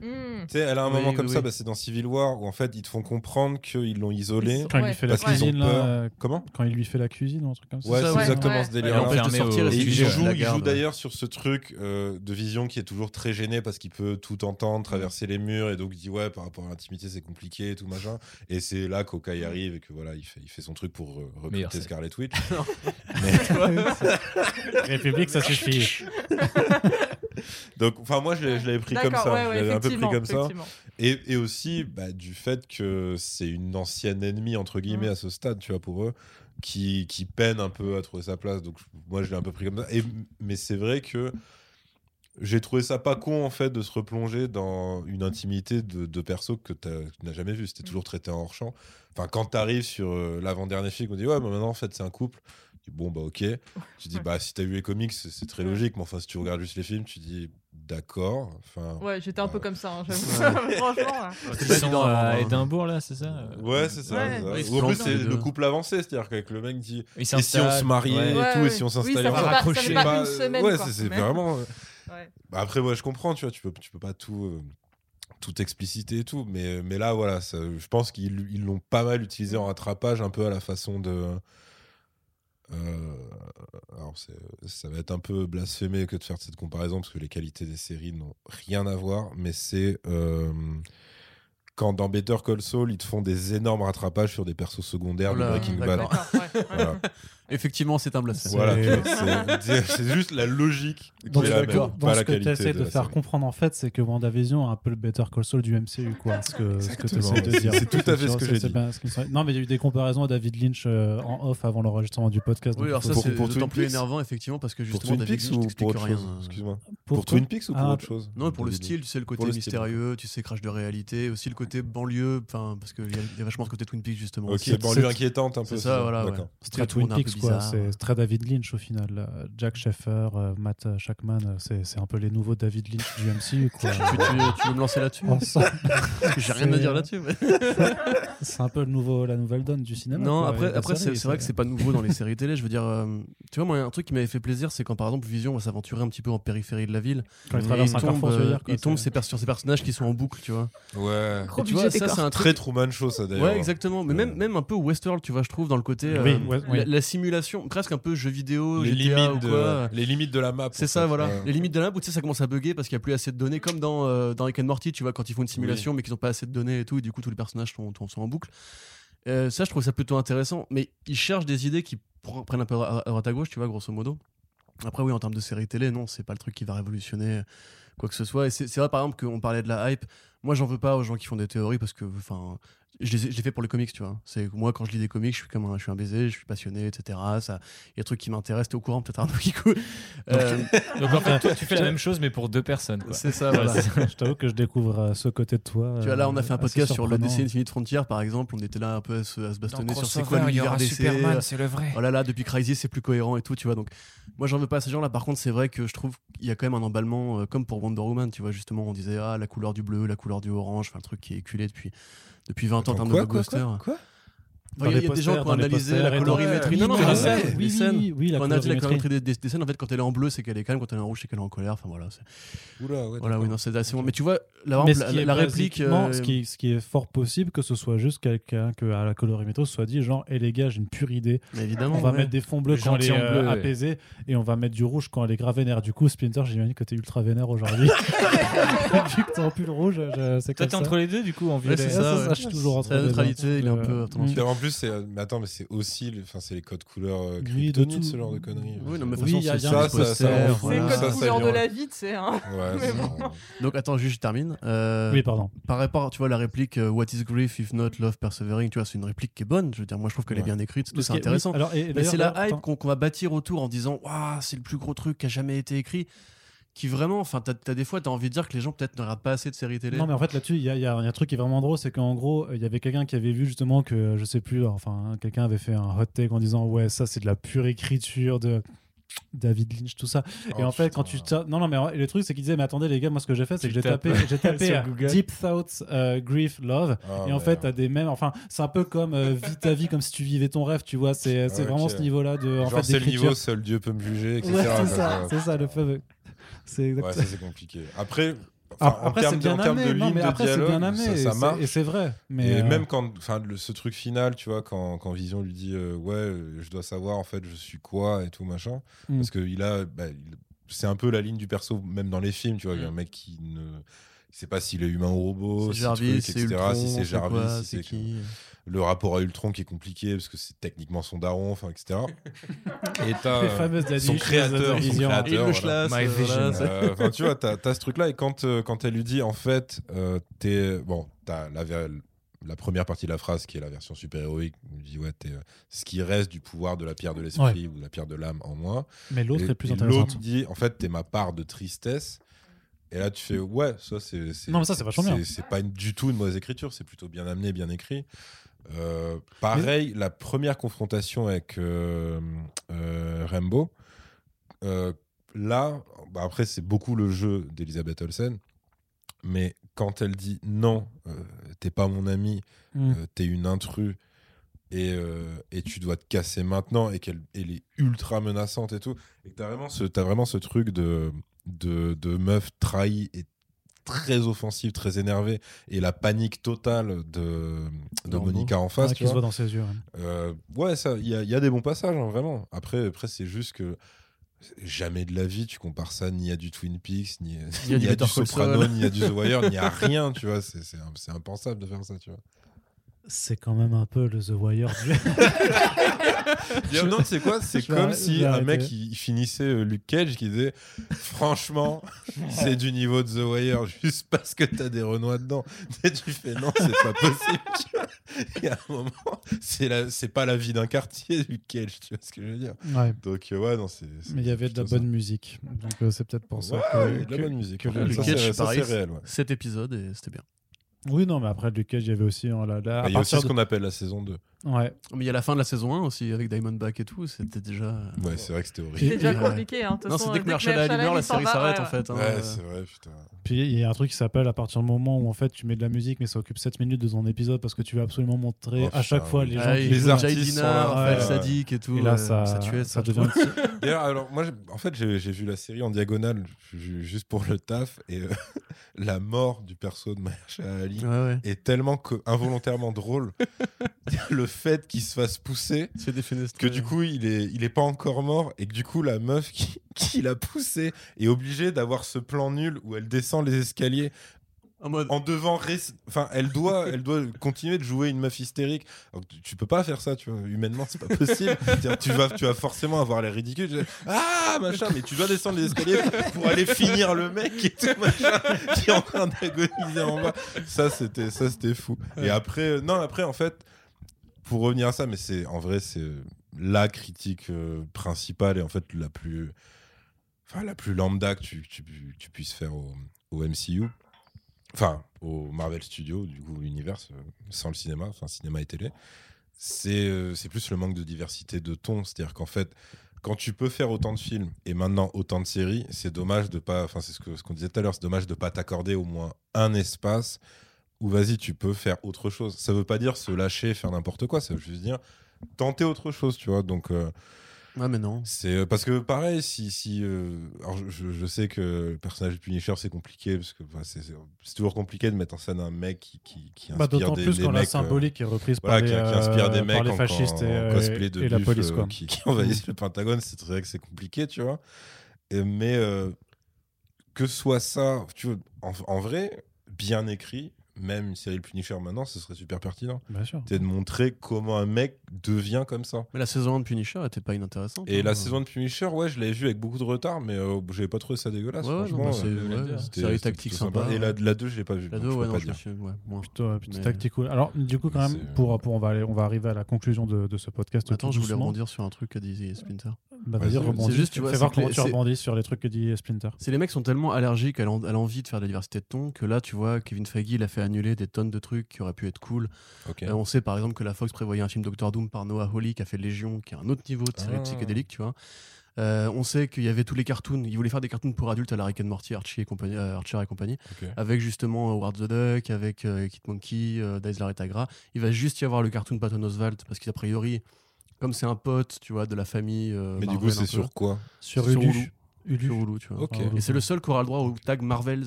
Hmm. Tu sais, elle a un Oui, moment comme oui, ça, oui. bah, c'est dans Civil War où en fait ils te font comprendre qu'ils l'ont isolée. Ils Quand il Ouais. lui fait la Parce qu'ils cuisine, ont là, peur. euh, Comment? quand il lui fait la cuisine ou un truc comme ça. Ouais, c'est ouais. exactement Ouais. ce de sortir au et Et il joue, la il joue d'ailleurs sur ce truc euh, de vision qui est toujours très gêné parce qu'il peut tout entendre, traverser les murs et donc il dit ouais par rapport à l'intimité c'est compliqué et tout machin. Et c'est là qu'Okai arrive et que voilà il fait, il fait son truc pour euh, recruter. Scarlet Witch. République, ça suffit. donc enfin moi je l'avais pris comme ça, ouais, je ouais, l'avais un peu pris comme ça. Et, et aussi bah, du fait que c'est une ancienne ennemie, entre guillemets, Mhm. à ce stade, tu vois, pour eux, qui, qui peine un peu à trouver sa place. Donc moi, je l'ai un peu pris comme ça. Et, mais c'est vrai que j'ai trouvé ça pas con, en fait, de se replonger dans une intimité de, de perso que tu n'as jamais vu. C'était toujours traité en hors-champ. Enfin, quand t'arrives sur euh, l'avant-dernier film, on dit, ouais, mais maintenant, en fait, c'est un couple. Bon, bah, ok. Tu dis, bah, si t'as vu les comics, c'est très logique. Mais enfin, si tu regardes juste les films, tu dis, d'accord. Enfin, Ouais, j'étais un peu Ouais. comme ça, hein. Franchement. Ils sont à. Édimbourg là, c'est ça Ouais, c'est ça. Ouais. c'est ça. Ouais, Ou en plus, c'est le couple avancé, c'est-à-dire qu'avec le mec dit Et si on se mariait ouais. et Ouais, tout, et ouais. si on Oui, s'installait Bah, une semaine, Ouais, quoi, c'est vraiment. euh, Ouais. bah, après, moi, je comprends, tu vois, tu peux, tu peux pas tout. euh, tout expliciter et tout mais, mais là voilà ça- je pense qu'ils ils l'ont pas mal utilisé en rattrapage un peu à la façon de euh, alors c'est- ça va être un peu blasphémé que de faire cette comparaison parce que les qualités des séries n'ont rien à voir mais c'est euh, quand dans Better Call Saul ils te font des énormes rattrapages sur des persos secondaires de Oula, Breaking Bad d'accord. D'accord, ouais, ouais. Voilà. Effectivement, c'est un blasphème. Voilà, C'est- juste la logique qui Donc, est la d'accord. même, Dans pas ce la que tu essaies de faire série. comprendre, en fait, c'est que WandaVision a un peu le Better Call Saul du MCU, quoi. Ce que, ce que tu Exactement. essaies de dire. C'est tout à fait ce que j'ai dit. Non, mais il y a eu des comparaisons à David Lynch euh, en off avant l'enregistrement du podcast. Oui, alors ça, Pour- c'est pour d'autant plus énervant, effectivement, parce que Pour justement, Twin David Peaks Lynch ou t'explique pour autre rien. chose Excuse-moi. pour Pour Twin Peaks ou pour Ah, autre chose Non, pour le style, tu sais, le côté Pour mystérieux, tu sais, crash de réalité, aussi le côté banlieue, enfin, parce qu'il y, a- il y a vachement ce côté Twin Peaks, justement. Ok, c'est- inquiétante un peu. C'est ça, voilà, Twin Peaks, quoi. C'est très David Lynch au final. Euh, Jack Sheffer, euh, Matt Shackman, euh, c'est c'est un peu les nouveaux David Lynch du MCU, quoi. Tu, tu- tu veux me lancer là-dessus j'ai rien à C'est- dire là-dessus. mais- C'est un peu le nouveau, la nouvelle donne du cinéma. Non, quoi, après, après c'est c'est vrai que c'est pas nouveau dans les séries télé. Je veux dire, euh, tu vois, moi, un truc qui m'avait fait plaisir, c'est quand par exemple Vision va s'aventurer un petit peu en périphérie de la ville. Quand il traverse un tombe, euh, dire, quoi, il tombe sur ces personnages qui sont en boucle, tu vois. Ouais. Et tu vois, ça, c'est un truc. Très Truman Show, ça d'ailleurs. Ouais, exactement. Mais même, même un peu Westworld, tu vois, je trouve, dans le côté. euh, Oui, ouais, oui. la, la simulation, presque un peu jeu vidéo, Les GTA limites, ou quoi. de, les limites de la map. C'est ça, fait. voilà. Ouais. Les limites de la map où tu sais, ça commence à bugger parce qu'il n'y a plus assez de données, comme dans, euh, dans Rick and Morty, tu vois, quand ils font une simulation mais qu'ils n'ont pas assez de données et tout, et du coup, tous les personnages sont en boucle. Euh, ça, je trouve ça plutôt intéressant, mais ils cherchent des idées qui pr- prennent un peu à, droite à gauche, tu vois, grosso modo. Après, oui, en termes de série télé, non, c'est pas le truc qui va révolutionner quoi que ce soit. Et c'est vrai, par exemple, qu'on parlait de la hype. Moi, j'en veux pas aux gens qui font des théories parce que, enfin, je l'ai fait pour les comics, tu vois. C'est moi, quand je lis des comics, je suis comme un, je suis un baiser, je suis passionné, etc. Ça, il y a des trucs qui m'intéressent. T'es au courant, peut-être un truc qui. Euh, Donc en fait, toi, tu fais la même chose, mais pour deux personnes. C'est ça, voilà. je t'avoue que je découvre euh, ce côté de toi. Tu vois, là, on a euh, fait un assez podcast sur le. DC Infinite Frontier, par exemple. On était là un peu à se, à se bastonner sur c'est quoi l'univers DC. c'est le vrai. Oh là là, depuis Crisis, c'est plus cohérent et tout, tu vois. Donc, moi, j'en veux pas à ces gens-là. Par contre, c'est vrai que je trouve qu'il y a quand même un emballement, euh, comme pour Wonder Woman, tu vois. Justement, on disait, ah, la couleur du bleu, la couleur du orange, enfin, un truc qui est éculé depuis, depuis 20 ans en termes de blockbuster. quoi, quoi? Enfin, Il y a, il y a des gens qui ont analysé la colorimétrie. Non, non, mais les scènes, On a analysé la colorimétrie. des, des- des scènes. En fait, quand elle est en bleu, c'est qu'elle est calme. Quand elle est en rouge, c'est qu'elle est en colère. Enfin, voilà. Oula, ouais. Voilà, oui, non, c'est assez bon. Mais tu vois, la, réplique. euh, ce, qui, ce qui est fort possible que ce soit juste quelqu'un que à la colorimétrie soit dit genre et les gars j'ai une pure idée mais évidemment. on va mettre des fonds bleus Le quand elle est apaisée et on va mettre du rouge quand elle est grave vénère du coup Splinter j'imagine que t'es ultra vénère aujourd'hui vu que t'es en pull rouge c'est Toi, comme t'es ça entre les deux, du coup, en violet. c'est ça, je suis toujours entre les deux. neutralité, il est un Euh, peu plus, c'est. Mais attends, mais c'est aussi. le- Enfin, c'est les codes couleurs euh, Oui, de tout. ce genre de conneries. Oui, non, mais de toute façon, c'est les ça, ça C'est fou. voilà. le ça, code ça couleur de la vie, tu sais. hein. Ouais, Mais c'est- bon. Donc attends, juste je termine. Euh, oui pardon Par rapport, tu vois, la réplique euh, What is grief if not love persevering, tu vois, c'est une réplique qui est bonne. Je veux dire, moi je trouve qu'elle est bien écrite, tout c'est intéressant. alors, et- et Mais c'est la hype qu'on va bâtir autour en disant Waouh, c'est le plus gros truc qui a jamais été écrit. Qui vraiment, enfin, t'as as des fois, t'as envie de dire que les gens peut-être ne regardent pas assez de séries télé. Non, mais en fait, là-dessus, il y, a- il y a un truc qui est vraiment drôle, c'est qu'en gros, il y avait quelqu'un qui avait vu justement que, je sais plus, enfin, quelqu'un avait fait un hot take en disant Ouais, ça, c'est de la pure écriture de. David Lynch, tout ça. et Oh, en fait, quand tu ta- non non mais le truc c'est qu'il disait mais attendez les gars, moi ce que j'ai fait c'est que j'ai tapé j'ai tapé euh. Deep Thoughts euh, Grief Love Ah, et en merde. fait t'as des mêmes enfin c'est un peu comme euh, vis ta vie comme si tu vivais ton rêve, tu vois, c'est c'est Ok. vraiment ce niveau là de en Genre, fait c'est le niveau, seul Dieu peut me juger, etc. Ouais, c'est ça, c'est ça le fameux. C'est Ouais, exact- ça c'est compliqué. Après, enfin, en après c'est termes de- bien en termes amené, de non ligne mais de après c'est bien amené ça, et ça et c'est vrai. Mais et euh, même quand, enfin, ce truc final, tu vois, quand, quand Vision lui dit, euh, ouais, euh, je dois savoir en fait, je suis quoi et tout machin, Mm. parce que il a, bah, c'est un peu la ligne du perso, même dans les films, tu vois, il y a un Mm. mec qui ne sait pas s'il est humain ou robot, si Jarvis, truc, c'est etc., Ultron, si c'est Jarvis, si c'est c'est qui le rapport à Ultron qui est compliqué parce que c'est techniquement son daron, enfin, etc. et t'as les euh, son créateur, son Vision. créateur. Voilà. euh, Euh, tu vois, t'as as ce truc-là, et quand, euh, quand elle lui dit, en fait, euh, t'es. Bon, t'as la, la première partie de la phrase qui est la version super-héroïque, où il dit, ouais, t'es euh, ce qui reste du pouvoir de la pierre de l'esprit ou de la pierre de l'âme en moi. Mais l'autre est plus intéressante. L'autre dit, en fait, t'es ma part de tristesse. Et là, tu fais, ouais, ça, c'est. Non, mais ça, c'est vachement bien. C'est pas une- du tout une mauvaise écriture, c'est plutôt bien amené, bien écrit. Euh, pareil, la première confrontation avec euh, euh, Rambo, euh, là, bah après, c'est beaucoup le jeu d'Elisabeth Olsen. Mais quand elle dit non, t'es pas mon ami, Mm. euh, t'es une intrus et, et tu dois te casser maintenant et qu'elle elle est ultra menaçante et tout et que t'as vraiment ce vraiment ce truc de de, de meuf trahie et très offensive très énervée et la panique totale de, de Rambo. Monica en face Ouais, tu se voit dans ses yeux. ouais. Euh, ouais ça il y a, il y a des bons passages hein, vraiment après après c'est juste que jamais de la vie tu compares ça ni à du Twin Peaks ni, Ni à du ni à Better du Call Soprano ni à du The Wire ni à rien tu vois c'est impensable de faire ça tu vois C'est quand même un peu le The Wire du. Je me demande, c'est quoi C'est comme si un arrêter. mec il, finissait euh, Luke Cage qui disait Franchement, c'est du niveau de The Wire juste parce que t'as des Renois dedans. Et tu fais Non, c'est pas possible. Il y a un moment, c'est la- c'est pas la vie d'un quartier, Luke Cage, tu vois ce que je veux dire. Ouais. Donc, euh, ouais, non, c'est. c'est Mais il y avait de la bonne musique. Donc euh, c'est peut-être pour ça. que. de la bonne musique. que Luke Cage, c'est ça, pareil, c'est réel. ouais. Cet épisode et c'était bien. Oui, non, mais après Luke Cage, il y avait aussi. hein, la- la- à Bah, Il y a aussi ce qu'on appelle la saison 2. Ouais. Mais il y a la fin de la saison 1 aussi avec Diamondback et tout, c'était déjà. Ouais, c'est vrai que c'était horrible. C'est déjà compliqué. Hein. Non, dès que Marshall Allen meurt, la série s'arrête ouais, en fait. hein, Ouais, euh. c'est vrai, putain. Puis il y a un truc qui s'appelle à partir du moment où en fait tu mets de la musique, mais ça occupe 7 minutes de ton épisode parce que tu veux absolument montrer Oh, à chaque fois les gens Ah, qui il les artistes. Sadik et tout. Et là, euh, ça, ça tuait. ça Ça, devient. D'ailleurs, alors moi, en fait, j'ai j'ai vu la série en diagonale ju- juste pour le taf et euh, la mort du perso de Mahershala Ali Ouais, ouais. est tellement que, involontairement drôle. le fait qu'il se fasse pousser, C'est que du coup, il est, il est pas encore mort et que du coup, la meuf qui, qui l'a poussé est obligée d'avoir ce plan nul où elle descend les escaliers En mode. en devant enfin elle doit elle doit continuer de jouer une meuf hystérique. Alors, tu, tu peux pas faire ça tu vois. Humainement c'est pas possible. Tu vas tu vas forcément avoir l'air ridicule. Tu dis, ah machin mais tu dois descendre les escaliers pour aller finir le mec et tout machin qui est en train d'agoniser en bas ça c'était ça c'était fou. Et après euh, non après en fait pour revenir à ça mais c'est en vrai c'est euh, la critique euh, principale et en fait la plus enfin la plus lambda que tu, puisses faire au, MCU enfin au Marvel Studios, du coup l'univers euh, sans le cinéma, enfin cinéma et télé, c'est euh, plus le manque de diversité de ton, c'est-à-dire qu'en fait quand tu peux faire autant de films et maintenant autant de séries, c'est dommage de pas, enfin c'est ce qu'on disait tout à l'heure, c'est dommage de pas t'accorder au moins un espace où vas-y tu peux faire autre chose. Ça veut pas dire se lâcher, faire n'importe quoi, ça veut juste dire tenter autre chose, tu vois. Donc euh, Ouais, mais non. c'est euh, parce que pareil, si, si euh, alors je- sais que le personnage de Punisher c'est compliqué parce que enfin, c'est toujours compliqué de mettre en scène un mec qui, qui, qui Bah, inspire D'autant des, plus des quand la mecs, euh, symbolique est reprise voilà, par, qui, les, qui inspire des mecs par les en- fascistes en, et, en cosplay de et la police. euh, Quoi. qui, qui envahissent le Pentagone. C'est vrai que c'est compliqué, tu vois. Et- mais euh, que soit ça, tu vois, en, en vrai, bien écrit, même une série le Punisher maintenant, ce serait super pertinent. Bien sûr. C'est de montrer comment un mec devient comme ça. Mais la saison 1 de Punisher était pas inintéressante. Et hein. la saison de Punisher, ouais, je l'avais vu avec beaucoup de retard, mais euh, j'avais pas trouvé ça dégueulasse. Ouais, franchement, bah, c'est euh, ouais, c'était- série tactique sympa. Et la, la 2, je l'ai pas vu. La donc 2, je ouais, non, pas je. Ouais. Plutôt, euh, plutôt Mais- tactique cool. Alors, du coup, quand même, pour, pour on, va aller, on va arriver à la conclusion de, de ce podcast. Attends, je voulais rebondir sur un truc qu'a dit Splinter. Bah, vas-y, rebondis. c'est juste, tu vois, Fais voir comment tu rebondis sur les trucs que dit Splinter. C'est les mecs sont tellement allergiques à l'en- à l'envie de faire de la diversité de ton que là, tu vois, Kevin Feige, il a fait annuler des tonnes de trucs qui auraient pu être cool. Euh, on sait par exemple que la Fox prévoyait un film Doctor Doom par Noah Hawley qui a fait Légion, qui est un autre niveau de série Ah. psychédélique, tu vois. Euh, on sait qu'il y avait tous les cartoons. Ils voulaient faire des cartoons pour adultes à la Rick and Morty, Archie et compagnie, euh, Archer et compagnie, avec justement Howard the Duck, avec euh, Kid Monkey, euh, Daisler et Tagra. Il va juste y avoir le cartoon Patton Oswalt parce qu'a priori, comme c'est un pote, tu vois, de la famille. euh, Mais du coup, c'est sur quoi Sur Sur Hulu. Hulu. Hulu. sur Hulu, tu vois. Ok. Et c'est le seul qui aura le droit au tag Marvels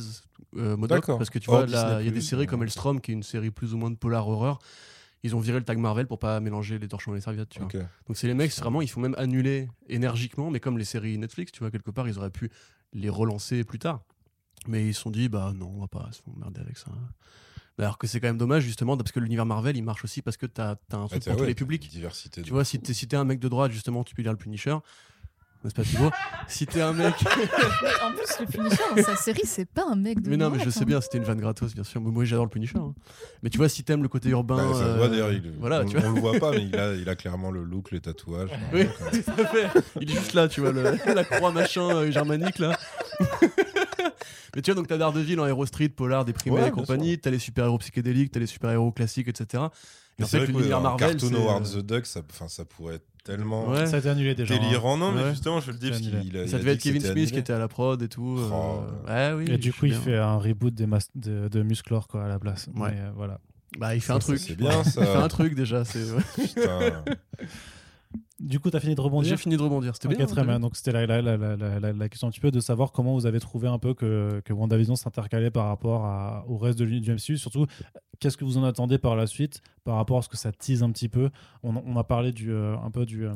euh, Modoc, D'accord. parce que tu vois, là, il y a des séries comme Elstrom, qui est une série plus ou moins de polar horreur. Ils ont viré le tag Marvel pour pas mélanger les torchons et les serviettes, tu vois. Donc c'est les mecs, vraiment, ils font même annuler énergiquement, mais comme les séries Netflix, tu vois, quelque part, ils auraient pu les relancer plus tard. Mais ils se sont dit, bah non, on va pas se merder avec ça. Alors que c'est quand même dommage, justement, parce que l'univers Marvel, il marche aussi parce que t'as as un Ah, truc pour tous les publics. Diversité. Tu vois, si t'es si t'es un mec de droite, justement, tu peux lire le Punisher. N'est-ce pas, Thibaut Si t'es un mec. En plus, le Punisher dans sa série, c'est pas un mec de Mais non, mais je sais hein. bien, c'était une vanne gratos, bien sûr. Mais moi, j'adore le Punisher. hein. Mais tu vois, si t'aimes le côté urbain. Bah, ça se voit euh, d'ailleurs, il- Voilà, on, tu vois. on le voit pas, mais il a, il a clairement le look, les tatouages. Oui, tout à fait. Il est juste là, tu vois, le- la croix machin euh, germanique là. Mais tu vois, donc t'as Daredevil en Hero Street, Polar, déprimé Ouais, et compagnie, t'as les super-héros psychédéliques, t'as les super-héros classiques, etc. Et en c'est fait, vrai que l'univers un Marvel. cartoon Howard euh, the Duck, ça, enfin, ça pourrait être tellement Ouais. Ça a été annulé déjà. hein. délirant. Non, mais Ouais. justement, je le dis parce qu'il a. Ça devait être Kevin Smith qui était à la prod et tout. euh, Oh. Ouais, oui. Et du coup, il bien. fait un reboot des mas- de, de Musclor quoi, à la place. Ouais. Mais, euh, voilà. Bah, il fait Ça, un truc. c'est bien, ça. Il fait un truc déjà. c'est-. Putain. Du coup, tu as fini de rebondir J'ai fini de rebondir. C'était bien. très hein, bien. Donc, c'était la, la, la, la, la- la question un petit peu de savoir comment vous avez trouvé un peu que, que WandaVision s'intercalait par rapport à- au reste de l'unité du MCU. Surtout, qu'est-ce que vous en attendez par la suite par rapport à ce que ça tease un petit peu? On, on a parlé du, euh, un peu du, euh,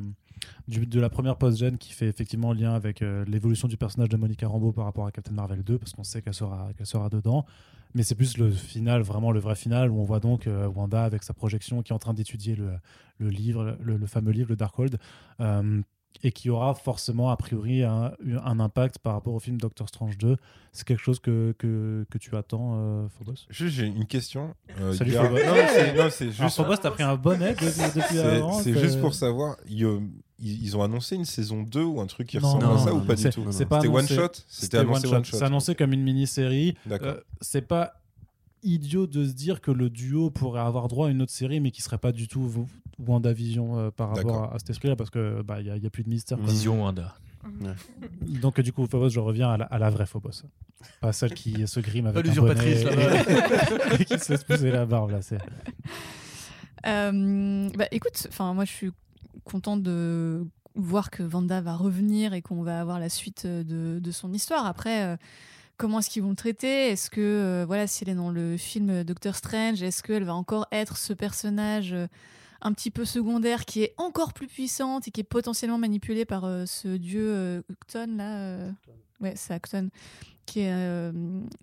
du- de la première post-gen qui fait effectivement lien avec euh, l'évolution du personnage de Monica Rambeau par rapport à Captain Marvel 2 parce qu'on sait qu'elle sera, qu'elle sera dedans. Mais c'est plus le final, vraiment le vrai final, où on voit donc euh, Wanda avec sa projection qui est en train d'étudier le, le livre, le, le fameux livre, le Darkhold, euh, et qui aura forcément, a priori, un, un impact par rapport au film Doctor Strange 2. C'est quelque chose que, que, que tu attends, euh, Phobos? Juste, j'ai une question. Euh, Salut, il a-. Non, c'est- Alors, juste. Phobos, t'as pris un bon aide depuis, depuis avant c'est juste pour savoir, ils ils ont annoncé une saison 2 ou un truc qui Non, ressemble non, à ça non, ou pas du tout c'est pas C'était one shot C'était annoncé one shot. C'est annoncé comme une mini-série. Euh, c'est pas idiot de se dire que le duo pourrait avoir droit à une autre série, mais qui serait pas du tout WandaVision euh, par rapport à, à cet esprit-là, parce que bah il y, a- y a plus de mystère. quoi. Vision Wanda. Donc du coup, Phobos, je reviens à la, à la vraie Phobos, pas celle qui se grime avec Pas un bonnet l'usurpatrice, et, et qui se laisse pousser la barbe là. Euh, bah, écoute, enfin moi je suis contente de voir que Vanda va revenir et qu'on va avoir la suite euh, de, son histoire. Après, euh, comment est-ce qu'ils vont le traiter? Est-ce que euh, voilà, si elle est dans le film Doctor Strange, est-ce qu'elle va encore être ce personnage un petit peu secondaire qui est encore plus puissante et qui est potentiellement manipulé par ce dieu Ucton là Ouais, c'est Acton qui est euh,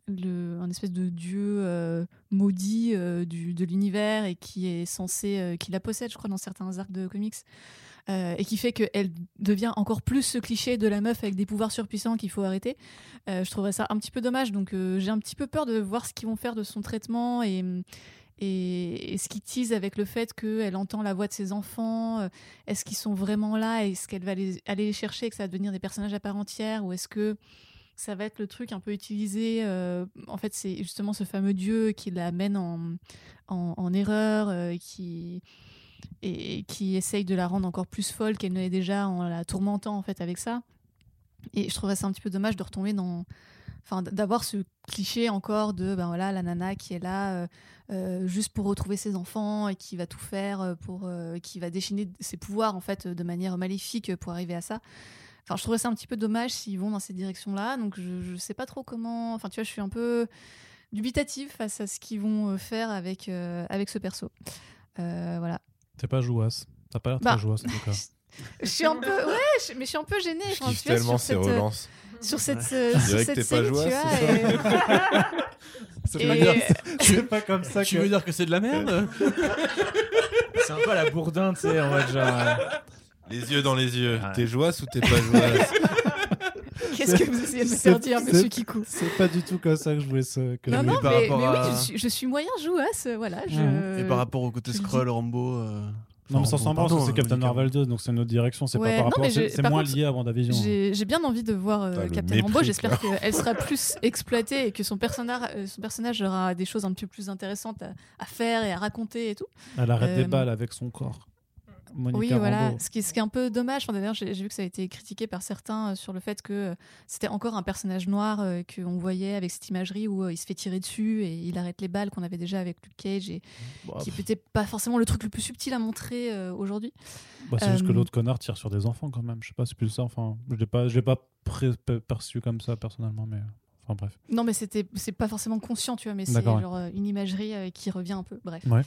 un espèce de dieu euh, maudit euh, du, de l'univers et qui est censé, qui la possède, je crois, dans certains arcs de comics, et qui fait qu'elle devient encore plus ce cliché de la meuf avec des pouvoirs surpuissants qu'il faut arrêter. Je trouverais ça un petit peu dommage, donc j'ai un petit peu peur de voir ce qu'ils vont faire de son traitement et. Et, ce qui tease avec le fait qu'elle entend la voix de ses enfants, euh, est-ce qu'ils sont vraiment là Est-ce qu'elle va aller les chercher et que ça va devenir des personnages à part entière Ou est-ce que ça va être le truc un peu utilisé. euh, en fait, c'est justement ce fameux dieu qui la mène en, erreur, euh, et qui essaye de la rendre encore plus folle qu'elle ne l'est déjà en la tourmentant en fait avec ça. Et je trouverais ça un petit peu dommage de retomber dans, enfin, d'avoir ce cliché encore de ben voilà la nana qui est là euh, euh, juste pour retrouver ses enfants et qui va tout faire euh, pour, euh, qui va déchaîner ses pouvoirs en fait de manière maléfique pour arriver à ça. Enfin, je trouverais ça un petit peu dommage s'ils vont dans cette direction-là. Donc, je, je sais pas trop comment. Enfin, tu vois, je suis un peu dubitative face à ce qu'ils vont faire avec, euh, avec ce perso. Euh, voilà. T'es pas jouasse. T'as pas l'air Bah, très jouasse en tout cas. Je suis un peu. Ouais, je- mais je suis un peu gênée. Je kiffe tellement sur ces cette, relances. Sur cette, euh, sur que cette t'es pas série, tu vois. c'est et- et- pas comme ça Tu veux dire que c'est de la merde? C'est un peu à la bourdin, tu sais, en mode genre. euh, Les yeux dans les yeux. Ouais. T'es jouasse ou t'es pas jouasse Qu'est-ce que vous essayez de me faire dire, monsieur Kikou? C'est pas du tout comme ça que je voulais ce. Que Non, non, mais, rapport mais à- oui, je suis, je suis moyen jouasse, voilà. Je... Et par rapport au côté scroll, Rambo. euh, Non, mais ça s'en c'est Captain médicalement. Marvel 2, donc c'est une autre direction, c'est Ouais, pas non, par rapport, mais c'est moins contre, lié à WandaVision. J'ai j'ai bien envie de voir euh, Captain Rambeau. J'espère qu'elle sera plus exploitée et que son personnage, euh, son personnage aura des choses un peu plus intéressantes à, à faire et à raconter et tout. Elle arrête des Euh, balles avec son corps. Monica oui, voilà. Rambeau. Ce qui, est, ce qui est un peu dommage. Enfin, D'ailleurs, j'ai vu que ça a été critiqué par certains euh, sur le fait que euh, c'était encore un personnage noir euh, qu'on voyait avec cette imagerie où euh, il se fait tirer dessus et il arrête les balles qu'on avait déjà avec Luke Cage et Bah, qui peut-être pas forcément le truc le plus subtil à montrer aujourd'hui. bah, c'est juste que l'autre connard tire sur des enfants quand même. Je sais pas, c'est plus ça. Enfin, je l'ai pas, je l'ai pas perçu comme ça personnellement, mais enfin bref. Non, mais c'était c'est pas forcément conscient, tu vois, mais c'est ouais. une imagerie qui revient un peu. Bref. Ouais.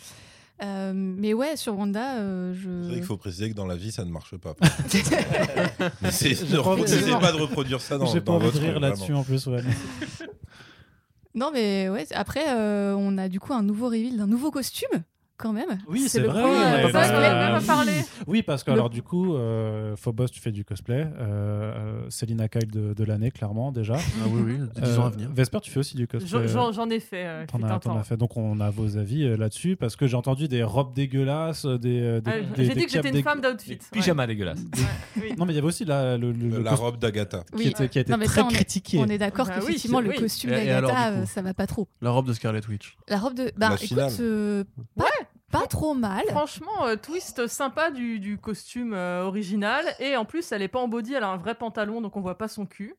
Euh, mais ouais, sur Wanda, euh, C'est je. vrai qu'il faut préciser que dans la vie, ça ne marche pas. Mais c'est- J'ai ne pas de reproduire ça dans, J'ai pas dans envie votre là-dessus en plus. Ouais. Non, mais ouais. Après, euh, on a du coup un nouveau reveal d'un nouveau costume, quand même. Oui, c'est vrai, point, euh, Euh, oui. parlé. Oui, parce que Le- alors du coup, euh, Phobos, tu fais du cosplay. Euh, euh, Selina Kyle de, de l'année, clairement déjà. Ah oui, oui, 10 ans à venir. Euh, Vesper, tu fais aussi du cosplay. J'en- ai fait. euh, T'en as, fait, donc on a vos avis euh, là-dessus parce que j'ai entendu des robes dégueulasses, euh, des. euh, des- Ah, des- J'ai dit que j'étais une femme d'outfit. ouais. Pyjama dégueulasse. Ouais, oui. Non, mais il y avait aussi la, le, le- le La cos- robe d'Agatha. qui, qui a été Non, mais très ça, on est- d'accord Bah qu'effectivement, le costume d'Agatha, euh, ça va pas trop. La robe de Scarlet Witch. La robe de. Bah, écoute, finale. Pas, trop mal. Franchement, euh, twist sympa du, du costume euh, original. Et en plus, elle est pas en body, elle a un vrai pantalon, donc on voit pas son cul.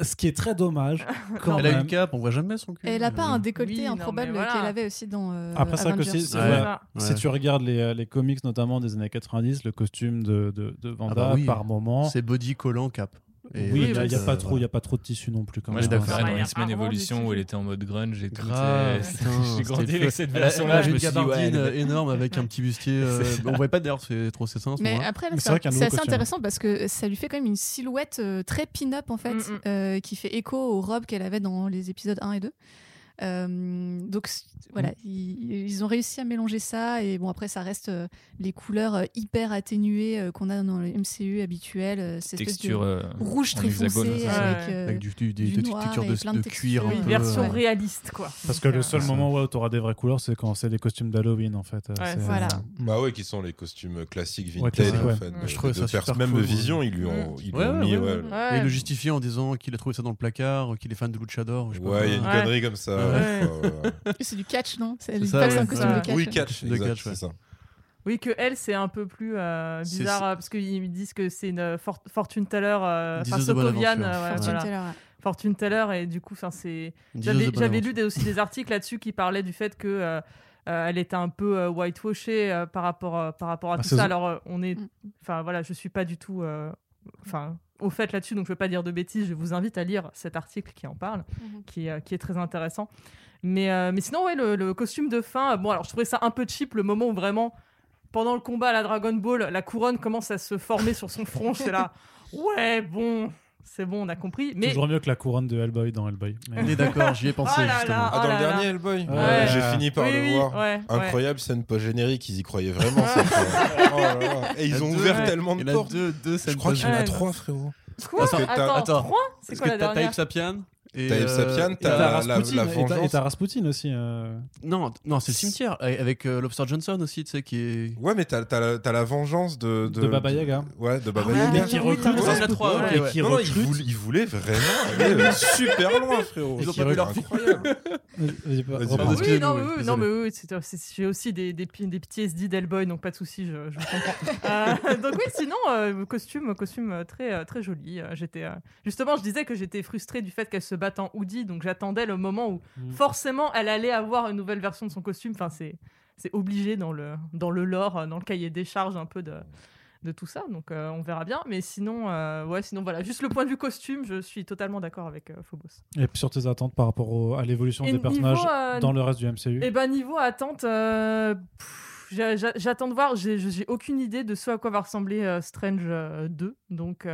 Ce qui est très dommage. quand Elle a même. une cape, on voit jamais son cul. Et elle a pas un décolleté Oui, non, improbable mais voilà. qu'elle avait aussi dans. euh, Après, vrai que Avengers. c'est- Ouais. Voilà. Si Ouais. tu regardes les, euh, les comics, notamment des années 90, le costume de, de, de Vanda, bah oui. par moment. C'est body collant cap. Et Oui, il n'y a, y a pas trop, il y a pas trop de tissu non plus. Quand Moi, même. je préférais dans X-Men Evolution où elle était en mode grunge et tout. J'ai grandi avec cette version-là. Je me une suis dit, euh, énorme avec un petit bustier. euh, on voyait pas d'ailleurs, c'est trop en ce Mais après, c'est assez costume. intéressant parce que ça lui fait quand même une silhouette euh, très pin-up en fait, Mm, mm. euh, qui fait écho aux robes qu'elle avait dans les épisodes 1 et 2. Euh, donc voilà, ils, ils ont réussi à mélanger ça et bon après ça reste euh, les couleurs euh, hyper atténuées euh, qu'on a dans le MCU habituel, euh, cette espèce Texture de euh, rouge très foncé avec, euh, Avec du, du- des du des noir textures et de, plein de de cuir un Oui, textures. peu. version réaliste, quoi. Parce que le seul moment où tu auras des vraies couleurs, c'est quand c'est les costumes d'Halloween en fait. Voilà. Bah ouais, qui sont les costumes classiques vintage en fait. Ouais. de- Je trouvais de ça Même cool, de Vision, ils lui ont, ils lui Ouais, ont ouais, mis. ouais, ouais, ouais. le- Ouais. Et il le justifiait en disant qu'il a trouvé ça dans le placard, qu'il est fan de Luchador. Ouais, il y a une connerie comme ça. C'est du catch, non C'est ça, ouais. costume de catch. Oui, catch, De exact, catch, ouais. c'est ça. Oui, que elle, c'est un peu plus euh, bizarre euh, parce qu'ils me disent que c'est une for- fortune teller, euh, enfin Sokovian, euh, ouais, Fortune voilà. Teller, ouais. fortune teller et du coup, enfin c'est. J'avais lu des, aussi des articles là-dessus qui parlaient du fait que euh, euh, elle était un peu euh, whitewashée euh, par rapport euh, par rapport à Ah, tout ça. Alors euh, on est, Mm. enfin voilà, je suis pas du tout, euh, enfin au fait là-dessus, donc je vais pas dire de bêtises. Je vous invite à lire cet article qui en parle, Mhm. qui, est- qui est très intéressant. Mais euh, mais sinon ouais, le, le costume de fin, euh, bon alors je trouvais ça un peu cheap le moment où vraiment pendant le combat à la Dragon Ball, la couronne commence à se former sur son front. C'est là, ouais bon, c'est bon, on a compris. Mais Toujours mieux que la couronne de Hellboy dans Hellboy. Mais- On est d'accord, j'y ai pensé Oh là justement. là. Ah, dans Oh le là dernier là. Hellboy Ouais. J'ai fini par Oui, le oui, voir. ouais. Incroyable scène post-générique, ils y croyaient vraiment. cette fois. Oh là là. Et ils ont deux- ouvert ouais. tellement de Il y en a portes. deux, deux Je crois qu'il y en a trois, frérot. Quoi Parce que t'as- Attends, attends. trois C'est quoi la dernière Sapian. Et, Taïb euh, Sapian, t'as t'as la- Rasputin, la et t'as- vengeance. et t'as Rasputin aussi. euh. Non, non, c'est le cimetière avec euh, Lobster Johnson aussi, tu sais, qui est. Ouais, mais t'as t'as la, t'as la vengeance de, De Baba Yaga. Ouais, de Baba Ah Yaga. mais qui recrute Ouais, t'as et ouais. qui Non, recrute. voulait, il voulait vraiment aller euh, super loin, frérot. Incroyable. Vas-y, pas-. Oui, excusez-nous, non, oui, mais oui, désolé. non, mais oui, c'est- c'est- j'ai aussi des, des, pi- des petits SD d'Hellboy, donc pas de souci, je, comprends. Donc oui, sinon, costume, costume très, très joli. J'étais, justement, je disais que j'étais frustrée du fait qu'elle se batte en hoodie, donc j'attendais le moment où Mm. forcément elle allait avoir une nouvelle version de son costume. Enfin, c'est, c'est obligé dans le, dans le lore, euh, dans le cahier des charges un peu de, de tout ça. Donc euh, on verra bien. Mais sinon, euh, ouais, sinon voilà, juste le point de vue costume, je suis totalement d'accord avec euh, Phobos. Et puis sur tes attentes par rapport au- à l'évolution des niveau, personnages dans le reste du MCU. Et ben niveau attente, j'attends de voir. J'ai aucune idée de ce à quoi va ressembler Strange euh, 2. Donc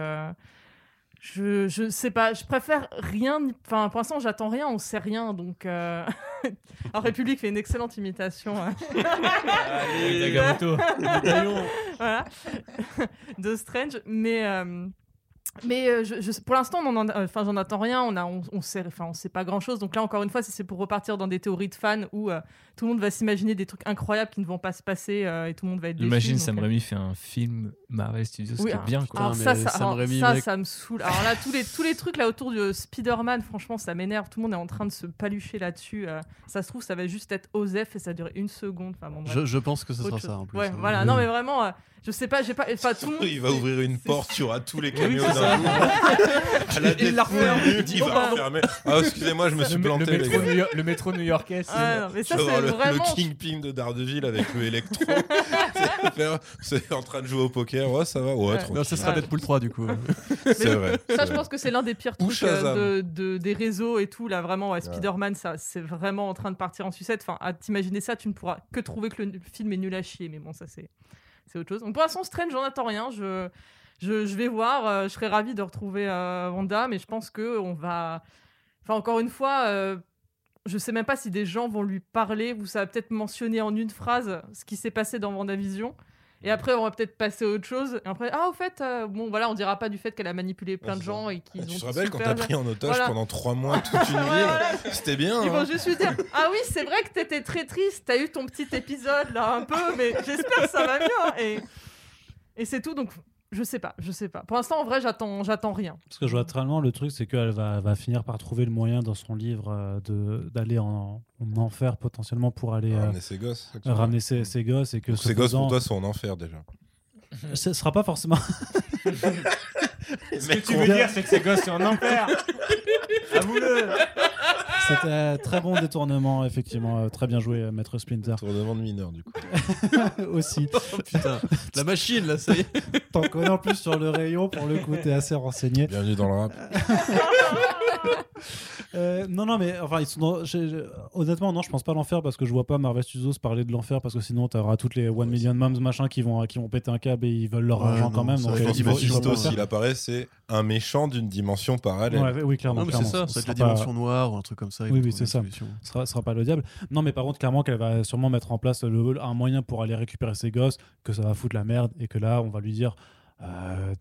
je je sais pas. Je préfère rien. Enfin pour l'instant j'attends rien. On sait rien. Donc euh... alors République fait une excellente imitation. hein. Avec Nagamoto. voilà de Strange mais euh, Mais euh, je, je- pour l'instant, on en enfin, j'en attends rien. On a, on, on sait, enfin, on sait pas grand chose. Donc là, encore une fois, si c'est pour repartir dans des théories de fans où euh, tout le monde va s'imaginer des trucs incroyables qui ne vont pas se passer euh, et tout le monde va être déçu. Imagine Sam Raimi fait un film Marvel Studios, Oui, c'est alors- bien quoi. Alors Putain, ça, ça, Sam alors, Raimi, ça, mec. ça me saoule. Alors là, tous les, tous les trucs là autour de Spider-Man, franchement, ça m'énerve. Tout le monde est en train de se palucher là-dessus. euh, ça se trouve, ça va juste être Osef et ça dure une seconde. Enfin, bon, bref. Je, je pense que ce sera chose. ça en plus. Ouais, hein. voilà. Oui. Non, mais vraiment, euh, je sais pas, j'ai pas. Enfin, tout le monde. Il va ouvrir une porte, il y aura tous les Oui, caméos c'est d'un coup. À la Il va refermer. Ah, excusez-moi, je me suis planté, le métro gars. New York- le métro new-yorkais. Ah, non, mais ça, c'est vraiment. le Kingpin de Daredevil avec le électro. C'est en train de jouer au poker. Ouais, ça va. Ouais, Ouais. Non, ce sera Ouais. Deadpool 3 du coup. C'est vrai. Ça, je vrai. pense que c'est l'un des pires Ou trucs euh, de, de- des réseaux et tout. Là, vraiment, ouais, Spider-Man, ça, c'est vraiment en train de partir en sucette. Enfin, à t'imaginer ça, tu ne pourras que trouver que le, le film est nul à chier. Mais bon, ça, c'est, c'est autre chose. Donc, pour l'instant, Strange, j'en attends rien. Je, je, je vais voir. euh, je serais ravi de retrouver euh, Wanda, mais je pense que on va. Enfin, encore une fois. euh, je sais même pas si des gens vont lui parler, ou ça va peut-être mentionner en une phrase ce qui s'est passé dans WandaVision. Et après, on va peut-être passer à autre chose. Et après, ah, au fait, euh, bon, voilà, on dira pas du fait qu'elle a manipulé plein de gens et qu'ils Ah, ont tu te rappelles quand t'as pris en otage Voilà. pendant trois mois toute une Ouais. C'était bien. Ils hein. vont juste lui dire Ah oui, c'est vrai que t'étais très triste, t'as eu ton petit épisode là un peu, mais j'espère que ça va mieux. Et, et c'est tout, donc je sais pas, je sais pas. Pour l'instant, en vrai, j'attends, j'attends rien. Parce que je vois très loin, le truc, c'est qu'elle va, elle va finir par trouver le moyen dans son livre euh, de d'aller en, en enfer potentiellement pour aller euh, Ramener ses gosses. ramener dire. ses, ses gosses et que Ses gosses pour toi sont en enfer déjà. ce sera pas forcément. Ce que tu veux dire, c'est que ces gosses sont en enfer. Avoue-le. C'était un très bon détournement, effectivement. Euh, Très bien joué, euh, Maître Splinter. Tournement de mineur du coup. Aussi. Oh, putain, la machine là, ça y est. T'en connais en plus sur le rayon, pour le coup, t'es assez renseigné. Bienvenue dans le rap. Euh, non, non, mais enfin, ils sont dans- j'ai- j'ai- honnêtement, non, je pense pas l'enfer parce que je vois pas Marvel Studios parler de l'enfer parce que sinon, t'auras toutes les One Million Moms machin qui vont, qui vont péter un câble et ils veulent leur Ouais, argent non, quand même. Donc, je euh, Mephisto, s'il apparaît, c'est un méchant d'une dimension parallèle. Ouais, oui, clairement. Non, mais c'est clairement. ça, Ce ça va être sera la pas- dimension noire ou un truc comme ça. Oui, oui, c'est ça. solution. sera, sera pas le diable. Non, mais par contre, clairement qu'elle va sûrement mettre en place le- un moyen pour aller récupérer ses gosses, que ça va foutre la merde et que là, on va lui dire. euh,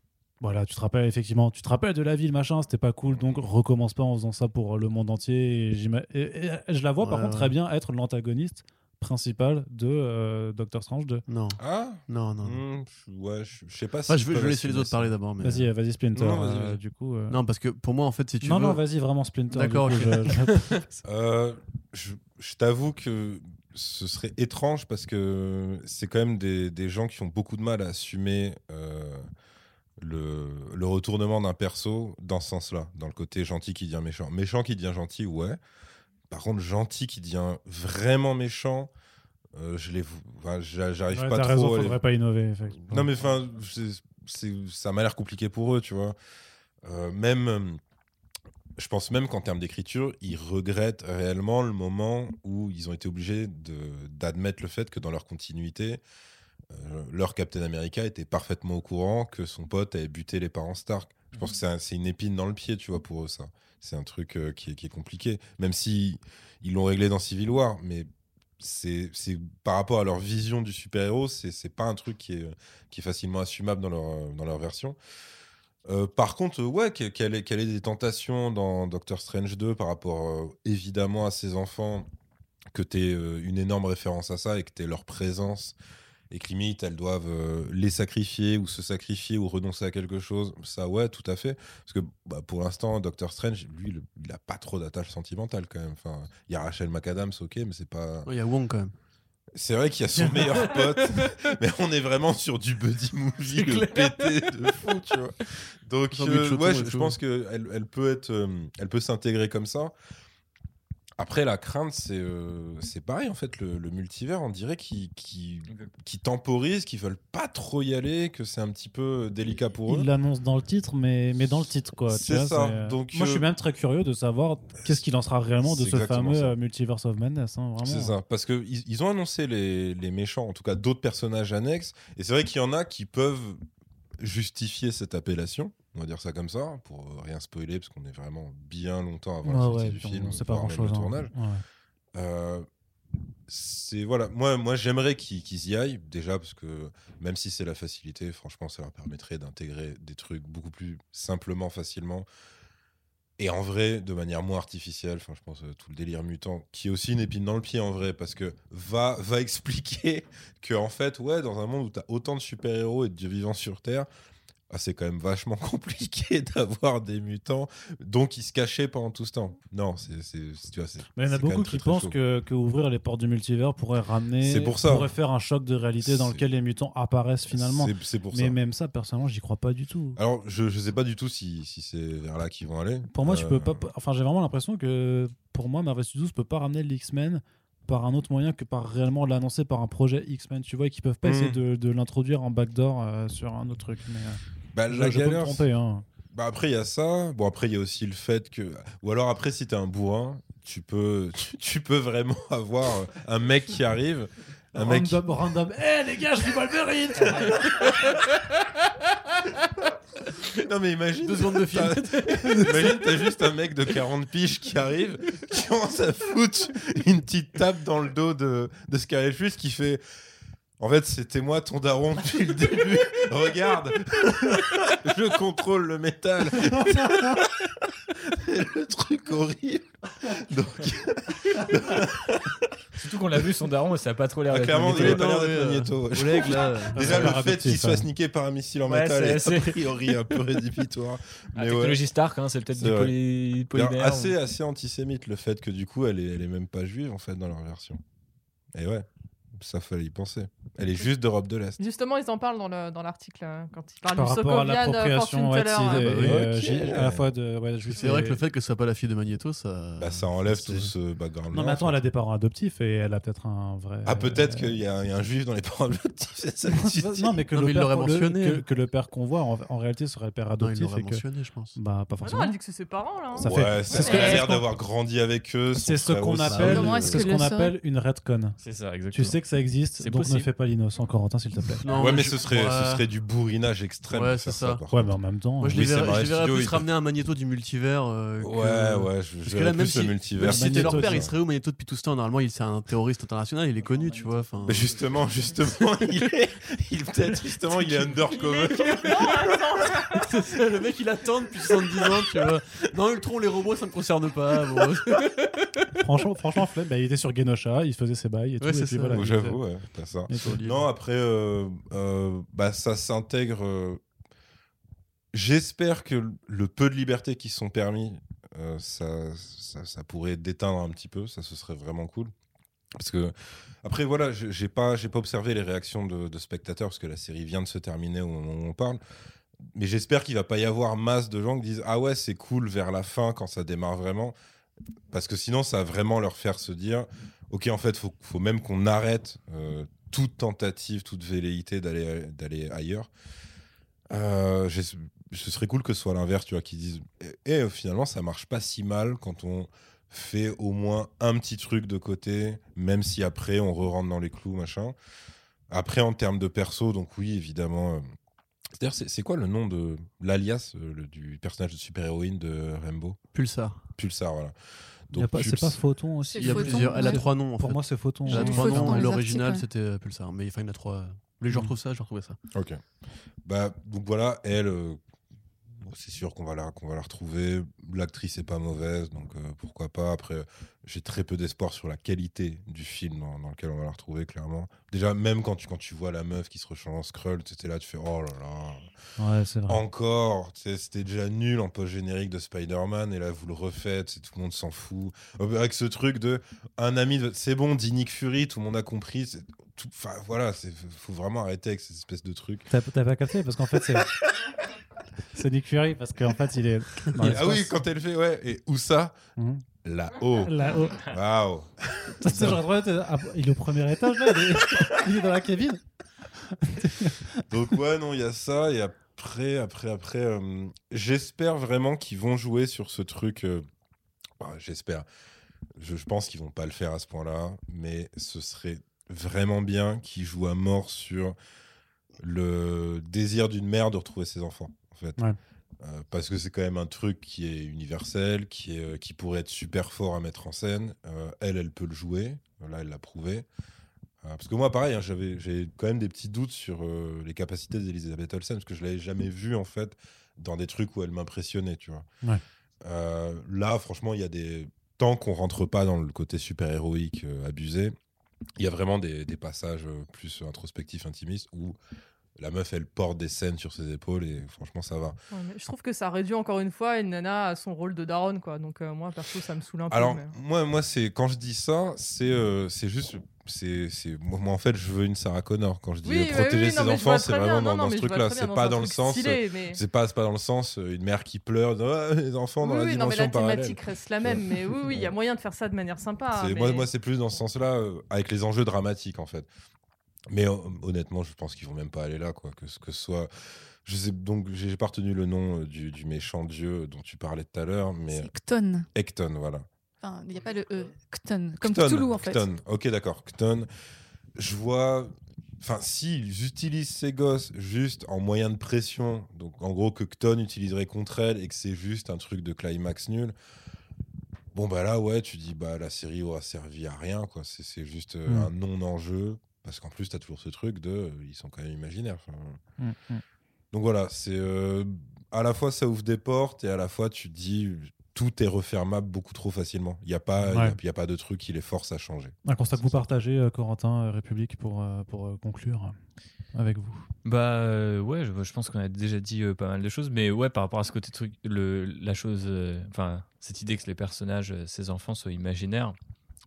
voilà, tu te rappelles effectivement, tu te rappelles de la ville, machin, c'était pas cool, donc recommence pas en faisant ça pour le monde entier. Et, j'ima- et- et je la vois par Ouais, contre très bien être l'antagoniste principal de euh, Doctor Strange 2. Non, Ah? Non, non. non. Je- Ouais, je sais pas si. Enfin, je, vais, peux je vais laisser les autres parler d'abord. Mais... Vas-y, vas-y Splinter. Non, vas-y, euh, vas-y. du coup. euh, Non, parce que pour moi, en fait, si tu non, veux. non, vas-y, vraiment Splinter. D'accord, je- je- Euh, je je t'avoue que ce serait étrange parce que c'est quand même des, des gens qui ont beaucoup de mal à assumer euh, le, le retournement d'un perso dans ce sens-là, dans le côté gentil qui devient méchant. Méchant qui devient gentil, ouais. Par contre, gentil qui devient vraiment méchant, euh, je les, enfin, j'a- j'arrive Ouais, pas trop raison, à les- faudrait pas innover. Non, mais enfin, ça m'a l'air compliqué pour eux, tu vois. Euh, même, je pense même qu'en termes d'écriture, ils regrettent réellement le moment où ils ont été obligés d'admettre le fait que dans leur continuité, leur Captain America était parfaitement au courant que son pote avait buté les parents Stark. Je pense que c'est un- c'est une épine dans le pied, tu vois, pour eux, ça. C'est un truc euh, qui, est, qui est compliqué. Même si ils l'ont réglé dans Civil War, mais c'est par rapport à leur vision du super-héros, c'est pas un truc qui est, qui est facilement assumable dans leur, euh, dans leur version. Euh, par contre, euh, ouais, que- qu'elle ait, qu'elle ait des tentations dans Doctor Strange 2 par rapport euh, évidemment à ses enfants, que tu une énorme référence à ça et que tu leur présence et que limite elles doivent euh, les sacrifier ou se sacrifier ou renoncer à quelque chose, ça ouais, tout à fait. Parce que bah, pour l'instant, Doctor Strange, lui, le- il a pas trop d'attache sentimentale quand même. Enfin, il y a Rachel McAdams, ok, mais c'est pas. Ouais, Il y a Wong quand même. C'est vrai qu'il y a son meilleur pote, mais on est vraiment sur du buddy movie, le pété de fou, tu vois. Donc, euh, ouais, je, pense qu'elle elle peut être, euh, elle peut s'intégrer comme ça. Après, la crainte, c'est euh, pareil, en fait, le, le multivers, on dirait qu'ils qui, qui temporisent, qu'ils veulent pas trop y aller, que c'est un petit peu délicat pour eux. Il l'annonce dans le titre, mais, mais dans le titre, quoi. C'est ça. c'est- Donc, Moi, je suis euh, même très curieux de savoir qu'est-ce qu'il en sera réellement de ce fameux ça. euh, Multiverse of Madness. hein, vraiment. C'est ça, parce qu'ils ils ont annoncé les, les méchants, en tout cas d'autres personnages annexes, et c'est vrai qu'il y en a qui peuvent justifier cette appellation, on va dire ça comme ça, pour euh, rien spoiler, parce qu'on est vraiment bien longtemps avant la Ouais, sortie ouais, du film, pas grand chose. le tournage. Ouais. Euh, c'est voilà, moi, moi j'aimerais qu'ils y aillent déjà parce que même si c'est la facilité, franchement, ça leur permettrait d'intégrer des trucs beaucoup plus simplement, facilement. Et en vrai, de manière moins artificielle, enfin, je pense euh, tout le délire mutant, qui est aussi une épine dans le pied en vrai, parce que va, va expliquer que en fait, ouais, dans un monde où tu as autant de super-héros et de dieux vivants sur Terre, ah, c'est quand même vachement compliqué d'avoir des mutants, donc ils se cachaient pendant tout ce temps. Non, c'est, tu vois. Mais il y en a beaucoup qui pensent que, que ouvrir les portes du multivers pourrait ramener. C'est pour ça. Pourrait faire un choc de réalité dans lequel les mutants apparaissent finalement. C'est, pour Mais ça. même ça, personnellement, j'y crois pas du tout. Alors, je, je sais pas du tout si, si c'est vers là qu'ils vont aller. Pour moi, tu Euh, peux pas. Enfin, j'ai vraiment l'impression que pour moi, Marvel Studios peut pas ramener les X-Men par un autre moyen que par réellement l'annoncer par un projet X-Men, tu vois, et qu'ils peuvent pas Mm. essayer de, de l'introduire en backdoor euh, sur un autre truc. Mais, euh, Bah, la je galère, tromper. Hein. Bah après il y a ça. Bon après il y a aussi le fait que ou alors après si t'es un bourrin, tu peux tu, tu peux vraiment avoir un mec qui arrive, un mec Random, random. Eh les gars, je suis Wolverine Non mais imagine Deux secondes de film. t'as- Imagine t'as juste un mec de 40 piges qui arrive, qui commence à foutre une petite tape dans le dos de, de qui fait en fait, c'était moi ton daron depuis le début. Regarde, je contrôle le métal. C'est le truc horrible. Donc, Surtout qu'on l'a vu son daron et ça a pas trop l'air Ah, d'être clairement, il a pas l'air d'être Magneto. ouais. Oleg, là. Déjà, c'est le fait qu'il soit hein. sniqué par un missile en Ouais, métal c'est- est a priori un peu rédhibitoire. Ah, Mais ouais. technologie Stark, hein, c'est peut-être du poly... Polymère. assez, assez antisémite le fait que du coup, elle est, elle est même pas juive en fait dans leur version. Et ouais, ça fallait y penser. Elle est juste d'Europe de l'Est. Justement, ils en parlent dans le- dans l'article euh, quand ils parlent Par du rapport à Sokovian l'appropriation ouais, hein. bah oui. euh, à la fois de. Ouais, C'est vrai que le fait que ce soit pas la fille de Magneto, ça. Bah, ça enlève c'est- tout ce background. Non, mais attends, elle a des parents adoptifs et elle a peut-être un vrai. Ah, peut-être euh, qu'il y, a il y a un juif dans les parents adoptifs, c'est ça que tu dis non, mais que Non, le mais père, l'aurait le- mentionné. que, que le père qu'on voit en, en réalité serait le père Non, il adoptif l'aurait que mentionné, je pense. bah pas Ah non, forcément. elle dit que c'est ses parents là. hein. Ça ouais, fait- c'est ce qu'elle a ce l'air qu'on- d'avoir grandi avec eux. C'est ce qu'on appelle, c'est ce qu'on une retcon. C'est ça, exactement. Tu sais que ça existe, donc ne possible. fais pas l'innocent, Corentin, s'il te plaît. Non, Ouais, mais je- ce serait, ce serait du bourrinage extrême. Ouais, c'est ça. Ouais, mais en même temps. Moi, je Oui, les verrais, vrai, je les verrais studio, plus ramener un Magneto du multivers. euh, que- Ouais, ouais, je Parce que verrais là, même plus si, le même multivers. si c'était leur père, il serait où Magneto depuis tout ce temps? Normalement, il c'est un terroriste international, il est connu, tu vois. Mais justement, justement, il est, il peut-être justement, il est undercover. C'est ça, le mec, il attend depuis 70 ans, tu vois. Dans Ultron, les robots, ça me concerne pas. franchement, franchement, bah, il était sur Genosha, il faisait ses bails et tout. J'avoue, ouais, t'as ça. Non, après, euh, euh, bah, ça s'intègre. euh, J'espère que le peu de liberté qui sont permis, euh, ça, ça, ça pourrait déteindre un petit peu. Ça, ce serait vraiment cool. Parce que, après, voilà, j'ai pas, j'ai pas observé les réactions de, de spectateurs parce que la série vient de se terminer au moment où on parle. Mais j'espère qu'il va pas y avoir masse de gens qui disent Ah ouais, c'est cool vers la fin quand ça démarre vraiment. Parce que sinon, ça va vraiment leur faire se dire Ok, en fait, faut, faut même qu'on arrête euh, toute tentative, toute velléité d'aller d'aller ailleurs. Euh, ce serait cool que ce soit l'inverse, tu vois, qu'ils disent et, et, finalement, ça marche pas si mal quand on fait au moins un petit truc de côté, même si après on re-rentre dans les clous, machin. Après, en termes de perso, donc oui, évidemment. euh, C'est-à-dire, c'est quoi le nom de l'alias euh, du personnage de super-héroïne de Rainbow? Pulsar. Pulsar, voilà. Il y a pas- C'est pas Photon aussi Il y a Photon, plusieurs. Elle a trois noms en Pour fait. moi, c'est Photon. Elle a J'ai trois dans noms. les L'original, c'était euh, Pulsar. Mais enfin, il y en a trois. Dès que je Mm. retrouve ça, je retrouve ça. Ok. Bah, donc voilà, elle, euh, c'est sûr qu'on va, la, qu'on va la retrouver. L'actrice est pas mauvaise, donc euh, pourquoi pas. Après, j'ai très peu d'espoir sur la qualité du film dans, dans lequel on va la retrouver, clairement. Déjà, même quand tu, quand tu vois la meuf qui se rechange en Skrull, tu là, tu fais oh là là. Ouais, c'est vrai. Encore, c'était déjà nul en post-générique de Spider-Man, et là vous le refaites, tout le monde s'en fout. Avec ce truc de un ami, de- c'est bon, dit Nick Fury, tout le monde a compris. tout- Enfin voilà, il faut vraiment arrêter avec cette espèce de truc. T'as t'as pas capté parce qu'en fait, c'est. C'est Nick Fury parce qu'en fait, il est. dans ah oui, quand elle fait, ouais, et où ça Mhm. Là-haut. Là-haut. Waouh. Sais, genre, ah, il est au premier étage, là, il est, il est dans la cabine. Donc ouais, non, il y a ça, et après, après, après, euh, j'espère vraiment qu'ils vont jouer sur ce truc. euh, bah, j'espère. Je, je pense qu'ils vont pas le faire à ce point-là, mais ce serait vraiment bien qu'ils jouent à mort sur le désir d'une mère de retrouver ses enfants. En fait. Ouais. Euh, parce que c'est quand même un truc qui est universel, qui, est, euh, qui pourrait être super fort à mettre en scène. Euh, elle, elle peut le jouer. Là, elle l'a prouvé. Euh, parce que moi, pareil, hein, j'avais, j'ai quand même des petits doutes sur les capacités d'Elisabeth Olsen, parce que je l'avais jamais vue, en fait, dans des trucs où elle m'impressionnait, tu vois. Ouais. Là, franchement, il y a des... Tant qu'on rentre pas dans le côté super-héroïque abusé, il y a vraiment des, des passages plus introspectifs, intimistes, où la meuf, elle porte des scènes sur ses épaules, et franchement, ça va. Ouais, mais je trouve que ça réduit encore une fois une nana à son rôle de daronne, quoi. Donc, euh, moi, perso, ça me saoule un peu. Alors, mais- moi, moi c'est quand je dis ça, c'est euh, c'est juste. c'est c'est moi, en fait, je veux une Sarah Connor. Quand je dis Oui, oui, protéger oui, ses non, enfants, c'est vraiment bien. dans, Non, dans ce truc-là. C'est pas dans le sens. mais- C'est pas, pas dans le sens une mère qui pleure, Ah, les enfants dans oui, la oui, non, mais dimension la parallèle. thématique reste la même. Mais oui, il y a moyen de faire ça de manière sympa. Moi, moi c'est plus dans ce sens-là, euh, avec les enjeux dramatiques en fait. Mais euh, honnêtement, je pense qu'ils vont même pas aller là, quoi. Que, ce- que ce soit. Je sais, donc, j'ai pas retenu le nom euh, du, du méchant dieu dont tu parlais tout à l'heure, mais C'est Cton. Ecton, voilà. Enfin, il n'y a pas le E. Cton. Comme Cton, Cthulhu, en fait. Cton. Ok, d'accord. Cton. Je vois. Enfin, s'ils utilisent ces gosses juste en moyen de pression, donc en gros que Cton utiliserait contre elle et que c'est juste un truc de climax nul, bon bah là, ouais, tu dis bah la série aura servi à rien, quoi. C'est juste euh, Mm. un non-enjeu. Parce qu'en plus, t'as toujours ce truc de. euh, Ils sont quand même imaginaires. enfin. Mm, Donc voilà, c'est. euh, à la fois, ça ouvre des portes et à la fois, tu te dis. Tout est refermable beaucoup trop facilement. Il n'y a, pas- il y a- Ouais. il y a pas de truc qui les force à changer. Un constat que vous partagez, euh, Corentin, République, pour, pour conclure avec vous. Bah euh, ouais, je, je pense qu'on a déjà dit euh, pas mal de choses, mais ouais, par rapport à ce côté truc, le, la chose, euh, enfin cette idée que les personnages, ces enfants soient imaginaires,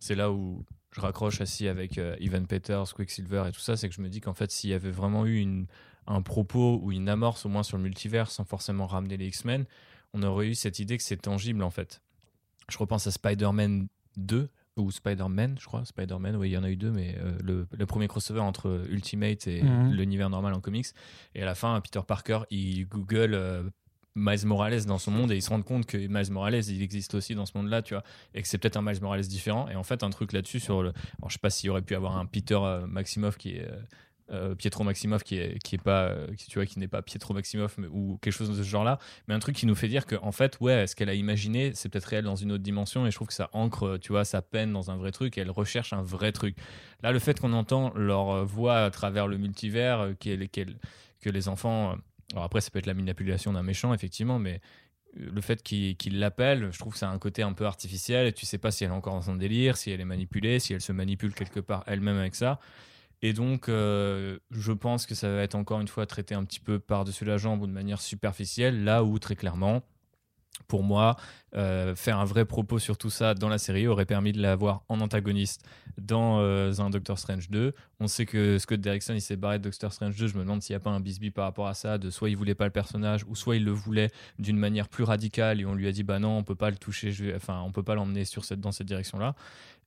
c'est là où je raccroche assis avec euh, Ivan Peters, Quicksilver et tout ça, c'est que je me dis qu'en fait s'il y avait vraiment eu une, un propos ou une amorce au moins sur le multivers sans forcément ramener les X-Men, on aurait eu cette idée que c'est tangible en fait. Je repense à Spider-Man 2 ou Spider-Man, je crois, Spider-Man, oui, il y en a eu deux, mais euh, le, le premier crossover entre Ultimate et Mhm. l'univers normal en comics. Et à la fin, Peter Parker, il google euh, Miles Morales dans son monde et il se rend compte que Miles Morales, il existe aussi dans ce monde-là, tu vois, et que c'est peut-être un Miles Morales différent. Et en fait, un truc là-dessus sur le. Alors, je sais pas s'il aurait pu avoir un Peter euh, Maximoff qui est. euh, euh, Pietro Maximoff qui est qui est pas qui, tu vois qui n'est pas Pietro Maximoff ou quelque chose de ce genre-là mais un truc qui nous fait dire que en fait ouais ce qu'elle a imaginé c'est peut-être réel dans une autre dimension et je trouve que ça ancre tu vois sa peine dans un vrai truc et elle recherche un vrai truc là le fait qu'on entend leur voix à travers le multivers qu'elle- qu'elle- que les enfants alors après ça peut être la manipulation d'un méchant effectivement mais euh, le fait qu'il l'appelle, je trouve que ça a un côté un peu artificiel et tu sais pas si elle est encore dans son délire, si elle est manipulée, si elle se manipule quelque part elle-même avec ça. Et donc, euh, je pense que ça va être encore une fois traité un petit peu par-dessus la jambe ou de manière superficielle, là où très clairement, pour moi, euh, faire un vrai propos sur tout ça dans la série aurait permis de l'avoir en antagoniste dans euh, un Doctor Strange 2. On sait que Scott Derrickson il s'est barré de Doctor Strange 2. Je me demande s'il n'y a pas un bisbee par rapport à ça, de soit il voulait pas le personnage, ou soit il le voulait d'une manière plus radicale et on lui a dit bah non, on peut pas le toucher, je vais- enfin on peut pas l'emmener sur cette dans cette direction-là.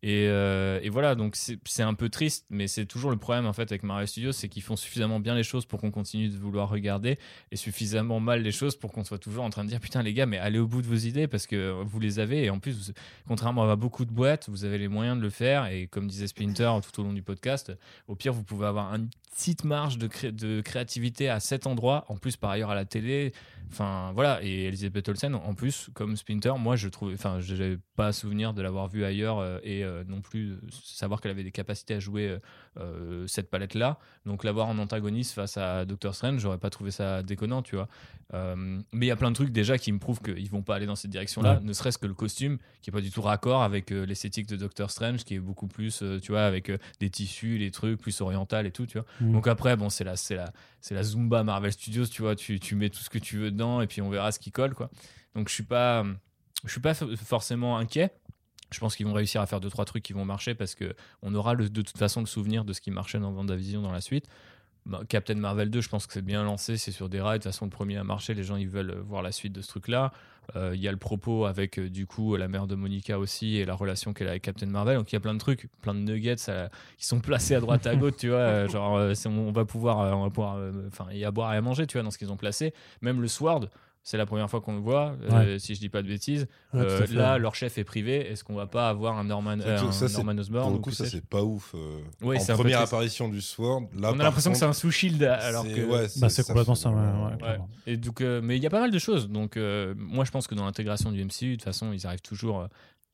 Et, euh, et voilà, donc c'est un peu triste, mais c'est toujours le problème en fait avec Marvel Studios, c'est qu'ils font suffisamment bien les choses pour qu'on continue de vouloir regarder, et suffisamment mal les choses pour qu'on soit toujours en train de dire putain les gars, mais allez au bout de vos idées parce que vous les avez, et en plus, contrairement à beaucoup de boîtes, vous avez les moyens de le faire, et comme disait Splinter tout au long du podcast, au pire vous pouvez avoir une petite marge de, cré- de créativité à cet endroit, en plus par ailleurs à la télé, enfin voilà, et Elisabeth Olsen en plus, comme Splinter, moi je trouve, enfin j'avais pas souvenir de l'avoir vu ailleurs euh, et euh, non plus euh, savoir qu'elle avait des capacités à jouer euh, cette palette-là. Donc l'avoir en antagoniste face à Doctor Strange, j'aurais pas trouvé ça déconnant, tu vois. Mais il y a plein de trucs déjà qui me prouvent qu'ils vont pas aller dans cette direction-là, Ouais. ne serait-ce que le costume qui est pas du tout raccord avec l'esthétique de Doctor Strange, qui est beaucoup plus, tu vois, avec des tissus, les trucs plus oriental et tout, tu vois. Mm. Donc après, bon, c'est la, c'est la, c'est la Zumba Marvel Studios, tu vois, tu, tu mets tout ce que tu veux dedans et puis on verra ce qui colle, quoi. Donc je suis pas, je suis pas forcément inquiet. Je pense qu'ils vont réussir à faire deux trois trucs qui vont marcher parce que on aura le- de toute façon le souvenir de ce qui marchait dans WandaVision dans la suite. Bah, Captain Marvel 2, je pense que c'est bien lancé, c'est sur des rails. De toute façon, le premier a marché, les gens ils veulent voir la suite de ce truc-là. Euh, Il y a le propos avec euh, du coup la mère de Monica aussi et la relation qu'elle a avec Captain Marvel. Donc il y a plein de trucs, plein de nuggets qui sont placés à droite à gauche, tu vois. euh, genre, on va pouvoir, on va pouvoir, enfin, y a à boire et à manger, tu vois, dans ce qu'ils ont placé. Même le Sword, C'est la première fois qu'on le voit, euh, si je dis pas de bêtises. Ouais, Euh, là, ouais. leur chef est privé. Est-ce qu'on va pas avoir un Norman, euh, un ça, c'est- Norman Osborn Pour le ou coup, ça c'est pas ouf. euh, Ouais, en première apparition du Sword, là, On a l'impression que c'est un contre, sous-shield alors c'est- que. ouais, Bah, c'est complètement ça. Et donc, euh, mais il y a pas mal de choses. Donc, euh, moi, je pense que dans l'intégration du MCU, de toute façon, ils arrivent toujours.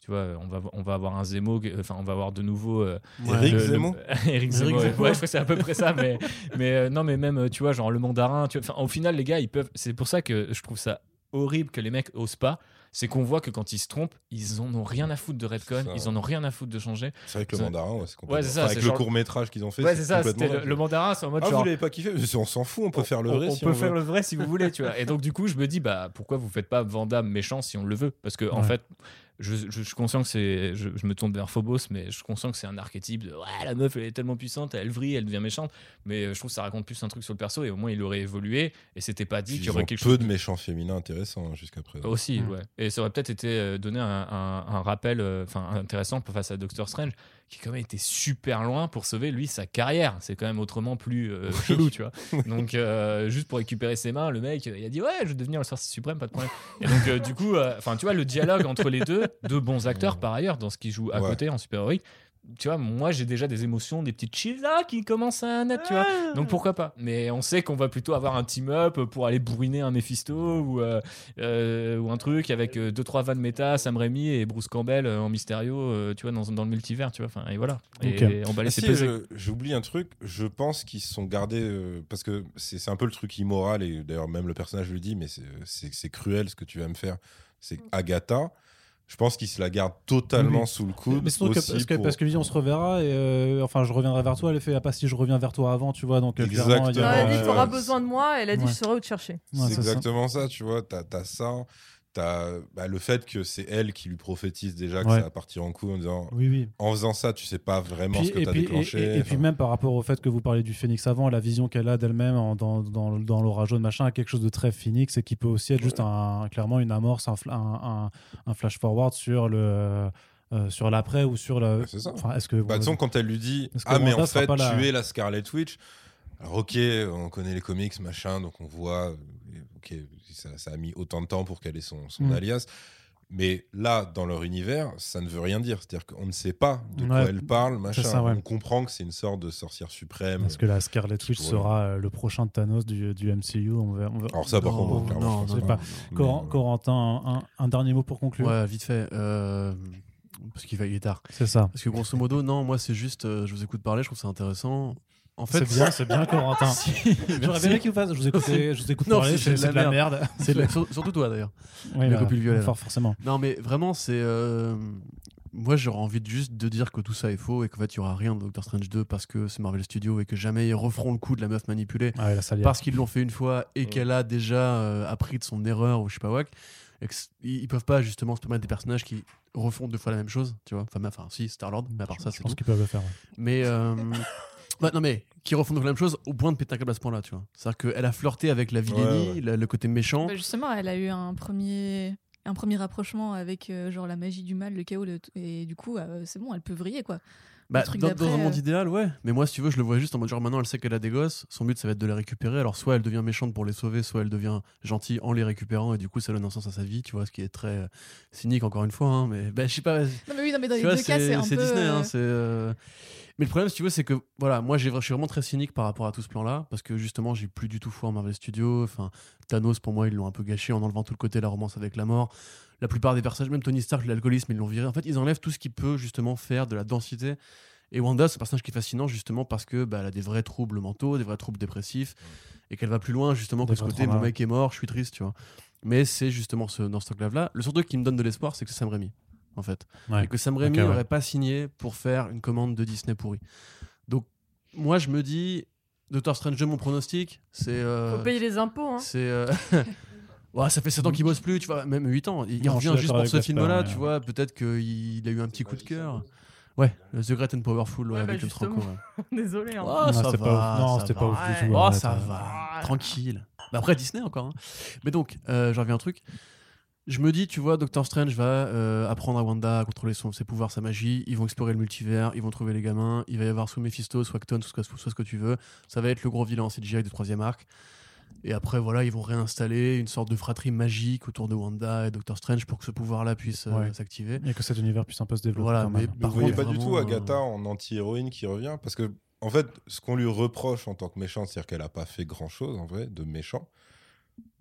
Tu vois, on va, on va avoir un Zemo, enfin, on va avoir de nouveau. euh, Eric le- le- Zemmour Eric Zemmour, ouais. Je crois que c'est à peu près ça. Mais, mais euh, non, mais même, euh, tu vois, genre le mandarin. Tu vois, enfin, au final, les gars, ils peuvent. C'est pour ça que je trouve ça horrible que les mecs osent pas. C'est qu'on voit que quand ils se trompent, ils en ont rien à foutre de Redcon, ça, ils en ont rien à foutre de changer. C'est vrai que le mandarin, ouais, c'est complètement. Ouais, c'est ça, enfin, avec le genre- court métrage qu'ils ont fait. Ouais, c'est ça, le, le mandarin, c'est en mode Ah, genre. vous l'avez pas kiffé On s'en fout, on peut faire le vrai. on, si peut on faire veut. le vrai si vous voulez, tu vois. Et donc, du coup, je me dis, bah, pourquoi vous faites pas Vandame méchant si on le veut? Parce que, en fait, je, je- je suis conscient que c'est. Je, je me tourne vers Phobos, mais je suis conscient que c'est un archétype de. Ouais, la meuf, elle est tellement puissante, elle vrille, elle devient méchante. Mais euh, je trouve que ça raconte plus un truc sur le perso et au moins, il aurait évolué. Et c'était pas dit qu'il y aurait quelque peu chose. de méchants féminins intéressants hein, jusqu'à présent. Aussi, Mm. ouais. Et ça aurait peut-être été euh, donné un, un- un rappel euh, enfin intéressant pour face à Doctor Strange, qui quand même était super loin pour sauver lui sa carrière. C'est quand même autrement plus euh, chelou, tu vois. Donc euh, juste pour récupérer ses mains, le mec il a dit ouais, je vais devenir le sorcier suprême, pas de problème. Et donc euh, du coup, enfin tu vois le dialogue entre les deux, deux bons acteurs par ailleurs dans ce qu'ils jouent à Ouais. côté en super héroïque. Tu vois, moi j'ai déjà des émotions, des petites chills là qui commencent à naître, tu vois. Donc pourquoi pas Mais on sait qu'on va plutôt avoir un team-up pour aller bourriner un Mephisto ou, euh, euh, ou un truc avec 2-3 vannes méta, Sam Raimi et Bruce Campbell euh, en Mysterio, euh, tu vois, dans, dans le multivers, tu vois. Enfin, et voilà. Ok. Et emballer Ah, si, J'oublie un truc, je pense qu'ils se sont gardés, euh, parce que c'est un peu le truc immoral, et d'ailleurs même le personnage le dit, mais c'est- cruel ce que tu vas me faire. C'est Agatha, je pense qu'ils se la gardent totalement Oui. sous le coude. Mais surtout parce, que, pour- parce que lui, on se reverra et euh, enfin, je reviendrai vers toi. Elle a fait, ah, pas si je reviens vers toi avant, tu vois. Donc, euh, il y Exactement. Non, a- elle a dit T'auras besoin de moi. Elle a dit Ouais. Je saurai où te chercher. Ouais, c'est ça. exactement ça. tu vois. T'as as ça, t'as bah, le fait que c'est elle qui lui prophétise déjà que Ouais. ça va partir en couille en disant Oui, oui. en faisant ça, tu sais pas vraiment Puis- ce que t'as et- déclenché. et- et puis même par rapport au fait que vous parlez du phénix avant, la vision qu'elle a d'elle-même dans, dans, dans l'aura jaune, machin, quelque chose de très phoenix et qui peut aussi être juste un, clairement une amorce, un, un, flash forward sur le euh, sur l'après ou sur le. Ça. Enfin, est-ce que Bah, de façon, quand elle lui dit Ah, mais en fait, pas la- tu es la Scarlet Witch. Alors, ok, on connaît les comics, machin, donc on voit. Ok, ça, ça a mis autant de temps pour qu'elle ait son, son Mm. alias. Mais là, dans leur univers, ça ne veut rien dire. C'est-à-dire qu'on ne sait pas de Ouais, quoi elle parle, machin. ça, ouais. On comprend que c'est une sorte de sorcière suprême. Est-ce que la Scarlet Witch pourrait- sera euh, le prochain Thanos du, du MCU on va, on va- Alors, ça, par Non, contre, clairement, non, je non, sais non, pas. non. Cor- Mais, euh, Corentin, un, un dernier mot pour conclure? Ouais, vite fait. euh, parce qu'il va, il est tard. C'est ça. Parce que grosso modo, non, moi c'est juste, euh, je vous écoute parler, je trouve ça intéressant. En fait, C'est bien, c'est bien, Corentin. Si, J'aurais bien qu'il vous fasse. Je vous écoute, je vous écoute Non, parler, c'est c'est c'est de la merde. C'est la- surtout toi d'ailleurs. Oui, Le bah, copule violet, fort- forcément. Non, mais vraiment, c'est. euh, Moi, j'aurais envie de juste de dire que tout ça est faux et qu'en fait, il y aura rien de Doctor Strange 2 parce que c'est Marvel Studios et que jamais ils referont le coup de la meuf manipulée Ah ouais, parce qu'ils l'ont fait une fois et qu'elle a déjà euh, appris de son erreur ou je sais pas c- ils peuvent pas justement se permettre des personnages qui refont deux fois la même chose, tu vois. Enfin, mais- enfin si, Star-Lord, mais à part ça, je c'est pense tout. qu'ils peuvent le faire. ouais. Mais. euh, bah, non, mais qui refont fois la même chose au point de péter un câble à ce point-là, tu vois. C'est-à-dire qu'elle a flirté avec la vilainie, Ouais, ouais. la- le côté méchant. Bah, justement, elle a eu un premier, un premier rapprochement avec euh, genre la magie du mal, le chaos, le- et du coup, euh, c'est bon, elle peut vriller quoi. Bah, truc dans, dans un monde euh. idéal, ouais. Mais moi, si tu veux, je le vois juste en mode genre maintenant, elle sait qu'elle a des gosses. Son but, ça va être de les récupérer. Alors, soit elle devient méchante pour les sauver, soit elle devient gentille en les récupérant. Et du coup, ça donne un sens à sa vie, tu vois, ce qui est très euh, cynique, encore une fois. hein, mais bah, je sais pas. Non mais oui, non mais dans les vois, deux cas, c'est un peu. Disney. hein, c'est, euh, Mais le problème, si tu veux, c'est que voilà, moi, je suis vraiment très cynique par rapport à tout ce plan-là. Parce que justement, j'ai plus du tout foi en Marvel Studios. Enfin, Thanos, pour moi, ils l'ont un peu gâché en enlevant tout le côté la romance avec la mort. La plupart des personnages, même Tony Stark, l'alcoolisme, ils l'ont viré. En fait, ils enlèvent tout ce qui peut justement faire de la densité. Et Wanda, c'est un personnage qui est fascinant justement parce que bah, elle a des vrais troubles mentaux, des vrais troubles dépressifs, et qu'elle va plus loin justement que ce côté mon mec est mort, je suis triste, tu vois. Mais c'est justement ce, dans ce truc-là. Le seul truc qui me donne de l'espoir, c'est que c'est Sam Raimi, en fait. Ouais. Et que Sam Raimi ouais. n'aurait pas signé pour faire une commande de Disney pourrie. Donc, moi, je me dis, Doctor Strange 2, mon pronostic, c'est. euh, Faut payer les impôts. Hein. c'est. euh, ouais, ça fait 7 ans qu'il bosse plus, tu vois, même 8 ans. Il, Non, revient juste pour ce film-là, tu vois. Peut-être qu'il a eu un petit coup de cœur. Ouais, The Great and Powerful ouais, Ouais, bah, avec le ouais. Désolé. Hein. Oh, Non, ça c'était va, pas. Non, ça c'était va. pas ouf du tout. Oh, ça euh. va, tranquille. Bah après Disney encore. hein. Mais donc, euh, j'en reviens à un truc. Je me dis, tu vois, Doctor Strange va euh, apprendre à Wanda à contrôler son, ses pouvoirs, sa magie. Ils vont explorer le multivers, ils vont trouver les gamins. Il va y avoir sous Mephisto, soit Acton, soit, soit ce que tu veux. Ça va être le gros vilain en CGI du troisième arc. Et après, voilà, ils vont réinstaller une sorte de fratrie magique autour de Wanda et Doctor Strange pour que ce pouvoir-là puisse euh, Ouais. s'activer. Et que cet univers puisse un peu se développer. Voilà, quand mais même. par Vous voyez contre, pas du tout vraiment, Agatha euh, en anti-héroïne qui revient Parce que, en fait, ce qu'on lui reproche en tant que méchante, c'est-à-dire qu'elle a pas fait grand-chose, en vrai, de méchant.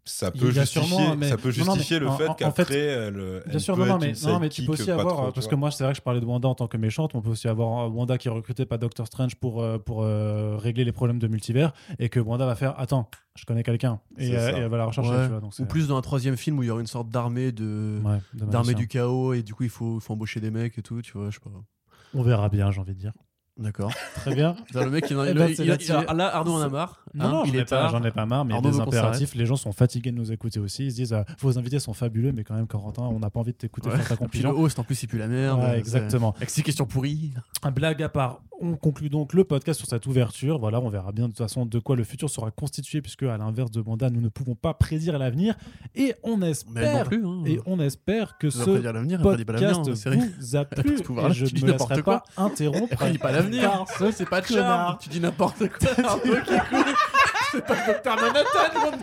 Ça peut justifier, sûrement, mais- ça peut non, non, mais justifier le en- fait qu'après, fait, elle, elle Bien sûr, peut non, non, être mais, une non, mais tu peux aussi avoir, trop, euh, parce que moi c'est vrai que je parlais de Wanda en tant que méchante, on peut aussi avoir euh, Wanda qui est recrutée par Doctor Strange pour, euh, pour euh, régler les problèmes de multivers et que Wanda va faire Attends, je connais quelqu'un et, euh, et elle va la rechercher. Ouais. tu vois, donc c'est- Ou plus dans un troisième film où il y aura une sorte d'armée de Ouais, de d'armée du chaos et du coup il faut, il faut embaucher des mecs et tout, tu vois, je sais pas. On verra bien, j'ai envie de dire. D'accord. Très bien. Putain, le mec, il en Eh il- ben, il- il- là, Arnaud en a marre. Non, hein, non, j'en ai, pas, ai marre, mais il y Arnaud a des impératifs. Les gens sont fatigués de nous écouter aussi. Ils se disent euh, Vos invités sont fabuleux, mais quand même, Corentin, on n'a pas envie de t'écouter Ouais. faire ta le host, en plus, il pue la merde. Ouais, exactement. Avec six questions pourries. Un blague à part, on conclut donc le podcast sur cette ouverture. Voilà, on verra bien de toute façon de quoi le futur sera constitué, puisque à l'inverse de Wanda, nous ne pouvons pas prédire l'avenir. Et on Mais elle non espère, plus. Hein. et on espère que ce podcast série. vous a plu. Et je ne me laisserai pas interrompre. L'avenir. Ce C'est pas de connard. charme. Tu dis n'importe quoi. C'est pas le docteur Manhattan.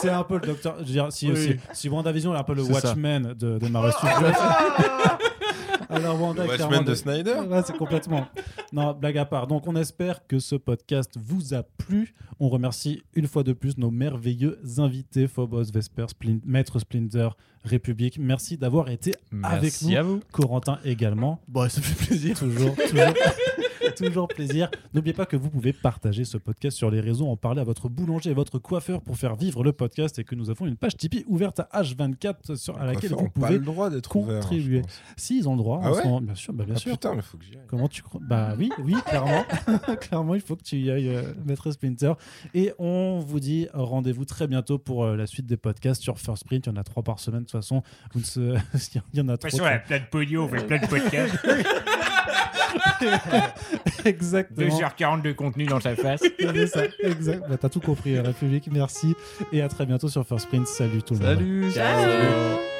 C'est un peu le docteur. Je veux dire, si, Oui. si, si WandaVision est un peu le C'est ça. Watchmen de, de Marvel Studios. Alors Wanda, Le clairement, Watchmen de Snyder Ouais, c'est complètement. Non, blague à part. Donc, on espère que ce podcast vous a plu. On remercie une fois de plus nos merveilleux invités, Phobos, Vesper, Splin- Maître Splinter, République. Merci d'avoir été avec Merci nous. à vous. Corentin également. Bon, ça fait plaisir. Toujours, toujours, toujours plaisir. N'oubliez pas que vous pouvez partager ce podcast sur les réseaux, en parler à votre boulanger et votre coiffeur pour faire vivre le podcast et que nous avons une page Tipeee ouverte à H24 sur, à laquelle vous pouvez, le droit d'être ouverts, contribuer. je pense. s'ils ont le droit, Ah ouais bien sûr, bah, bien Ah sûr. putain, mais faut que j'y aille. Comment tu crois Bah oui, oui, clairement. clairement, il faut que tu y ailles, euh, Maître Splinter. Et on vous dit rendez-vous très bientôt pour euh, la suite des podcasts sur First Print. Il y en a trois par semaine. De toute façon, vous ne se... il y en a trop. plein de pognon, on fait plein de podcasts. Exactement. 2h40 de contenu dans sa face. C'est ça, exact. Bah, T'as tout compris, euh, République. Merci. Et à très bientôt sur First Print. Salut tout le monde. Salut. Salut.